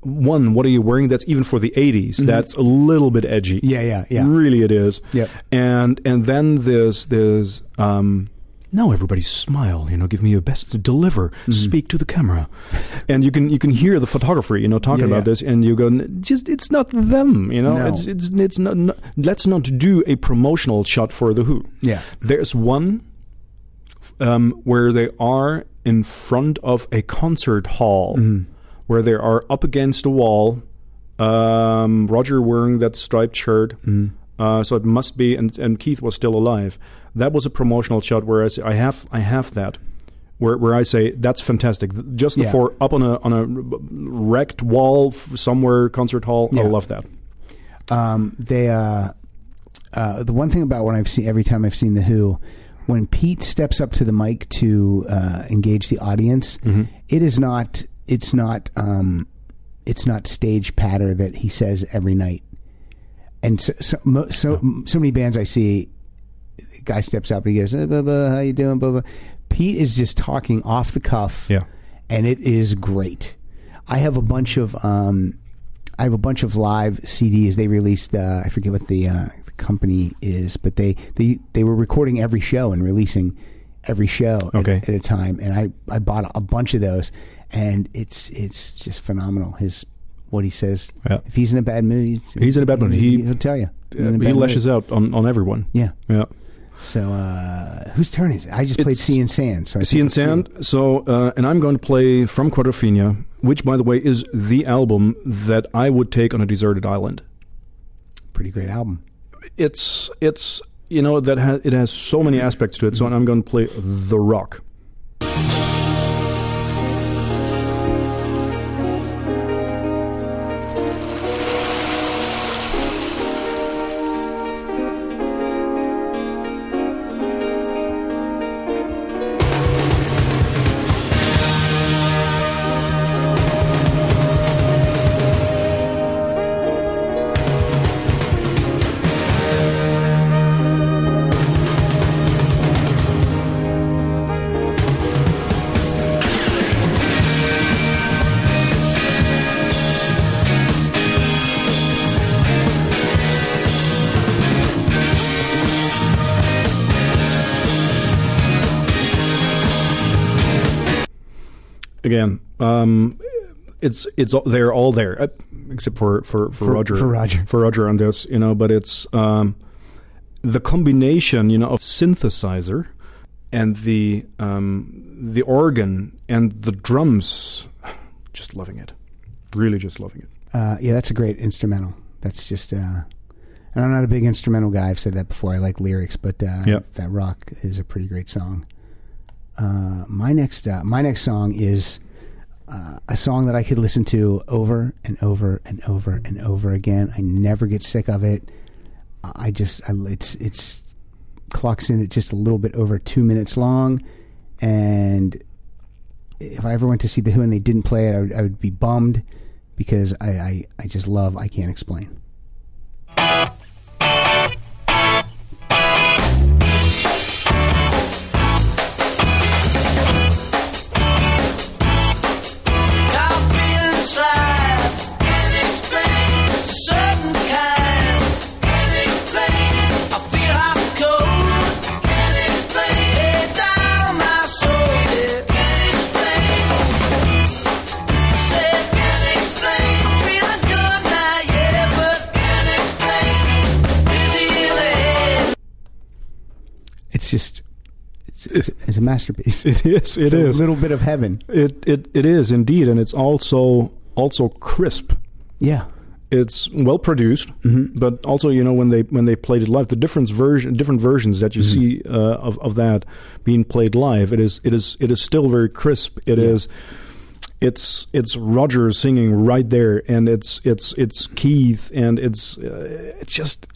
One, what are you wearing? That's even for the 80s. That's a little bit edgy. Mm-hmm. Yeah, yeah, yeah. Really, it is. Yep. And and then there's there's um, now everybody smile. You know, give me your best to deliver. Mm-hmm. Speak to the camera, and you can you can hear the photographer. You know, talking Yeah, about yeah. this, and you go, just it's not them. You know, No. it's it's it's not, not. Let's not do a promotional shot for the Who. Yeah. There's one um, where they are in front of a concert hall, Mm-hmm. where they are up against a wall. Um, Roger wearing that striped shirt, Mm-hmm. uh, so it must be, and, and Keith was still alive. That was a promotional shot where I, say, I have I have that. Where, where I say that's fantastic, just the Yeah. four up on a on a wrecked wall f- somewhere concert hall. I love that. Um, they uh, uh, the one thing about when I've seen every time I've seen the Who, when Pete steps up to the mic to uh, engage the audience, it is not it's not um, it's not stage patter that he says every night. And so so mo- so, so many bands I see, the guy steps up and he goes, "Uh, blah, blah, "How you doing?" Blah, blah. Pete is just talking off the cuff Yeah. and it is great. I have a bunch of um, I have a bunch of live CDs. They released uh, I forget what the, uh, the company is, but they, they they were recording every show and releasing every show at- Okay. at, a time. And I, I bought a bunch of those, and it's it's just phenomenal. His what he says. Yeah. If he's in a bad mood, he's, in a bad mood. He- he'll tell you. Uh, he lashes out on, on everyone. Yeah. Yeah. So uh, whose turn is it? I just played Sea and Sand. So I Sea and. Sand. So, uh, and I'm going to play from Quadrophenia, which, by the way, is the album that I would take on a deserted island. Pretty great album. It's it's you know that ha- it has so many aspects to it. So I'm going to play the rock. Um, it's it's they're all there uh, except for for, for, For- Roger for Roger. for Roger on this, you know. But it's um, the combination, you know, of synthesizer and the um, the organ and the drums. Just loving it, really, just loving it. Uh, yeah, that's a great instrumental. That's just. Uh, and I'm not a big instrumental guy. I've said that before. I like lyrics, but uh, Yeah. that rock is a pretty great song. Uh, my next, uh, my next song is uh, a song that I could listen to over and over and over and over again. I never get sick of it. I just, I, it's, it's clocks in at just a little bit over two minutes long, and if I ever went to see the Who and they didn't play it, I would, I would be bummed because I, I, I just love I Can't Explain. It's a masterpiece. It is. It It's a little bit of heaven. It it it is indeed, and it's also also crisp. Yeah, It's well produced, Mm-hmm. but also you know when they when they played it live, the different version different versions that you Mm-hmm. see uh, of of that being played live, it is it is it is still very crisp. It is. It's it's Roger singing right there, and it's it's it's Keith, and it's uh, it's just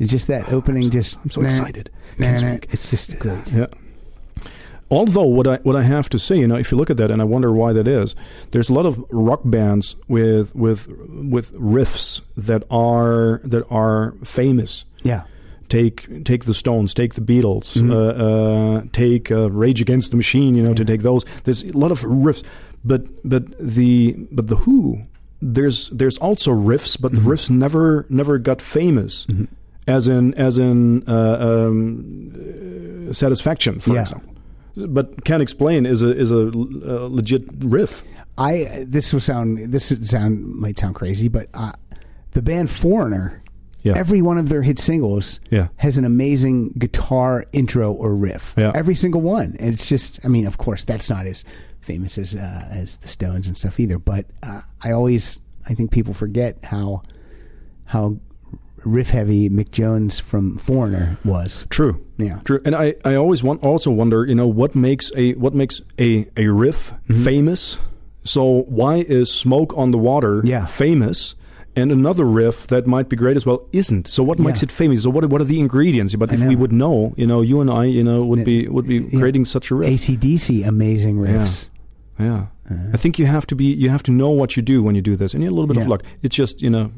it's just that opening. Just I'm so nah, excited. nah, nah. It's just great. Yeah. Although what I what I have to say, you know, if you look at that, and I wonder why that is, there's a lot of rock bands with with with riffs that are that are famous. Yeah, Take take the Stones, take the Beatles, Mm-hmm. uh, uh, take uh, Rage Against the Machine. You know, to take those. There's a lot of riffs, but but the but the Who. There's there's also riffs, but Mm-hmm. the riffs never never got famous. As in, as in uh, um, uh, satisfaction, for Yeah. example. But can't explain is a is a, uh legit riff. I this will sound this sound might sound crazy, but uh, the band Foreigner. Yeah. Every one of their hit singles Yeah. has an amazing guitar intro or riff. Yeah. Every single one. And it's just, I mean, of course, that's not as famous as uh, as the Stones and stuff either. But uh, I always, I think people forget how how riff heavy Mick Jones from Foreigner was. True. Yeah. True. And I, I always want also wonder, you know, what makes a what makes a, a riff Mm-hmm. famous? So why is Smoke on the Water Yeah. famous? And another riff that might be great as well isn't. So what makes Yeah. it famous? So what what are the ingredients? But if we would know, you know, you and I, you know, would be would be Yeah. creating such a riff. ACDC, amazing riffs. Yeah. I think you have to be you have to know what you do when you do this. And you need a little bit Yeah. of luck. It's just, you know,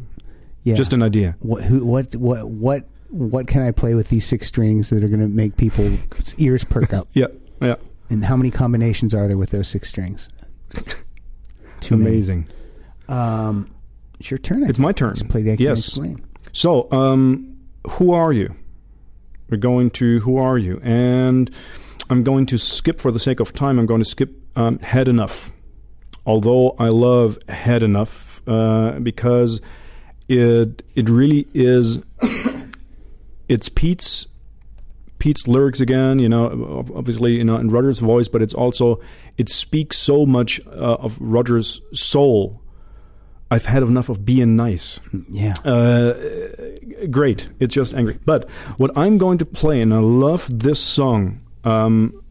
Yeah. just an idea. what who what what what what can I play with these six strings that are going to make people's ears perk up? Yeah. Yeah. And how many combinations are there with those six strings? Too many. Amazing. Um, it's your turn. I It's think. my turn. Let's play the I Yes. Explain. So, um, who are you? We're going to who are you? And I'm going to skip for the sake of time. I'm going to skip um, head enough. Although I love head enough uh, because it it really is. it's Pete's Pete's lyrics again. You know, obviously, you know, in Roger's voice, but it's also it speaks so much uh, of Roger's soul. I've had enough of being nice. Yeah. Uh, great. It's just angry. But what I'm going to play, and I love this song, um,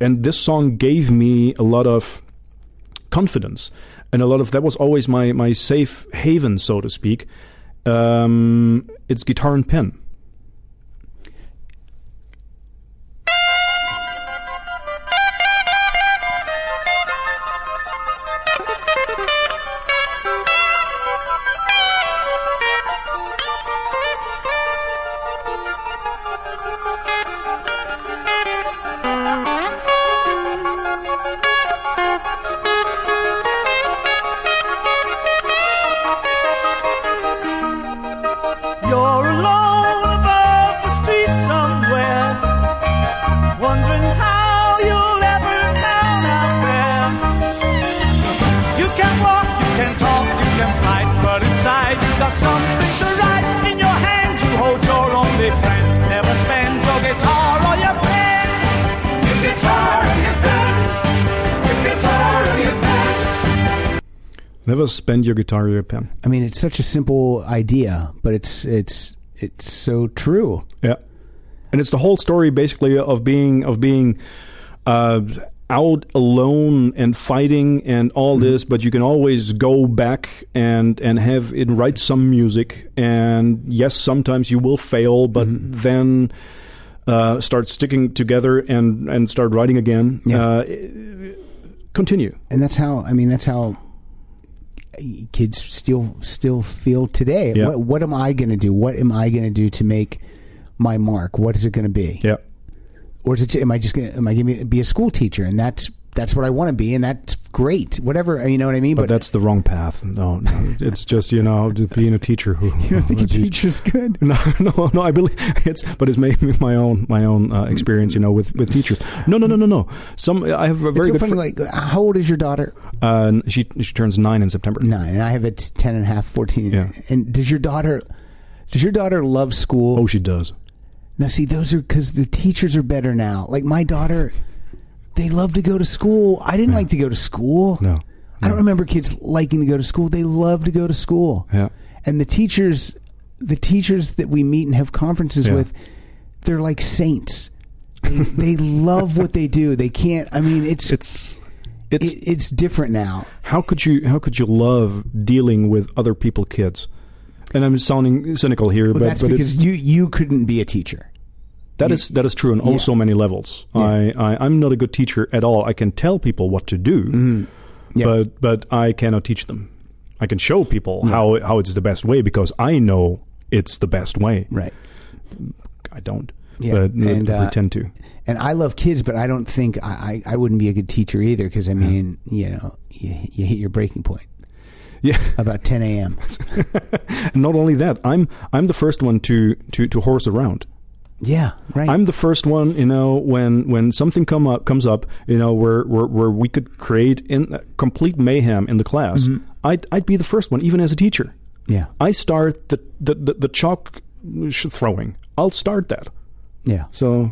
and this song gave me a lot of confidence, and a lot of that was always my my safe haven, so to speak. Um, it's guitar and pen. Spend your guitar or your pen. I mean, it's such a simple idea, but it's it's it's so true. Yeah, and it's the whole story basically of being of being uh, out alone and fighting and all this, but you can always go back and and have it write some music. And yes, sometimes you will fail, but then. Uh, start sticking together and and start writing again. Yeah. Uh, continue. and that's how I mean that's how kids still still feel today. Yeah. What, what am I going to do? What am I going to do to make my mark? What is it going to be? Yep. Or is it, am I just going to am I going to be a school teacher? And that's that's what I want to be, and that's great. Whatever you know what I mean. But, that's the wrong path. No, no, it's just you know just being a teacher who. you don't think a teacher's good? No, no, no. I believe it's, but it's maybe my own my own uh, experience, you know, with, with teachers. No, no, no, no, no. Some I have a It's very so good. funny. fri- Like, how old is your daughter? uh, she she turns nine in September. Nine, and I have a t- ten and a half, fourteen. Yeah. And does your daughter? Does your daughter love school? Oh, she does. Now, see, those are because the teachers are better now. Like my daughter, they love to go to school. I didn't like to go to school. No. I don't remember kids liking to go to school. They love to go to school. Yeah. And the teachers, the teachers that we meet and have conferences Yeah. with, they're like saints. They, they love what they do. They can't. I mean, it's It's it's it, it's different now. how could you how could you love dealing with other people kids? And I'm sounding cynical here, But but that's but because you you couldn't be a teacher. That is that is true on Yeah. oh so many levels. Yeah. I, I I'm not a good teacher at all. I can tell people what to do, Mm-hmm. Yeah. but but I cannot teach them. I can show people how how it's the best way because I know it's the best way. Right. I don't. Yeah, But I and, uh, pretend to. And I love kids, but I don't think I, I, I wouldn't be a good teacher either because I mean, you know, you, you hit your breaking point Yeah. about 10 a.m. Not only that, I'm I'm the first one to to to horse around. Yeah, right. I'm the first one, you know, when when something come up comes up, you know, where where, where we could create in complete mayhem in the class. Mm-hmm. I'd I'd be the first one, even as a teacher. yeah, I start the the the, the chalk sh- throwing. I'll start that. yeah. So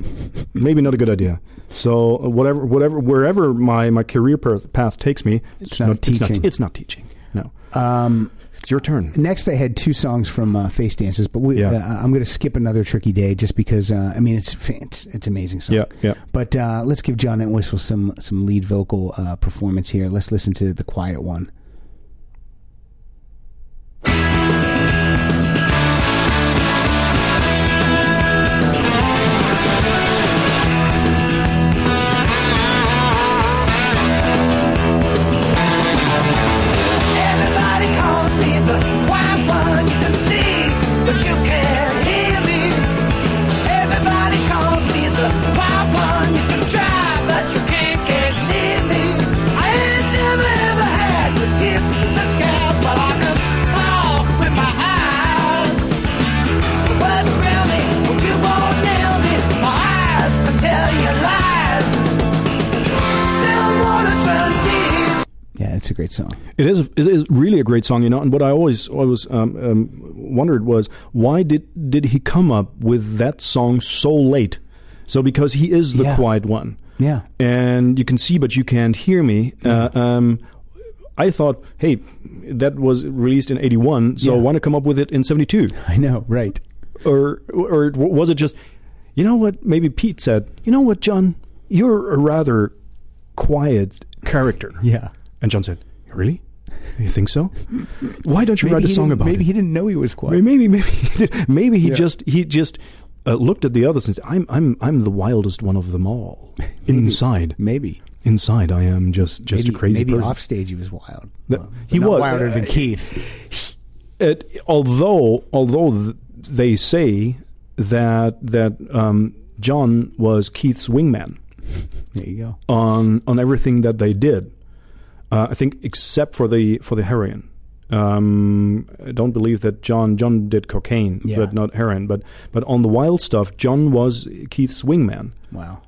maybe not a good idea. So uh, whatever whatever wherever my my career path path takes me, It's not It's not, teaching. it's not teaching. No, Um, it's your turn. next, I had two songs from uh, Face Dances, but we, Yeah. uh, I'm going to skip another Tricky Day just because uh, I mean it's it's, it's amazing song. Yeah, yeah. But uh, let's give John Entwistle some some lead vocal uh, performance here. Let's listen to the quiet one. Is. It is really a great song, you know. And what I always always um, um, wondered was why did did he come up with that song so late? So because he is the Yeah. quiet one, Yeah. and you can see but you can't hear me. Uh, um, I thought, hey, that was released in '81, so Yeah. why not come up with it in '72? I know, right. Or or was it just, you know what? Maybe Pete said, you know what, John, you're a rather quiet character. Yeah. And John said, really? You think so? Why don't you write a song about maybe it? he didn't know he was quiet. Maybe, maybe, he did. maybe he Yeah. just he just uh, looked at the others and said, "I'm I'm I'm the wildest one of them all." Inside, Maybe. inside, I am just just maybe, a crazy maybe person. off stage he was wild. Well, he was. wilder than Uh, Keith. It, although although th- they say that that um, John was Keith's wingman There you go. on on everything that they did. Uh, I think except for the for the heroin. Um, I don't believe that John John did cocaine, Yeah. but not heroin. But but on the wild stuff, John was Keith's wingman. Wow.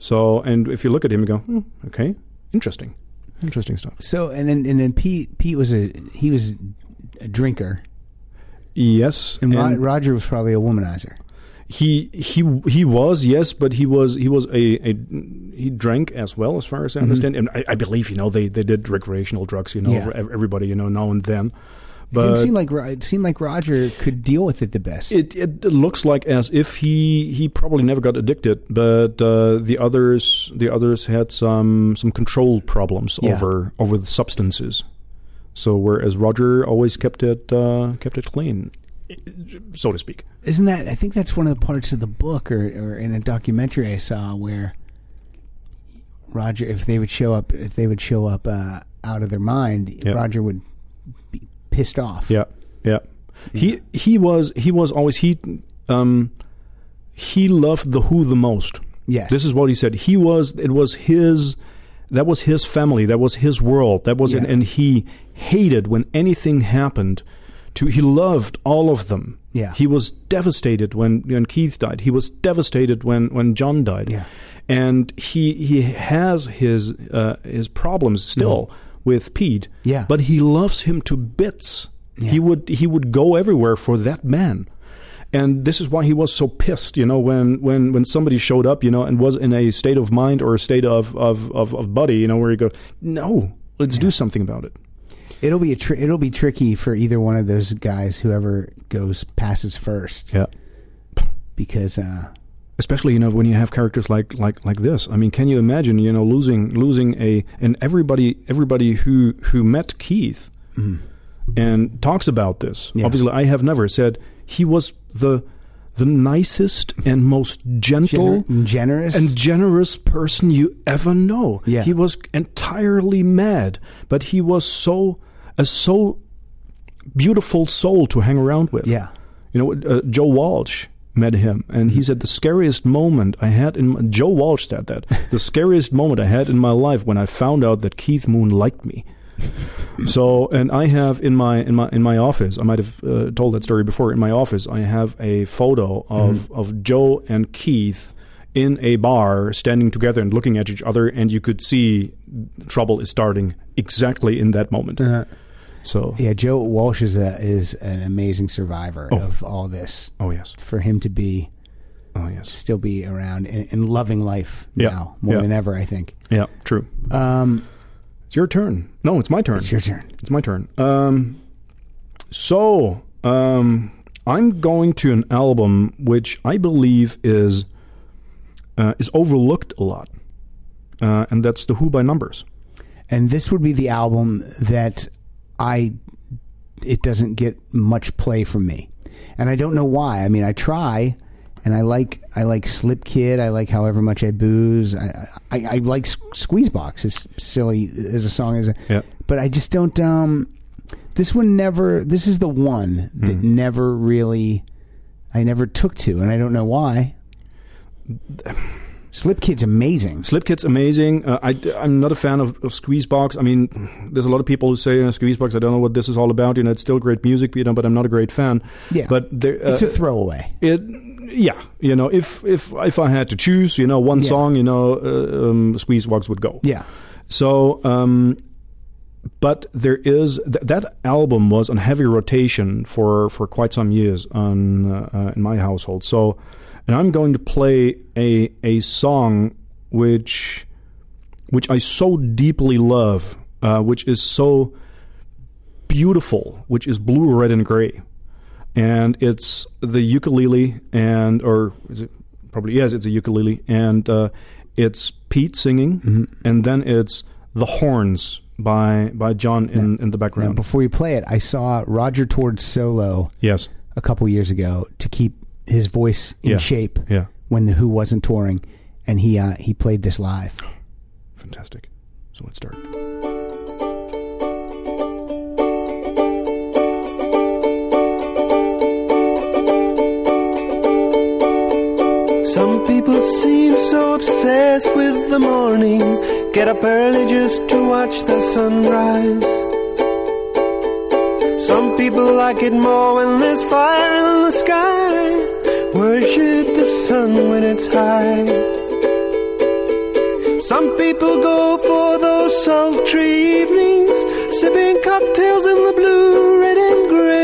So and if you look at him, you go, hmm, okay, interesting, interesting stuff. So and then and then Pete Pete was a he was a drinker Yes, and, and Roger was probably a womanizer. He he he was yes, but he was he was a, a he drank as well, as far as I understand, and I, I believe you know they they did recreational drugs, you know, Yeah. everybody you know now and then. It But didn't seem like it seemed like Roger could deal with it the best. It, it looks like as if he he probably never got addicted, but uh, the others the others had some some control problems Yeah. over over the substances. So whereas Roger always kept it uh, kept it clean, so to speak. Isn't that? I think that's one of the parts of the book, or, or in a documentary I saw where Roger, if they would show up, if they would show up uh, out of their mind, Yeah. Roger would be pissed off. Yeah, yeah. He he was he was always he um he loved the Who the most. Yes. This is what he said. He was it was his that was his family. That was his world. That was Yeah. and, and he hated when anything happened to he loved all of them. Yeah. He was devastated when when Keith died. He was devastated when when John died. Yeah. And he he has his uh, his problems still with Pete. Mm-hmm. Yeah. But he loves him to bits. Yeah. He would he would go everywhere for that man. And this is why he was so pissed, you know, when, when, when somebody showed up, you know, and was in a state of mind or a state of, of, of, of body, you know, where you go, no, let's do something about it. It'll be a tr- it'll be tricky for either one of those guys, whoever goes passes first, Yeah. because uh, especially you know when you have characters like like like this i mean can you imagine you know losing losing a and everybody everybody who who met keith and talks about this Yeah. obviously i have never said he was the the nicest and most gentle gener- generous and generous person you ever know. Yeah. He was entirely mad, but he was so a so beautiful soul to hang around with. yeah, You know, uh, Joe Walsh met him, and he said the scariest moment I had in my, Joe Walsh said that the scariest moment I had in my life when I found out that Keith Moon liked me. so, and I have in my in my in my office, I might have uh, told that story before. In my office, I have a photo of of Joe and Keith in a bar, standing together and looking at each other, and you could see trouble is starting exactly in that moment. So, yeah. Joe Walsh is a, is an amazing survivor Oh. of all this. oh yes, For him to be oh yes, still be around and, and loving life Yeah. now more Yeah. than ever, I think. yeah, true. Um, It's your turn. No, it's my turn. it's your turn. It's my turn. Um, so um, I'm going to an album which I believe is uh, is overlooked a lot, uh, and that's the Who by Numbers. And this would be the album that I it doesn't get much play from me. And I don't know why. I mean, I try and I like I like Slip Kid, I like however much I booze. I I, I like Squeezebox as silly as a song is, Yeah. but I just don't um this one never this is the one that Hmm. never really I never took to and I don't know why. Slip Kid's amazing. Slip Kid's amazing. Uh, I, I'm not a fan of, of Squeezebox. I mean, there's a lot of people who say uh, Squeezebox. I don't know what this is all about. You know, it's still great music, you know, but I'm not a great fan. Yeah. But there, uh, It's a throwaway. It, yeah, you know, if if if I had to choose, you know, one Yeah. song, you know, uh, um, Squeezebox would go. Yeah. So, um, but there is th- that album was on heavy rotation for for quite some years on uh, in my household. So, and I'm going to play a a song which which I so deeply love, uh, which is so beautiful, which is blue, red, and gray, and it's the ukulele and or is it probably yes, it's a ukulele. And uh, it's Pete singing, and then it's the horns by by John in in the Now, background. before you play it, I saw Roger Towards solo yes, a couple years ago to keep his voice in Yeah. shape yeah, when the Who wasn't touring, and he uh, he played this live. fantastic. So let's start. Some people seem so obsessed with the morning, get up early just to watch the sunrise. Some people like it more when there's fire in the sky, worship the sun when it's high. Some people go for those sultry evenings, sipping cocktails in the blue, red, and gray.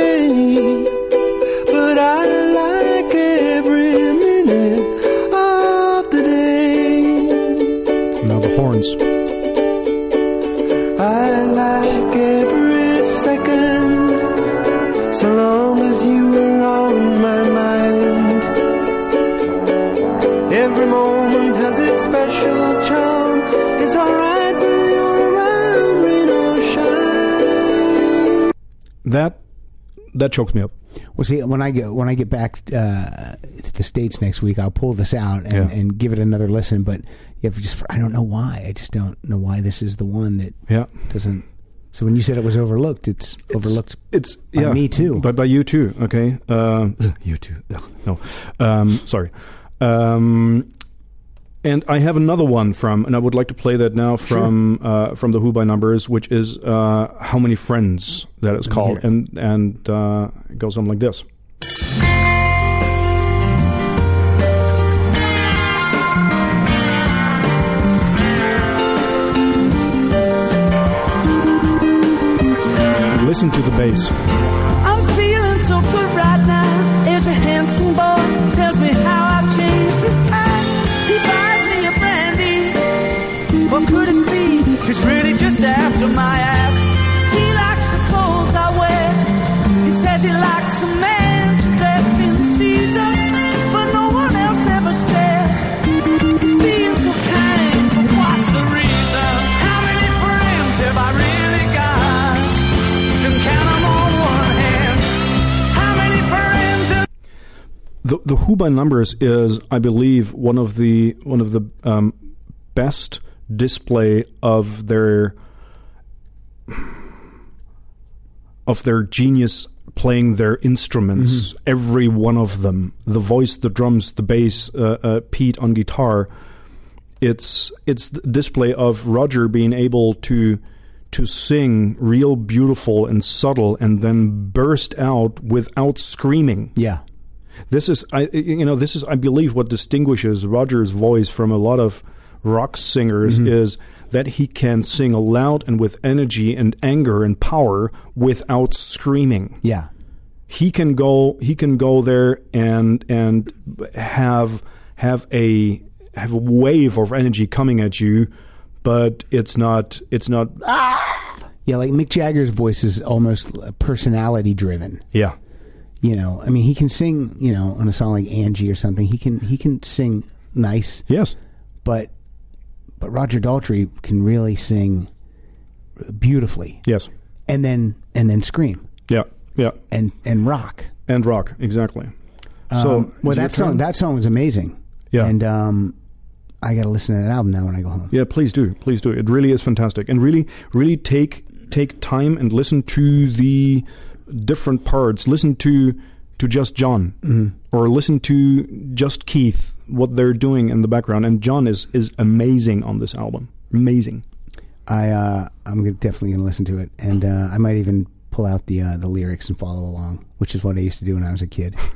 That that chokes me up. Well, see, when I get when I get back uh, to the states next week, I'll pull this out and, Yeah. and give it another listen. But yeah, just I don't know why. I just don't know why this is the one that Yeah, doesn't. So when you said it was overlooked, it's, overlooked. it's By yeah me too. but by you too. Okay, um, you too. No, no. Um, sorry. Um, and I have another one from, and I would like to play that now from uh, from the Who by Numbers, which is uh, "How Many Friends" that is called, hear it. and and uh, it goes something like this. Listen to the bass. I'm feeling so good right now. There's a handsome boy tells me how the the Who by Numbers is, I believe, one of the one of the um, best display of their of their genius playing their instruments. Every one of them, the voice, the drums, the bass, uh, uh, Pete on guitar. It's it's the display of Roger being able to to sing real beautiful and subtle, and then burst out without screaming. Yeah, This is, I, you know, this is, I believe, what distinguishes Roger's voice from a lot of rock singers mm-hmm. is that he can sing aloud and with energy and anger and power without screaming. yeah, He can go, he can go there and and have have a have a wave of energy coming at you, but it's not, it's not, ah! yeah. Like Mick Jagger's voice is almost personality driven. yeah, You know, I mean, he can sing. You know, on a song like Angie or something, he can he can sing nice, yes, but but Roger Daltrey can really sing beautifully, yes, and then and then scream yeah, yeah, and and rock. and rock exactly. Um, so, well, that song that song was amazing. Yeah. and um, I got to listen to that album now when I go home. Yeah, please do, please do. It really is fantastic, and really, really take take time and listen to the different parts. Listen to to just John, Mm-hmm. or listen to just Keith, what they're doing in the background. And John is is amazing on this album, amazing. I uh, I'm definitely gonna listen to it, and uh, I might even pull out the uh, the lyrics and follow along, which is what I used to do when I was a kid.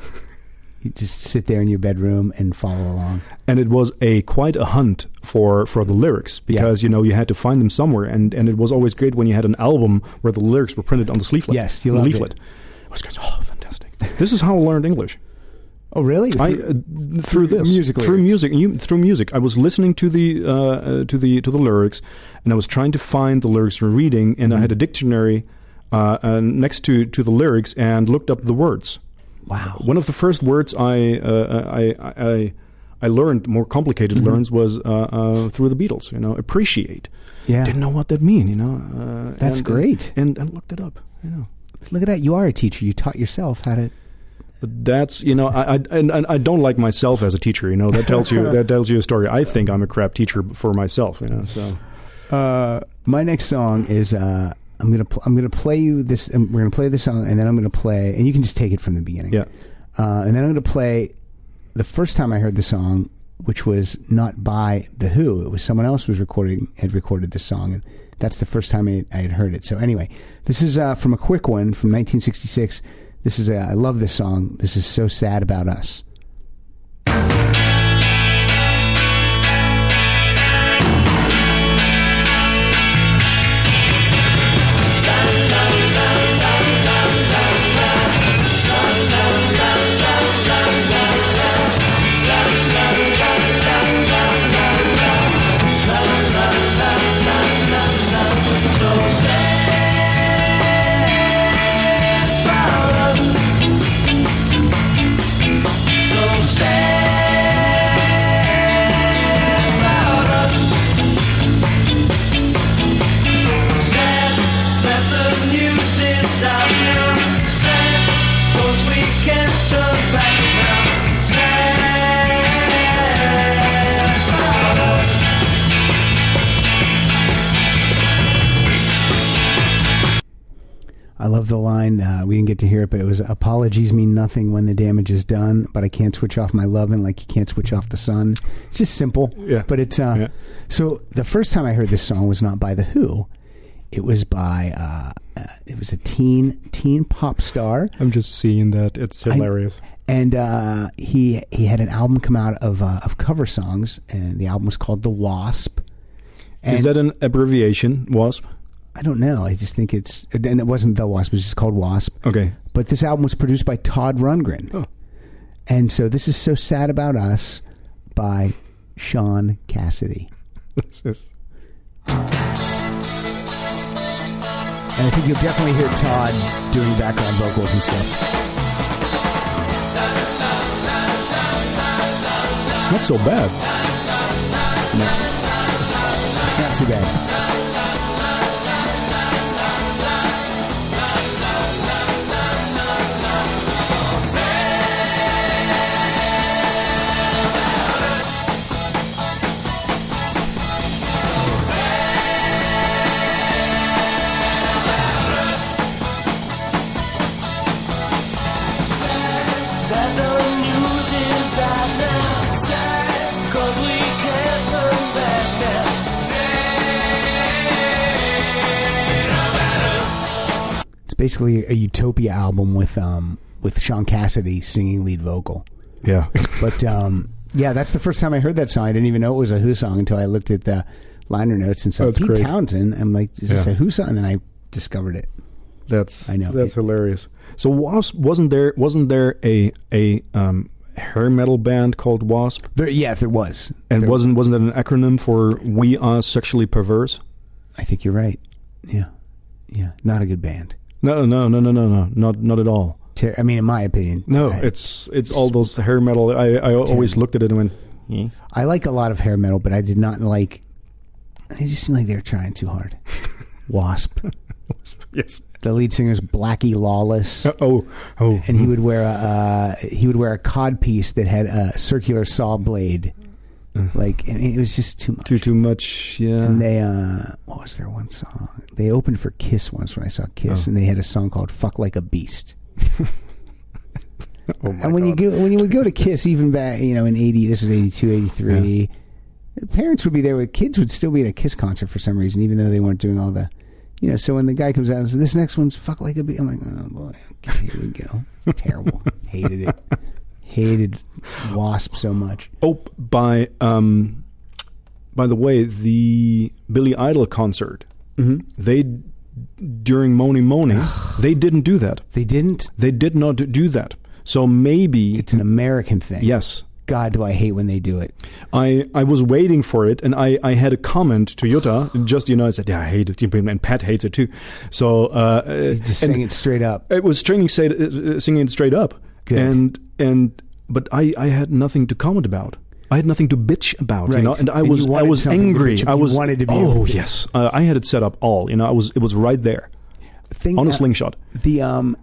you just sit there in your bedroom and follow along. And it was a quite a hunt for for the lyrics because you know you had to find them somewhere, and and it was always great when you had an album where the lyrics were printed on the leaflet. Yes, you the leaflet. I was going, oh, fantastic. this is how I learned English. Oh, really? I Through- uh, through this music through music you, through music. I was listening to the uh, uh, to the to the lyrics, and I was trying to find the lyrics for reading, and I had a dictionary uh, uh, next to to the lyrics and looked up the words. Wow. One of the first words I uh, I, I I learned more complicated Mm-hmm. learns was uh, uh, through the Beatles. You know, appreciate. Yeah. Didn't know what that mean. You know. Uh, That's and- great. And and looked it up. You know. Look at that. You are a teacher. You taught yourself how to. That's you know I, I and, and I don't like myself as a teacher. You know that tells you that tells you a story. I think I'm a crap teacher for myself. You know so Uh, my next song is uh, I'm gonna pl- I'm gonna play you this. Um, we're gonna play this song, and then I'm gonna play, and you can just take it from the beginning. yeah Uh, and then I'm gonna play the first time I heard the song, which was not by the Who. It was someone else was recording had recorded this song, and that's the first time I, I had heard it. So anyway, this is uh, from a quick one from 1966. This is uh, I love this song. This is so sad about us. Line. Uh, we didn't get to hear it, but it was apologies mean nothing when the damage is done. But I can't switch off my loving like you can't switch off the sun. It's just simple. Yeah. But it's uh, Yeah. so the first time I heard this song was not by the Who. It was by uh, uh, it was a teen teen pop star, I'm just seeing that it's hilarious. and uh, he he had an album come out of uh, of cover songs, and the album was called The Wasp. And Is that an abbreviation? Wasp. I don't know. I just think it's and it wasn't The Wasp. It was just called Wasp. Okay. But this album was produced by Todd Rundgren. Oh. And so this is So Sad About Us by Shaun Cassidy. This is- And I think you'll definitely hear Todd doing background vocals and stuff. It's not so bad. It's not too bad. It's basically a Utopia album with um with Shaun Cassidy singing lead vocal. Yeah. But um yeah, that's the first time I heard that song. I didn't even know it was a Who song until I looked at the liner notes and saw Pete great. Townshend. I'm like, is this Yeah. a Who song? And then I discovered it. That's I know. that's hilarious. So Wasp wasn't there wasn't there a a um, hair metal band called Wasp? There, yeah, there was. And There- wasn't wasn't that an acronym for We Are Sexually Perverse? I think you're right. Yeah, yeah, not a good band. No, no, no, no, no, no, not not at all. Ter- I mean, in my opinion, No, I, it's it's all those hair metal. I I always looked at it and went, "Hmm." I like a lot of hair metal, but I did not like. They just seemed like they were trying too hard. Wasp. yes. The lead singer's Blackie Lawless, Oh, oh, and he would wear a uh, he would wear a cod piece that had a circular saw blade, like, and it was just too much. too too much. Yeah. And they, uh, what was their one song? They opened for Kiss once when I saw Kiss, Oh. and they had a song called "Fuck Like a Beast." oh my and when you go when you would go to Kiss, even back you know in eighty, this was 82, 83, parents would be there with kids would still be at a Kiss concert for some reason, even though they weren't doing all the, you know. So when the guy comes out and says, "This next one's fuck like a beast," I'm like, "Oh boy, okay, here we go." It's terrible. Hated it. Hated Wasp so much. Oh, by um, by the way, the Billy Idol concert. Mm-hmm. They during Mony Mony, they didn't do that. They didn't. They did not do that. So maybe It's an American thing. yes. God, do I hate when they do it. I, I was waiting for it, and I, I had a comment to Jutta. Just you know, I said, "Yeah, I hate it," and Pat hates it too. So uh, Just saying it straight up. it was singing, uh, singing it straight up, Good. and and but I, I had nothing to comment about. I had nothing to bitch about, you know, and I And was I was angry. I was wanted to be Oh yes, uh, I had it set up all. You know, I was it was right there Thing, on a slingshot. The um,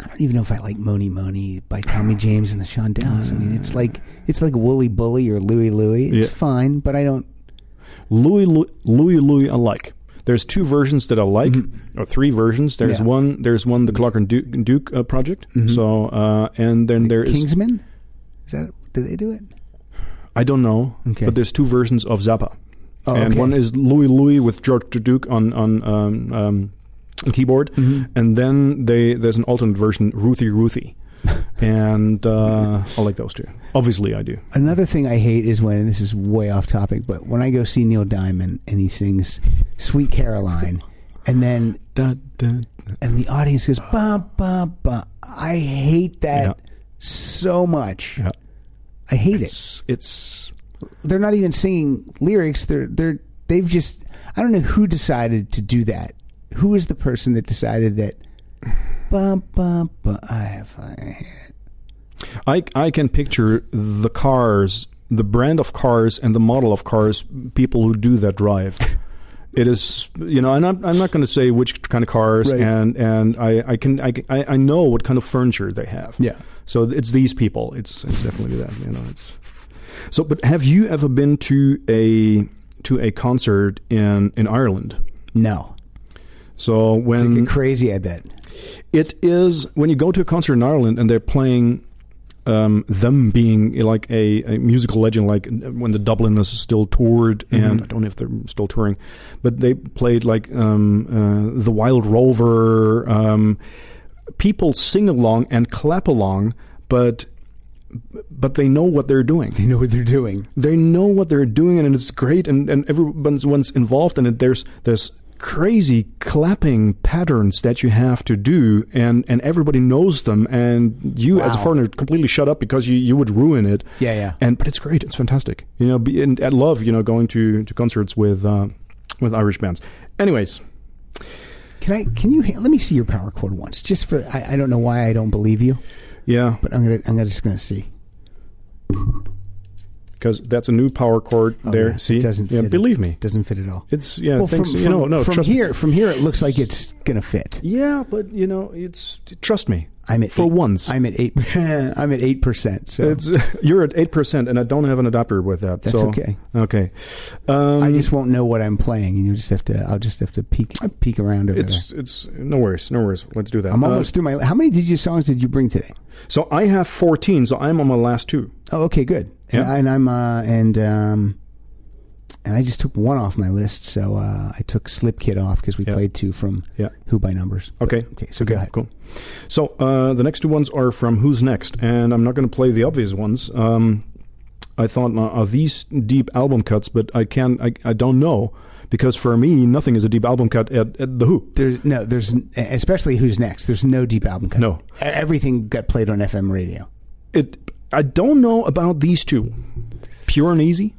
I don't even know if I like Mony Mony by Tommy James and the Shondells. I mean, it's like it's like Wooly Bully or Louie Louie. It's Yeah. fine, but I don't. Louis Louis Louis, Louis I like. There's two versions that I like, or three versions. There's Mm-hmm. Yeah. one. There's one the Clarke and Duke, Duke uh, project. So uh, and then there is Kingsmen. Is that do they do it? I don't know, Okay. but there's two versions of Zappa, Oh, and okay. one is Louis Louis with George Duke on on um, um, keyboard, Mm-hmm. and then they there's an alternate version Ruthie Ruthie, and uh, I like those two. Obviously, I do. Another thing I hate is when and this is way off topic, but when I go see Neil Diamond and he sings "Sweet Caroline," and then Da, da, and the audience goes ba ba ba. I hate that Yeah. So much. Yeah. I hate it. It's it's They're not even singing lyrics. They're they're they've just I don't know who decided to do that. Who is the person that decided that? Ba ba ba. I have. I. I I can picture the cars, the brand of cars, and the model of cars. People who do that drive. It is, you know, and I'm, I'm not going to say which kind of cars, Right. and and I I I, can- I I know what kind of furniture they have. Yeah. So it's these people. It's, it's definitely that. You know, it's. So, but have you ever been to a to a concert in in Ireland? No. So when crazy. I bet. it is when you go to a concert in Ireland and they're playing um, them being like a, a musical legend, like when the Dubliners still toured, and I don't know if they're still touring, but they played like um, uh, the Wild Rover. Um, people sing along and clap along, but but they know what they're doing. They know what they're doing. they know what they're doing and it's great and, and everyone's one's involved in it. There's there's crazy clapping patterns that you have to do and and everybody knows them and you as a foreigner completely shut up because you you would ruin it. Yeah, yeah. and but it's great. It's fantastic. You know be, and I love you know going to to concerts with uh with Irish bands. Anyways Can I? Can you? Let me see your power cord once, just for. I, I don't know why I don't believe you, yeah but I'm gonna. I'm gonna just gonna see. because that's a new power cord Oh, there yeah, see it doesn't yeah fit believe it. me Doesn't fit at all. it's yeah well, thanks from, you know no from trust me. here, from here, it looks like it's gonna fit. yeah but you know it's trust me I'm at for eight, once I'm at eight. I'm at eight percent. So It's you're at eight percent, and I don't have an adapter with that. That's so, okay. Okay, um, I just won't know what I'm playing, and you just have to. I'll just have to peek peek around over it's it's no worries, no worries. Let's do that. I'm Uh, almost through my. How many did you songs did you bring today? so I have fourteen, so I'm on my last two. Oh, okay, good. And, Yeah. I, and I'm uh, and um, and I just took one off my list. So uh, I took Slip Kid off because we Yeah. played two from Yeah. Who by Numbers. But- Okay. okay. So go ahead. Cool. So uh, the next two ones are from Who's Next, and I'm not going to play the obvious ones. Um, I thought, uh, are these deep album cuts? But I can't. I, I don't know because for me, nothing is a deep album cut at, at the Who. There's no. There's especially Who's Next. There's no deep album cut. No. Everything got played on FM radio. It. I don't know about these two. Pure and easy.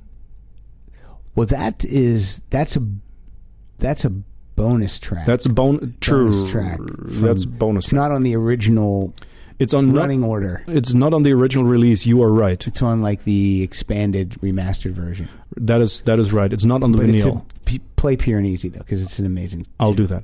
Well, that is that's a that's a bonus track. That's a bon- true. bonus track. from- That's bonus. It's not on the original It's on running order. It's not on the original release. You are right. It's on like the expanded remastered version. That is that is right. It's not on the But it's vinyl. a, play pure and easy though because it's an amazing. I'll tune. do that.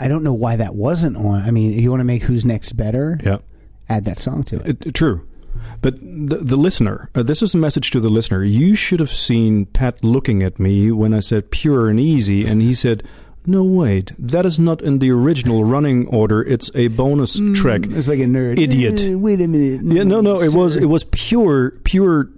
I don't know why that wasn't on. I mean, you want to make Who's Next better? Yeah. Add that song to it. It, true. But the, the listener, uh, this is a message to the listener. You should have seen Pat looking at me when I said pure and easy, and he said, No, wait, that is not in the original running order. It's a bonus track. It's like a nerd. Idiot. Eh, wait a minute. Yeah, no, no, it was it was pure, pure.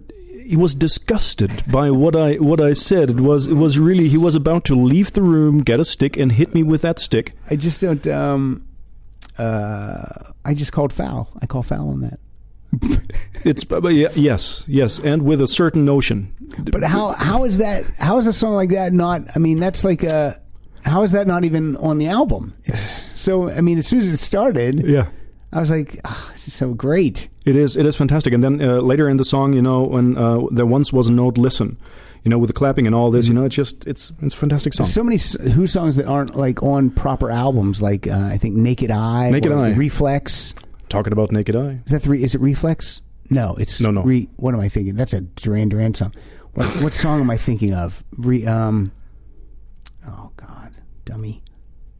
He was disgusted by what I what I said. It was it was really he was about to leave the room, get a stick, and hit me with that stick. I just don't. Um, uh, I just called foul. I call foul on that. It's but yeah, yes, yes, and with a certain notion. But how how is that? How is a song like that not? I mean, that's like a. How is that not even on the album? It's so. I mean, as soon as it started, Yeah. I was like, oh, this is so great. It is. It is fantastic. And then uh, later in the song, you know, when uh, there once was a note, listen, you know, with the clapping and all this, you know, it's just it's it's a fantastic song. There's so many Who songs that aren't like on proper albums, like uh, I think Naked Eye, Naked or Eye. Reflex. Talking about Naked Eye. Is that three? is it Reflex? No, it's No, no. Re, what am I thinking? That's a Duran Duran song. What, what song am I thinking of? Re, um, oh God, dummy.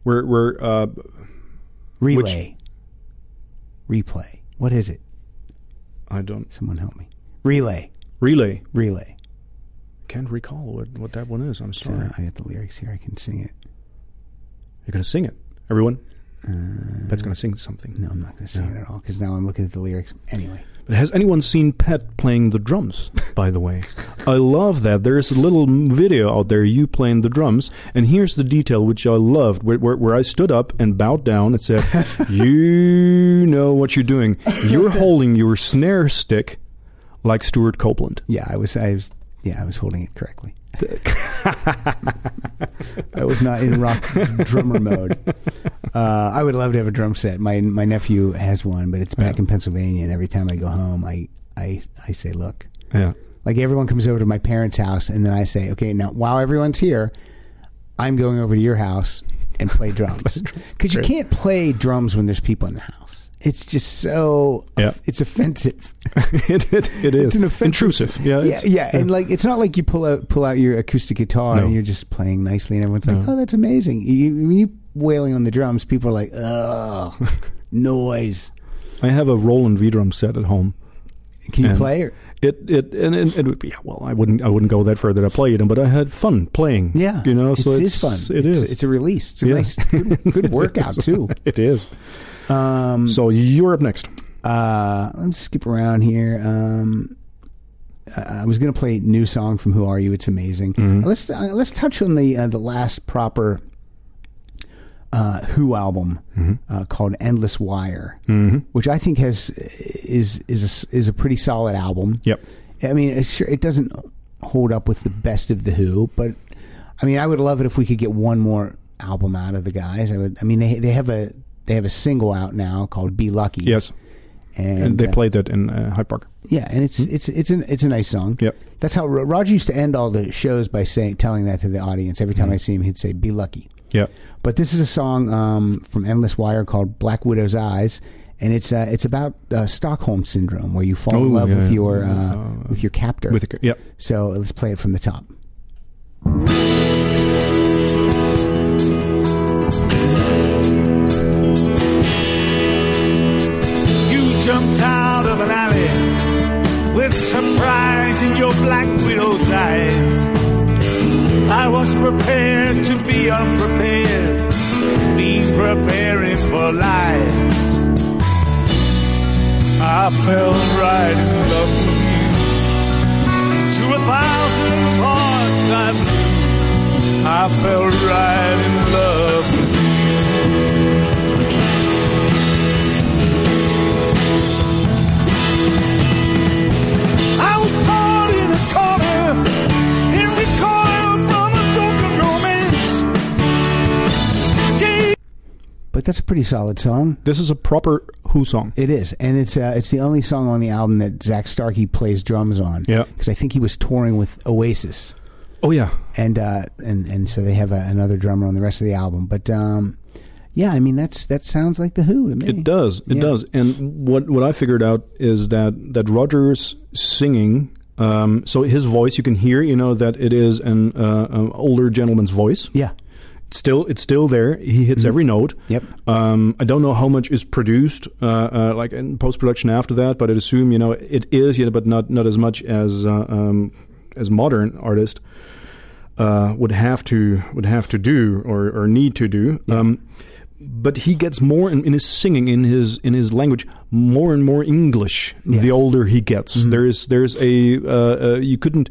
We're we're uh, Relay. Replay. What is it? I don't Someone help me. Relay. relay. Relay. Can't recall what what that one is. I'm So sorry. I got the lyrics here. I can sing it. You're gonna sing it, everyone. Uh, That's gonna sing something. No, I'm not going to sing it at all because now I'm looking at the lyrics. Anyway, has anyone seen Pat playing the drums? By the way, I love that. There's a little video out there you playing the drums, and here's the detail which I loved, where, where, where I stood up and bowed down and said, "You know what you're doing. You're holding your snare stick like Stewart Copeland." yeah, I was, I was, yeah, I was holding it correctly. I was not in rock drummer mode. Uh, I would love to have a drum set. My my nephew has one, but it's back in Pennsylvania, and every time I go home, I I I say, look, Yeah, like everyone comes over to my parents' house, and then I say, okay, now while everyone's here, I'm going over to your house and play drums because you can't play drums when there's people in the house. It's just so Yeah. it's offensive. it, it, it is It's an offensive intrusive. Yeah, yeah, it's- yeah, and like it's not like you pull out pull out your acoustic guitar No. and you're just playing nicely, and everyone's like, "Oh, that's amazing." You, when you wailing on the drums, people are like, "Oh, noise." I have a Roland V drum set at home. Can you play? Or, It it and, and it would be well. I wouldn't I wouldn't go that further to play them, but I had fun playing. yeah, you know, so it's, it's, it's fun. It it's, is. It's a release. It's a Yeah. nice, good, good workout too. It is. Um, So you're up next. uh, let's skip around here. Um, I was going to play new song from Who Are You? It's amazing. Mm-hmm. Let's uh, let's touch on the uh, the last proper uh, Who album Mm-hmm. uh, called Endless Wire, which I think has is is a, is a pretty solid album. Yep. I mean, it, sure, it doesn't hold up with the best of the Who, but I mean, I would love it if we could get one more album out of the guys. I would. I mean, they they have a they have a single out now called "Be Lucky." Yes, and, and, they uh, played that in uh, Hyde Park. yeah, and it's it's it's an it's a nice song. Yep. That's how Roger used to end all the shows by saying telling that to the audience. Every time Mm-hmm. I see him, he'd say, "Be lucky." Yeah. But this is a song um, from Endless Wire called "Black Widow's Eyes," and it's uh, it's about uh, Stockholm syndrome, where you fall in Oh, love yeah, with your uh, Uh, with your captor. With the, yeah. so let's play it from the top. In your black widow's eyes. I was prepared to be unprepared, be preparing for life. I fell right in love with you. To a thousand parts I blew. I fell right in love But that's a pretty solid song. This is a proper Who song. It is, and it's uh, it's the only song on the album that Zak Starkey plays drums on. Yeah. because I think he was touring with Oasis. Oh yeah. and uh, and and so they have a, another drummer on the rest of the album. But um, yeah, I mean that's that sounds like the Who to me. It does. It Yeah. does. And what what I figured out is that that Rogers singing. Um, so his voice, you can hear, you know, that it is an uh, um, older gentleman's voice. Yeah, still it's still there. He hits every note. Yep. Um, I don't know how much is produced, uh, uh, like in post production after that, but I'd assume you know it is, yeah, but not not as much as uh, um, as modern artist uh, would have to would have to do or, or need to do. Um, but he gets more in, in his singing, in his in his language, more and more English Yes. the older he gets. There's there's a uh, uh, you couldn't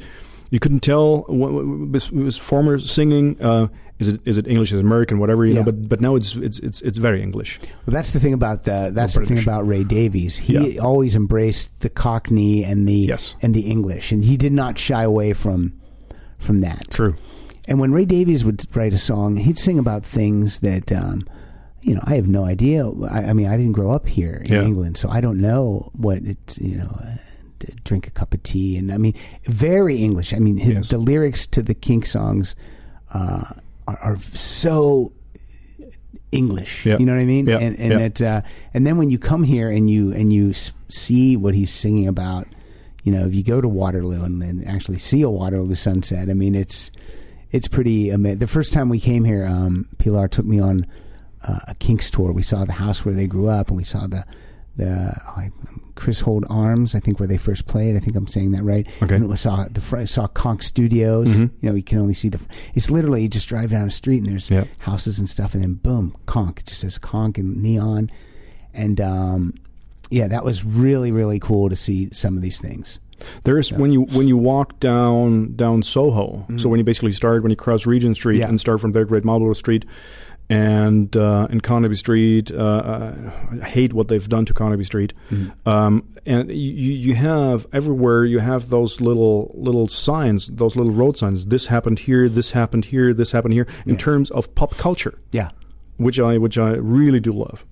you couldn't tell what, what, with with his former singing. Uh, is it is it English? Is it American? Whatever you Yeah. know. But but now it's it's it's it's very English. Well, that's the thing about the that's the thing about Ray Davies. He Yeah. always embraced the Cockney and the Yes. and the English, and he did not shy away from from that. True. And when Ray Davies would write a song, he'd sing about things that, um, you know, I have no idea. I, I mean, I didn't grow up here in Yeah. England, so I don't know what it's, you know, uh, drink a cup of tea. And I mean, very English. I mean, his, Yes. the lyrics to the Kink songs uh, are, are so English. Yeah. You know what I mean? Yeah. And and Yeah. that uh, and then when you come here and you and you see what he's singing about, you know, if you go to Waterloo and, and actually see a Waterloo sunset, I mean, it's it's pretty amazing. The first time we came here, um, Pilar took me on uh, a Kinks tour. We saw the house where they grew up, and we saw the the oh, I, Clissold Arms. I think where they first played. I think I'm saying that right. Okay. And we saw the fr- saw Konk Studios. Mhm. You know, you can only see the. It's literally you just drive down a street and there's Yeah. houses and stuff, and then boom, Konk. It just says Konk and neon, and um, yeah, that was really really cool to see some of these things. There's when you when you walk down down Soho. So when you basically start when you cross Regent Street Mm-hmm. Yeah. and start from there, Great Marlborough Street, and uh, and Carnaby Street. Uh, uh, I hate what they've done to Carnaby Street. Mm-hmm. Um, and you you have everywhere you have those little little signs, those little road signs. This happened here. This happened here. This happened here. In Yeah. terms of pop culture, Yeah. which I which I really do love.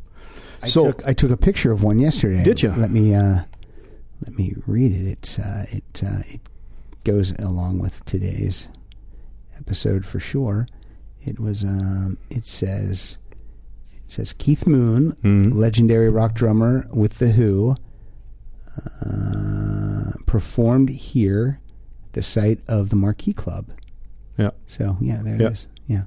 I so took I took a picture of one yesterday. Did you? Let me uh, let me read it. It's uh, it uh, it goes along with today's episode for sure. It was um, it says it says Keith Moon, Mhm. legendary rock drummer with the Who, uh, performed here, the site of the Marquee Club. yeah, So yeah, there Yeah. it is. Yeah.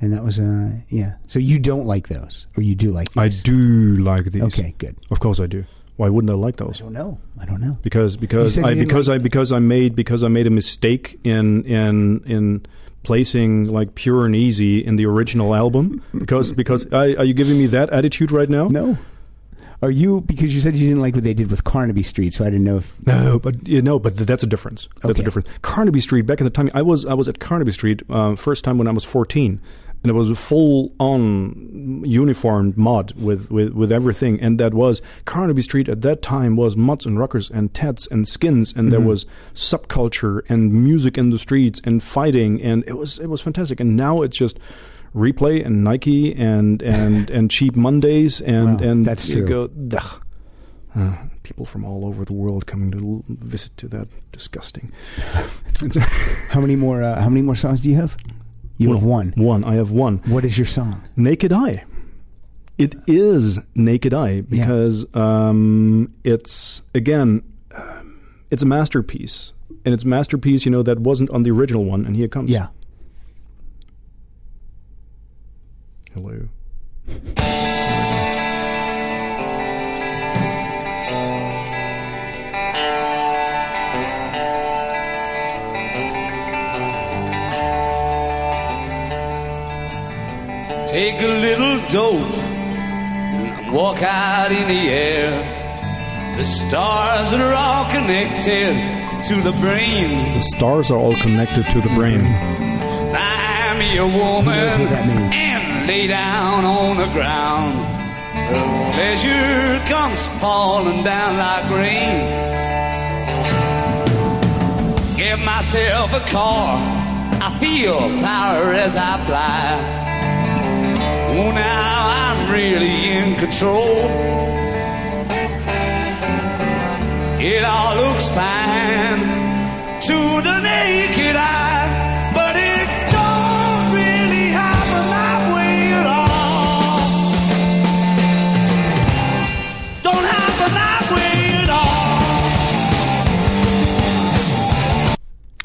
And that was uh yeah. So you don't like those, or you do like I do like these. Okay, good. of course I do. Why wouldn't I like those? I don't know. I don't know. because because I because like- I because I made because I made a mistake in in in placing like pure and easy in the original album because because I, are you giving me that attitude right now? No. Are you because you said you didn't like what they did with Carnaby Street, so I didn't know if No, but you know, but th- that's a difference. That's Okay. a difference. Carnaby Street back in the time I was I was at Carnaby Street uh, first time when I was fourteen, and it was a full on uniformed mod with, with with everything, and that was Carnaby Street at that time was Muds and Rockers and Tats and Skins, and there was subculture and music in the streets and fighting, and it was it was fantastic. And now it's just. Replay and Nike and and and cheap Mondays and Wow, and that's you true. go, Uh, people from all over the world coming to l- visit to that disgusting. how many more uh, how many more songs do you have? You have one. One. I have one. What is your song? Naked Eye. It is Naked Eye because um, it's again, um, it's a masterpiece, and it's a masterpiece. You know that wasn't on the original one, and here it comes. Yeah. Hello. Take a little dose and walk out in the air. The stars are all connected to the brain. The stars are all connected to the brain. Find me a woman what that means. and lay down on the ground. Her pleasure comes falling down like rain. Give myself a car. I feel power as I fly. Oh, now I'm really in control. It all looks fine to the naked eye, but it don't really happen that way at all. Don't happen that way at all.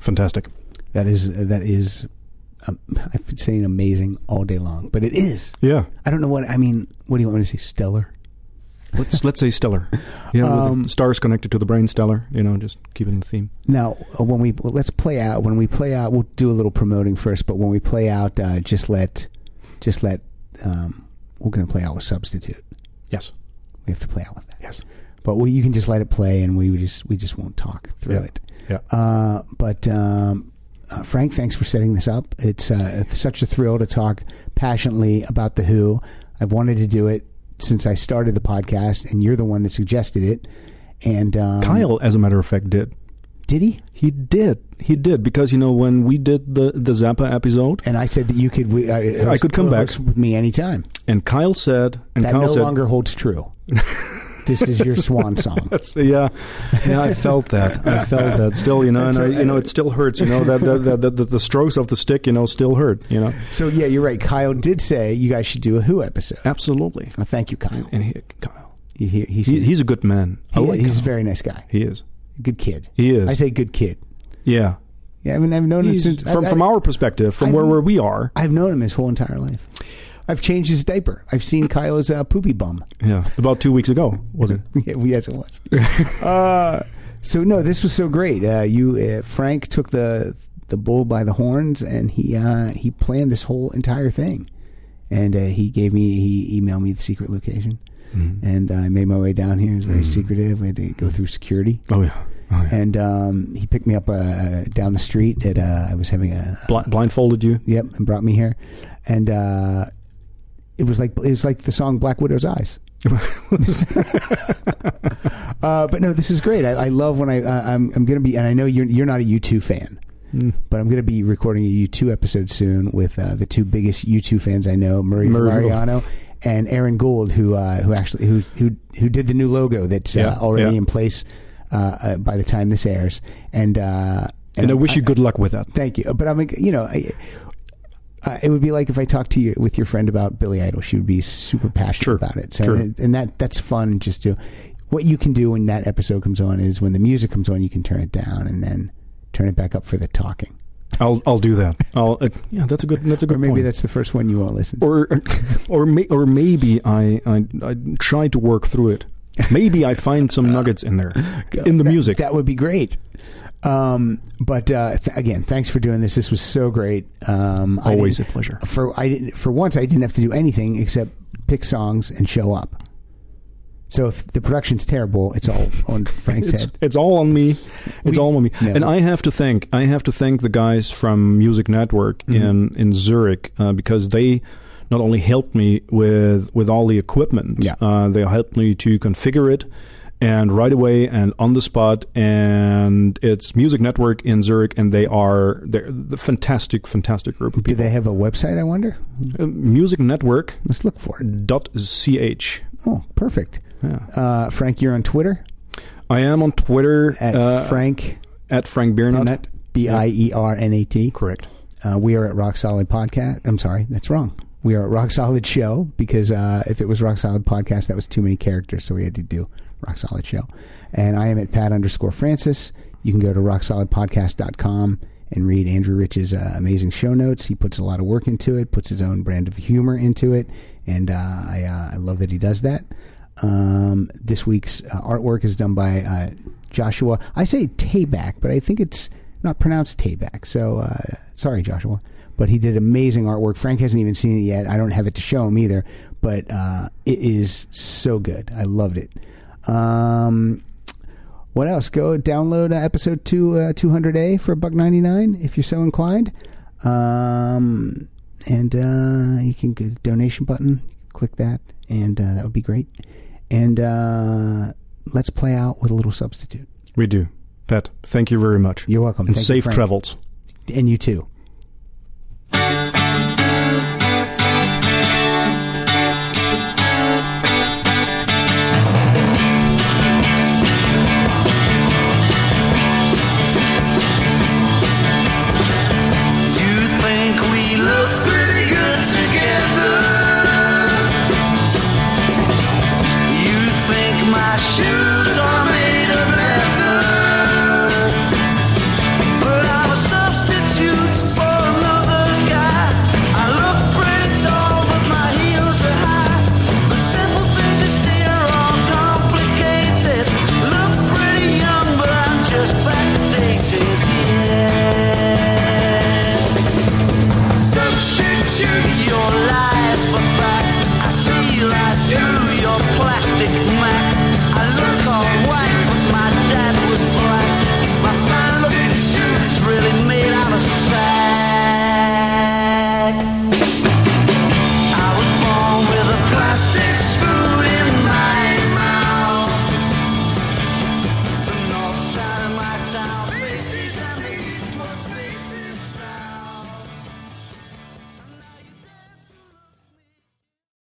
Fantastic. That is that is um, I've been saying amazing all day long, but it is. Yeah. I don't know what I mean. What do you want me to say? Stellar. Let's let's say stellar. Yeah, Um, the stars connected to the brain, stellar. You know, just keeping the theme. Now, uh, when we well, let's play out. When we play out, we'll do a little promoting first. But when we play out, uh, just let, just let. Um, we're going to play out with substitute. Yes. We have to play out with that. Yes. But we, you can just let it play, and we just we just won't talk through Yeah. it. Yeah. Uh, but um, uh, Frank, thanks for setting this up. It's, uh, it's such a thrill to talk passionately about the Who. I've wanted to do it since I started the podcast, and you're the one that suggested it. And um, Kyle, as a matter of fact, did. did he? He did. He did because you know when we did the the Zappa episode, And I said that you could. We, uh, I could come back. with me anytime. and Kyle said, and that Kyle no said, longer holds true. this is your swan song. That's, yeah, yeah. I felt that. I felt that. Still, you know, and I, you know, it still hurts. You know, that that, that, that, that the strokes of the stick, you know, still hurt. You know, So yeah, you're right. Kyle did say you guys should do a Who episode. absolutely. Well, thank you, Kyle. And he, Kyle, He, he, he's, he, he's a good man. He- like he's a very nice guy. He is. Good kid. He is. I say good kid. Yeah. Yeah, I mean, I've known him since from I, from I, our perspective, from I've- where, where we are. I've known him his whole entire life. I've changed his diaper. I've seen Kyle's uh, poopy bum. Yeah, about two weeks ago, was it? Yeah, yes, it was. uh, so no, this was so great. Uh, you, uh, Frank, took the the bull by the horns, and he uh, he planned this whole entire thing. And uh, he gave me he emailed me the secret location, Mm-hmm. and I made my way down here. It was very secretive. We had to go through security, Oh yeah. Oh, yeah. and um, he picked me up uh, down the street. At uh, I was having a Bl- blindfolded you. Yep, and brought me here, and uh, it was like it was like the song Black Widow's Eyes. uh, but no, this is great. I, I love when I uh, I'm I'm gonna be, and I know you're you're not a U two fan, Mm. but I'm gonna be recording a U two episode soon with uh, the two biggest U two fans I know, Murray Valeriano and Aaron Gould, who uh, who actually who who who did the new logo that's Yeah, uh, already yeah. in place uh, uh, by the time this airs, and uh, And I wish you good luck with that. Thank you. But I'm you know, I, uh, it would be like if I talked to you with your friend about Billy Idol. She would be super passionate Sure. about it. So, Sure. and, and that that's fun. Just to what you can do when that episode comes on is when the music comes on, you can turn it down and then turn it back up for the talking. I'll I'll do that. I'll uh, yeah. That's a good. That's a good Or maybe point. that's the first one you won't listen. to. or or may, or maybe I, I I try to work through it. Maybe I find some nuggets in there in the That- music. That would be great. Um, but uh, th- again, thanks for doing this. This was so great. Um, Always a pleasure. For I didn't, for once, I didn't have to do anything except pick songs and show up. So if the production's terrible, it's all on Frank's It's head. it's all on me. It's We- all on me. No. And I have to thank I have to thank the guys from Music Network Mm-hmm. in in Zurich uh, because they not only helped me with with all the equipment. Yeah. Uh, they helped me to configure it. And right away and on the spot, and it's Music Network in Zurich, and they are they're the fantastic, fantastic group of Do people. they have a website? I wonder. Uh, Music Network Let's look for it. dot ch. Oh, perfect. Yeah. Uh, Frank, you're on Twitter I am on Twitter at uh, Frank at Frank Biernat. Burnett, B I E R N A T. Correct. Uh, we are at Rock Solid Podcast. I'm sorry, that's wrong. We are at Rock Solid Show because uh, if it was Rock Solid Podcast, that was too many characters, so we had to do Rock Solid Show. And I am at Pat underscore Francis. You can go to rocksolidpodcast.com and read Andrew Rich's uh, amazing show notes. He puts a lot of work into it, puts his own brand of humor into it, and uh, I, uh, I love that he does that. Um, this week's uh, artwork is done by uh, Joshua. I say Tayback, but I think it's not pronounced Tayback. So uh, sorry, Joshua. But he did amazing artwork. Frank hasn't even seen it yet. I don't have it to show him either. But it is so good. I loved it. Um, what else? Go download uh, episode two uh, 200A for a buck ninety nine if you're so inclined. Um, and uh, you can go to the donation button, click that, and uh, that would be great. And uh, let's play out with a little substitute. We do. Pat, thank you very much. You're welcome. And Thank safe Frank. travels. And you too.